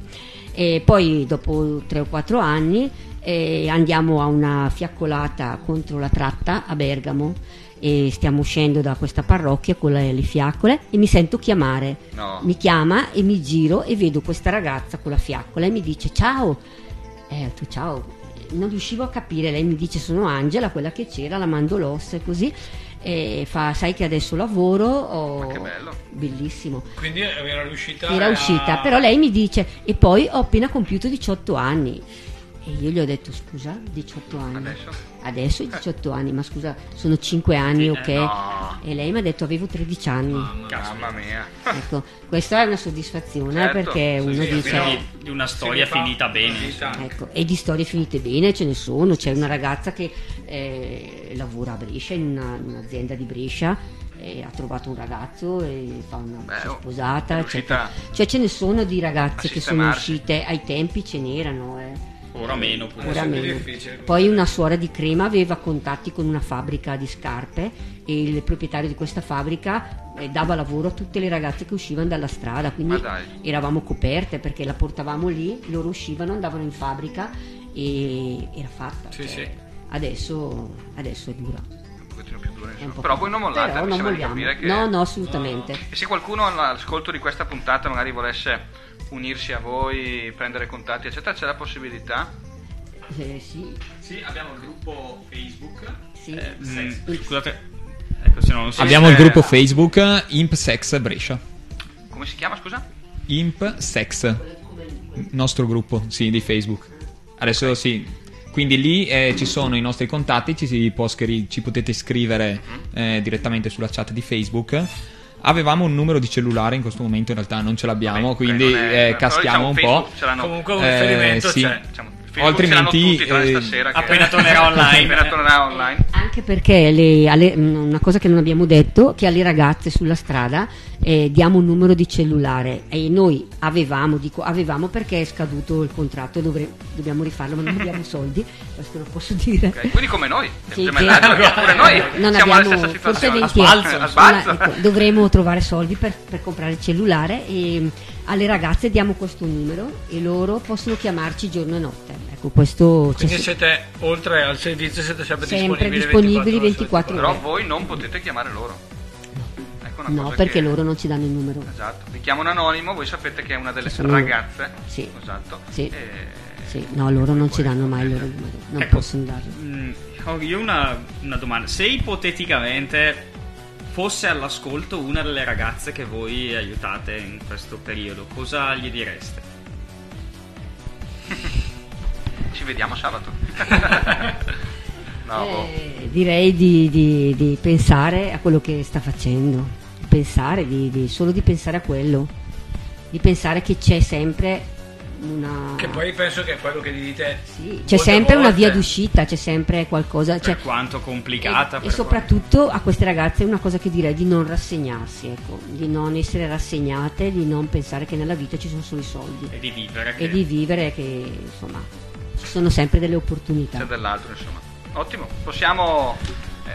[SPEAKER 7] E poi dopo 3 o 4 anni eh, andiamo a una fiaccolata contro la tratta a Bergamo e stiamo uscendo da questa parrocchia con le, le fiaccole e mi sento chiamare
[SPEAKER 2] No.
[SPEAKER 7] mi chiama e mi giro e vedo questa ragazza con la fiaccola e mi dice ciao eh, detto ciao non riuscivo a capire lei mi dice sono Angela quella che c'era la mandolossa e così e fa sai che adesso lavoro ho...
[SPEAKER 2] che bello.
[SPEAKER 7] bellissimo
[SPEAKER 6] Quindi era riuscita.
[SPEAKER 7] era
[SPEAKER 6] a-
[SPEAKER 7] uscita, però lei mi dice e poi ho appena compiuto 18 anni. E io gli ho detto scusa, 18 anni.
[SPEAKER 2] Adesso?
[SPEAKER 7] Adesso hai 18 anni, ma scusa, sono 5 anni,
[SPEAKER 2] Sì,
[SPEAKER 7] ok?
[SPEAKER 2] eh, no.
[SPEAKER 7] E lei mi ha detto avevo 13 anni.
[SPEAKER 2] Mamma mia.
[SPEAKER 7] Ecco, questa è una soddisfazione
[SPEAKER 2] Certo,
[SPEAKER 7] perché
[SPEAKER 2] sì,
[SPEAKER 7] uno
[SPEAKER 2] sì,
[SPEAKER 7] dice
[SPEAKER 5] Quindi di una storia finita bene.
[SPEAKER 7] Ecco, e di storie finite bene ce ne sono. C'è una ragazza che eh, lavora a Brescia, in, una- in un'azienda di Brescia, e ha trovato un ragazzo e fa una,
[SPEAKER 2] Beh,
[SPEAKER 7] si è
[SPEAKER 2] oh,
[SPEAKER 7] sposata.
[SPEAKER 2] è
[SPEAKER 7] eccetera.
[SPEAKER 2] riuscita
[SPEAKER 7] Cioè ce ne sono di ragazze che sono uscite, ai tempi ce n'erano. eh.
[SPEAKER 5] Ora meno.
[SPEAKER 7] Ora meno. Poi una suora di Crema aveva contatti con una fabbrica di scarpe e il proprietario di questa fabbrica eh, dava lavoro a tutte le ragazze che uscivano dalla strada, quindi eravamo coperte perché la portavamo lì, loro uscivano, andavano in fabbrica e era fatta.
[SPEAKER 6] Sì,
[SPEAKER 7] cioè,
[SPEAKER 6] sì.
[SPEAKER 7] Adesso, adesso è dura.
[SPEAKER 2] un pochettino più dura,
[SPEAKER 7] po'
[SPEAKER 2] Però
[SPEAKER 7] più-
[SPEAKER 2] voi non mollate,
[SPEAKER 7] Però non molliamo.
[SPEAKER 2] che...
[SPEAKER 7] No, no, assolutamente.
[SPEAKER 2] E se qualcuno all'ascolto di questa puntata magari volesse unirsi a voi, prendere contatti, eccetera, c'è la possibilità?
[SPEAKER 7] Eh, sì,
[SPEAKER 8] Sì, abbiamo il gruppo Facebook.
[SPEAKER 7] sì.
[SPEAKER 5] Mm, scusate, ecco se no non so.
[SPEAKER 8] Abbiamo il
[SPEAKER 2] eh,
[SPEAKER 8] gruppo Facebook Imp Sex Brescia.
[SPEAKER 2] Come si chiama, scusa?
[SPEAKER 8] Imp Sex, nostro gruppo, sì, di Facebook. Adesso sì, quindi lì eh, ci sono i nostri contatti, ci, si può scri- ci potete scrivere eh, direttamente sulla chat di Facebook. Avevamo un numero di cellulare, in questo momento in realtà non ce l'abbiamo,
[SPEAKER 2] Ok,
[SPEAKER 8] quindi
[SPEAKER 2] è-
[SPEAKER 8] eh, caschiamo
[SPEAKER 2] diciamo,
[SPEAKER 8] un
[SPEAKER 2] Facebook
[SPEAKER 8] po'.
[SPEAKER 2] ce l'hanno-
[SPEAKER 6] Comunque un
[SPEAKER 8] Eh,
[SPEAKER 6] riferimento
[SPEAKER 8] sì.
[SPEAKER 6] c'è.
[SPEAKER 2] Diciamo,
[SPEAKER 8] altrimenti,
[SPEAKER 2] tutti,
[SPEAKER 8] eh,
[SPEAKER 2] stasera, che-
[SPEAKER 5] appena [laughs] tornerà online.
[SPEAKER 2] appena tornerà online.
[SPEAKER 7] Anche perché le- alle- una cosa che non abbiamo detto, che alle ragazze sulla strada eh, diamo un numero di cellulare e noi avevamo, dico avevamo perché è scaduto il contratto, dovre- dobbiamo rifarlo, ma non abbiamo [laughs] soldi, questo lo posso dire.
[SPEAKER 2] Ok, Quindi come noi,
[SPEAKER 7] Sì,
[SPEAKER 2] gemellaggio,
[SPEAKER 7] che-
[SPEAKER 2] pure noi
[SPEAKER 7] non
[SPEAKER 2] siamo
[SPEAKER 7] abbiamo
[SPEAKER 2] stessa
[SPEAKER 7] forse
[SPEAKER 2] situazione.
[SPEAKER 7] 20
[SPEAKER 2] A
[SPEAKER 7] euro. ecco, dovremo trovare soldi per, per comprare il cellulare e mm, alle ragazze diamo questo numero e loro possono chiamarci giorno e notte. Ecco, questo c'è
[SPEAKER 6] Quindi
[SPEAKER 7] se-
[SPEAKER 6] siete oltre al servizio, siete sempre,
[SPEAKER 7] sempre
[SPEAKER 6] disponibili
[SPEAKER 7] disponibili
[SPEAKER 6] 24 ore su
[SPEAKER 7] 24
[SPEAKER 2] Però
[SPEAKER 7] ore.
[SPEAKER 2] voi non potete chiamare loro. Ecco,
[SPEAKER 7] No, perché
[SPEAKER 2] che...
[SPEAKER 7] loro non ci danno il numero.
[SPEAKER 2] Esatto, vi chiamo un anonimo, voi sapete che è una delle
[SPEAKER 7] sono-
[SPEAKER 2] ragazze.
[SPEAKER 7] Sì.
[SPEAKER 2] Esatto.
[SPEAKER 7] Sì.
[SPEAKER 2] E-
[SPEAKER 7] Sì, no, loro non ci danno mai il loro numero, non
[SPEAKER 5] Ecco.
[SPEAKER 7] possono darlo.
[SPEAKER 5] Mm, ho io una, una domanda. Se ipoteticamente fosse all'ascolto una delle ragazze che voi aiutate in questo periodo, cosa gli direste? [laughs]
[SPEAKER 2] Ci vediamo sabato. [laughs] no.
[SPEAKER 7] Eh, direi di, di- di pensare a quello che sta facendo, pensare, di, di- solo di pensare a quello, di pensare che c'è sempre una...
[SPEAKER 6] Che poi penso che è quello che dite.
[SPEAKER 7] C'è
[SPEAKER 6] molte
[SPEAKER 7] sempre una
[SPEAKER 6] volte.
[SPEAKER 7] via d'uscita, c'è sempre qualcosa. Cioè,
[SPEAKER 5] Per quanto complicata.
[SPEAKER 7] e, e soprattutto a queste ragazze una cosa che direi di non rassegnarsi, ecco, di non essere rassegnate, di non pensare che nella vita ci sono solo i soldi
[SPEAKER 5] E di vivere.
[SPEAKER 7] e
[SPEAKER 5] che-
[SPEAKER 7] di vivere che insomma ci sono sempre delle opportunità.
[SPEAKER 2] c'è dell'altro, insomma. Ottimo, possiamo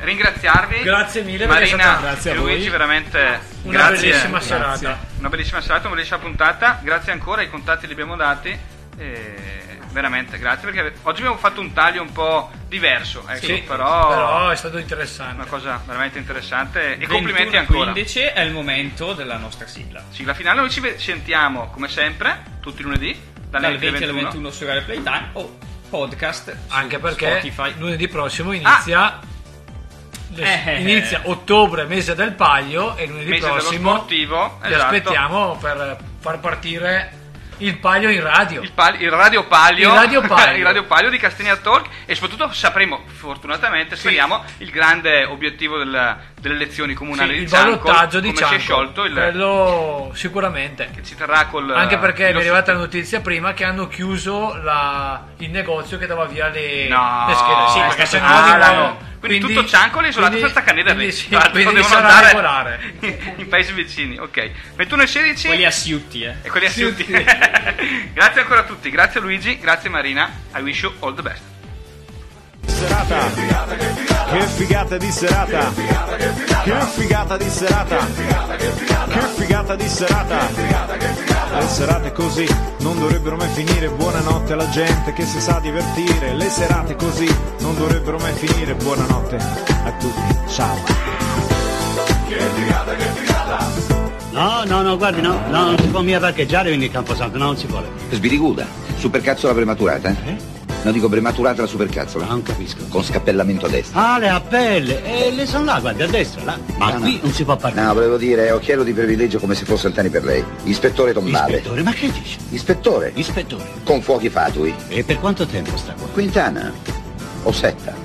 [SPEAKER 2] ringraziarvi.
[SPEAKER 6] Grazie mille,
[SPEAKER 2] Marina
[SPEAKER 6] grazie
[SPEAKER 2] e
[SPEAKER 6] a voi.
[SPEAKER 2] Luigi, veramente
[SPEAKER 6] Una
[SPEAKER 2] grazie.
[SPEAKER 6] bellissima
[SPEAKER 2] Grazie.
[SPEAKER 6] serata.
[SPEAKER 2] Una bellissima serata, una bellissima puntata. Grazie ancora, i contatti li abbiamo dati. E veramente grazie perché oggi abbiamo fatto un taglio un po' diverso, ecco,
[SPEAKER 6] Sì,
[SPEAKER 2] però,
[SPEAKER 6] però è stato interessante.
[SPEAKER 2] una cosa veramente interessante e
[SPEAKER 5] 21
[SPEAKER 2] complimenti ancora.
[SPEAKER 5] 15 è il momento della nostra sigla.
[SPEAKER 2] Sigla finale, noi ci sentiamo come sempre tutti i lunedì dalle
[SPEAKER 5] Dalle 20 alle
[SPEAKER 2] 21.
[SPEAKER 5] 21 su Radio Playtime o podcast
[SPEAKER 6] Anche
[SPEAKER 5] su
[SPEAKER 6] perché
[SPEAKER 5] Spotify.
[SPEAKER 6] lunedì prossimo inizia. le-
[SPEAKER 2] Eh.
[SPEAKER 6] Inizia ottobre, mese del paglio, e lunedì prossimo vi
[SPEAKER 2] esatto.
[SPEAKER 6] aspettiamo per far partire il palio in radio.
[SPEAKER 2] il, pal- il Radio Palio,
[SPEAKER 6] Il Radio [laughs] Palio.
[SPEAKER 2] il Radio Palio di Castagna Talk e soprattutto sapremo, fortunatamente, speriamo, il grande obiettivo del- delle elezioni comunali
[SPEAKER 6] Sì,
[SPEAKER 2] di
[SPEAKER 6] il
[SPEAKER 2] Ciancol,
[SPEAKER 6] ballottaggio di
[SPEAKER 2] come si è sciolto il,
[SPEAKER 6] Quello sicuramente.
[SPEAKER 2] che si terrà col
[SPEAKER 6] Anche perché
[SPEAKER 2] il
[SPEAKER 6] mi è arrivata la notizia prima che hanno chiuso la- il negozio che dava via le,
[SPEAKER 2] No,
[SPEAKER 6] le schede. Sì, perché se no arrivano.
[SPEAKER 2] Quindi, tutto Ciancol è isolato
[SPEAKER 6] quindi-
[SPEAKER 2] senza Canederli
[SPEAKER 6] quindi sì,
[SPEAKER 2] Tra l'altro
[SPEAKER 6] quindi
[SPEAKER 2] devono andare
[SPEAKER 6] regolare. [laughs]
[SPEAKER 2] in paesi vicini ok. 21 e 16
[SPEAKER 5] Quelli assiutti, eh.
[SPEAKER 2] e quelli asciutti. [laughs] Grazie ancora a tutti. Grazie Luigi grazie Marina. I wish you all the best
[SPEAKER 17] serata. Che figata di serata. Che figata di serata. Che figata di serata. Le serate così non dovrebbero mai finire. Buonanotte alla gente che si sa divertire. Le serate così non dovrebbero mai finire. Buonanotte a tutti. Ciao.
[SPEAKER 18] No, no, no, guardi, no, no, non si può mica parcheggiare quindi il Camposanto, no, non si vuole.
[SPEAKER 19] Sbiriguda, supercazzola prematurata, eh? No, dico prematurata la supercazzola.
[SPEAKER 18] Non capisco.
[SPEAKER 19] Con scappellamento a destra.
[SPEAKER 18] Ah, le appelle, e le sono là, guardi, a destra, là. Ma
[SPEAKER 19] No,
[SPEAKER 18] qui
[SPEAKER 19] no.
[SPEAKER 18] non si può parlare.
[SPEAKER 19] No, volevo dire, occhiello di privilegio come se fosse Altani per lei. Ispettore Tombale.
[SPEAKER 18] Ispettore, ma che dici?
[SPEAKER 19] Ispettore.
[SPEAKER 18] Ispettore.
[SPEAKER 19] Con fuochi fatui.
[SPEAKER 18] E per quanto tempo sta qua?
[SPEAKER 19] Quintana. O setta.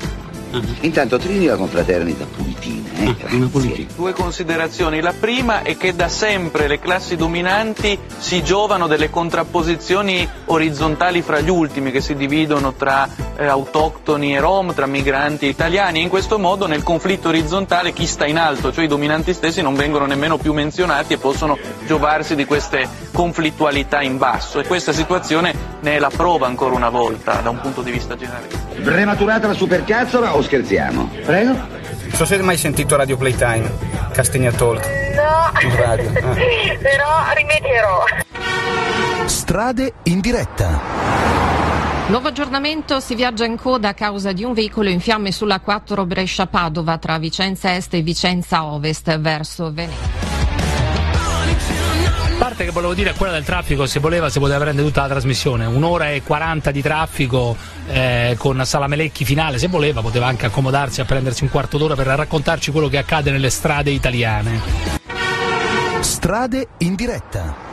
[SPEAKER 19] Intanto trini la confraternita pulitina, eh?
[SPEAKER 18] una pulitina.
[SPEAKER 20] Due considerazioni. La prima è che da sempre le classi dominanti si giovano delle contrapposizioni orizzontali fra gli ultimi che si dividono tra eh, autoctoni e rom, tra migranti e italiani e in questo modo nel conflitto orizzontale chi sta in alto, cioè i dominanti stessi non vengono nemmeno più menzionati e possono giovarsi di queste conflittualità in basso e questa situazione ne è la prova ancora una volta da un punto di vista generale.
[SPEAKER 19] Prematurata la supercazzola o scherziamo? Prego?
[SPEAKER 21] Non so se avete mai sentito Radio Playtime, Castegna Talk.
[SPEAKER 22] No,
[SPEAKER 21] In radio. [laughs] ah.
[SPEAKER 22] però rimedierò.
[SPEAKER 15] Strade in diretta.
[SPEAKER 23] Nuovo aggiornamento, si viaggia in coda a causa di un veicolo in fiamme sulla 4 Brescia-Padova tra Vicenza Est e Vicenza Ovest verso Venezia.
[SPEAKER 24] La parte che volevo dire è quella del traffico, se voleva si poteva prendere tutta la trasmissione, un'ora e 40 di traffico eh, con Salamelecchi finale, se voleva poteva anche accomodarsi a prendersi un quarto d'ora per raccontarci quello che accade nelle strade italiane.
[SPEAKER 15] Strade in diretta.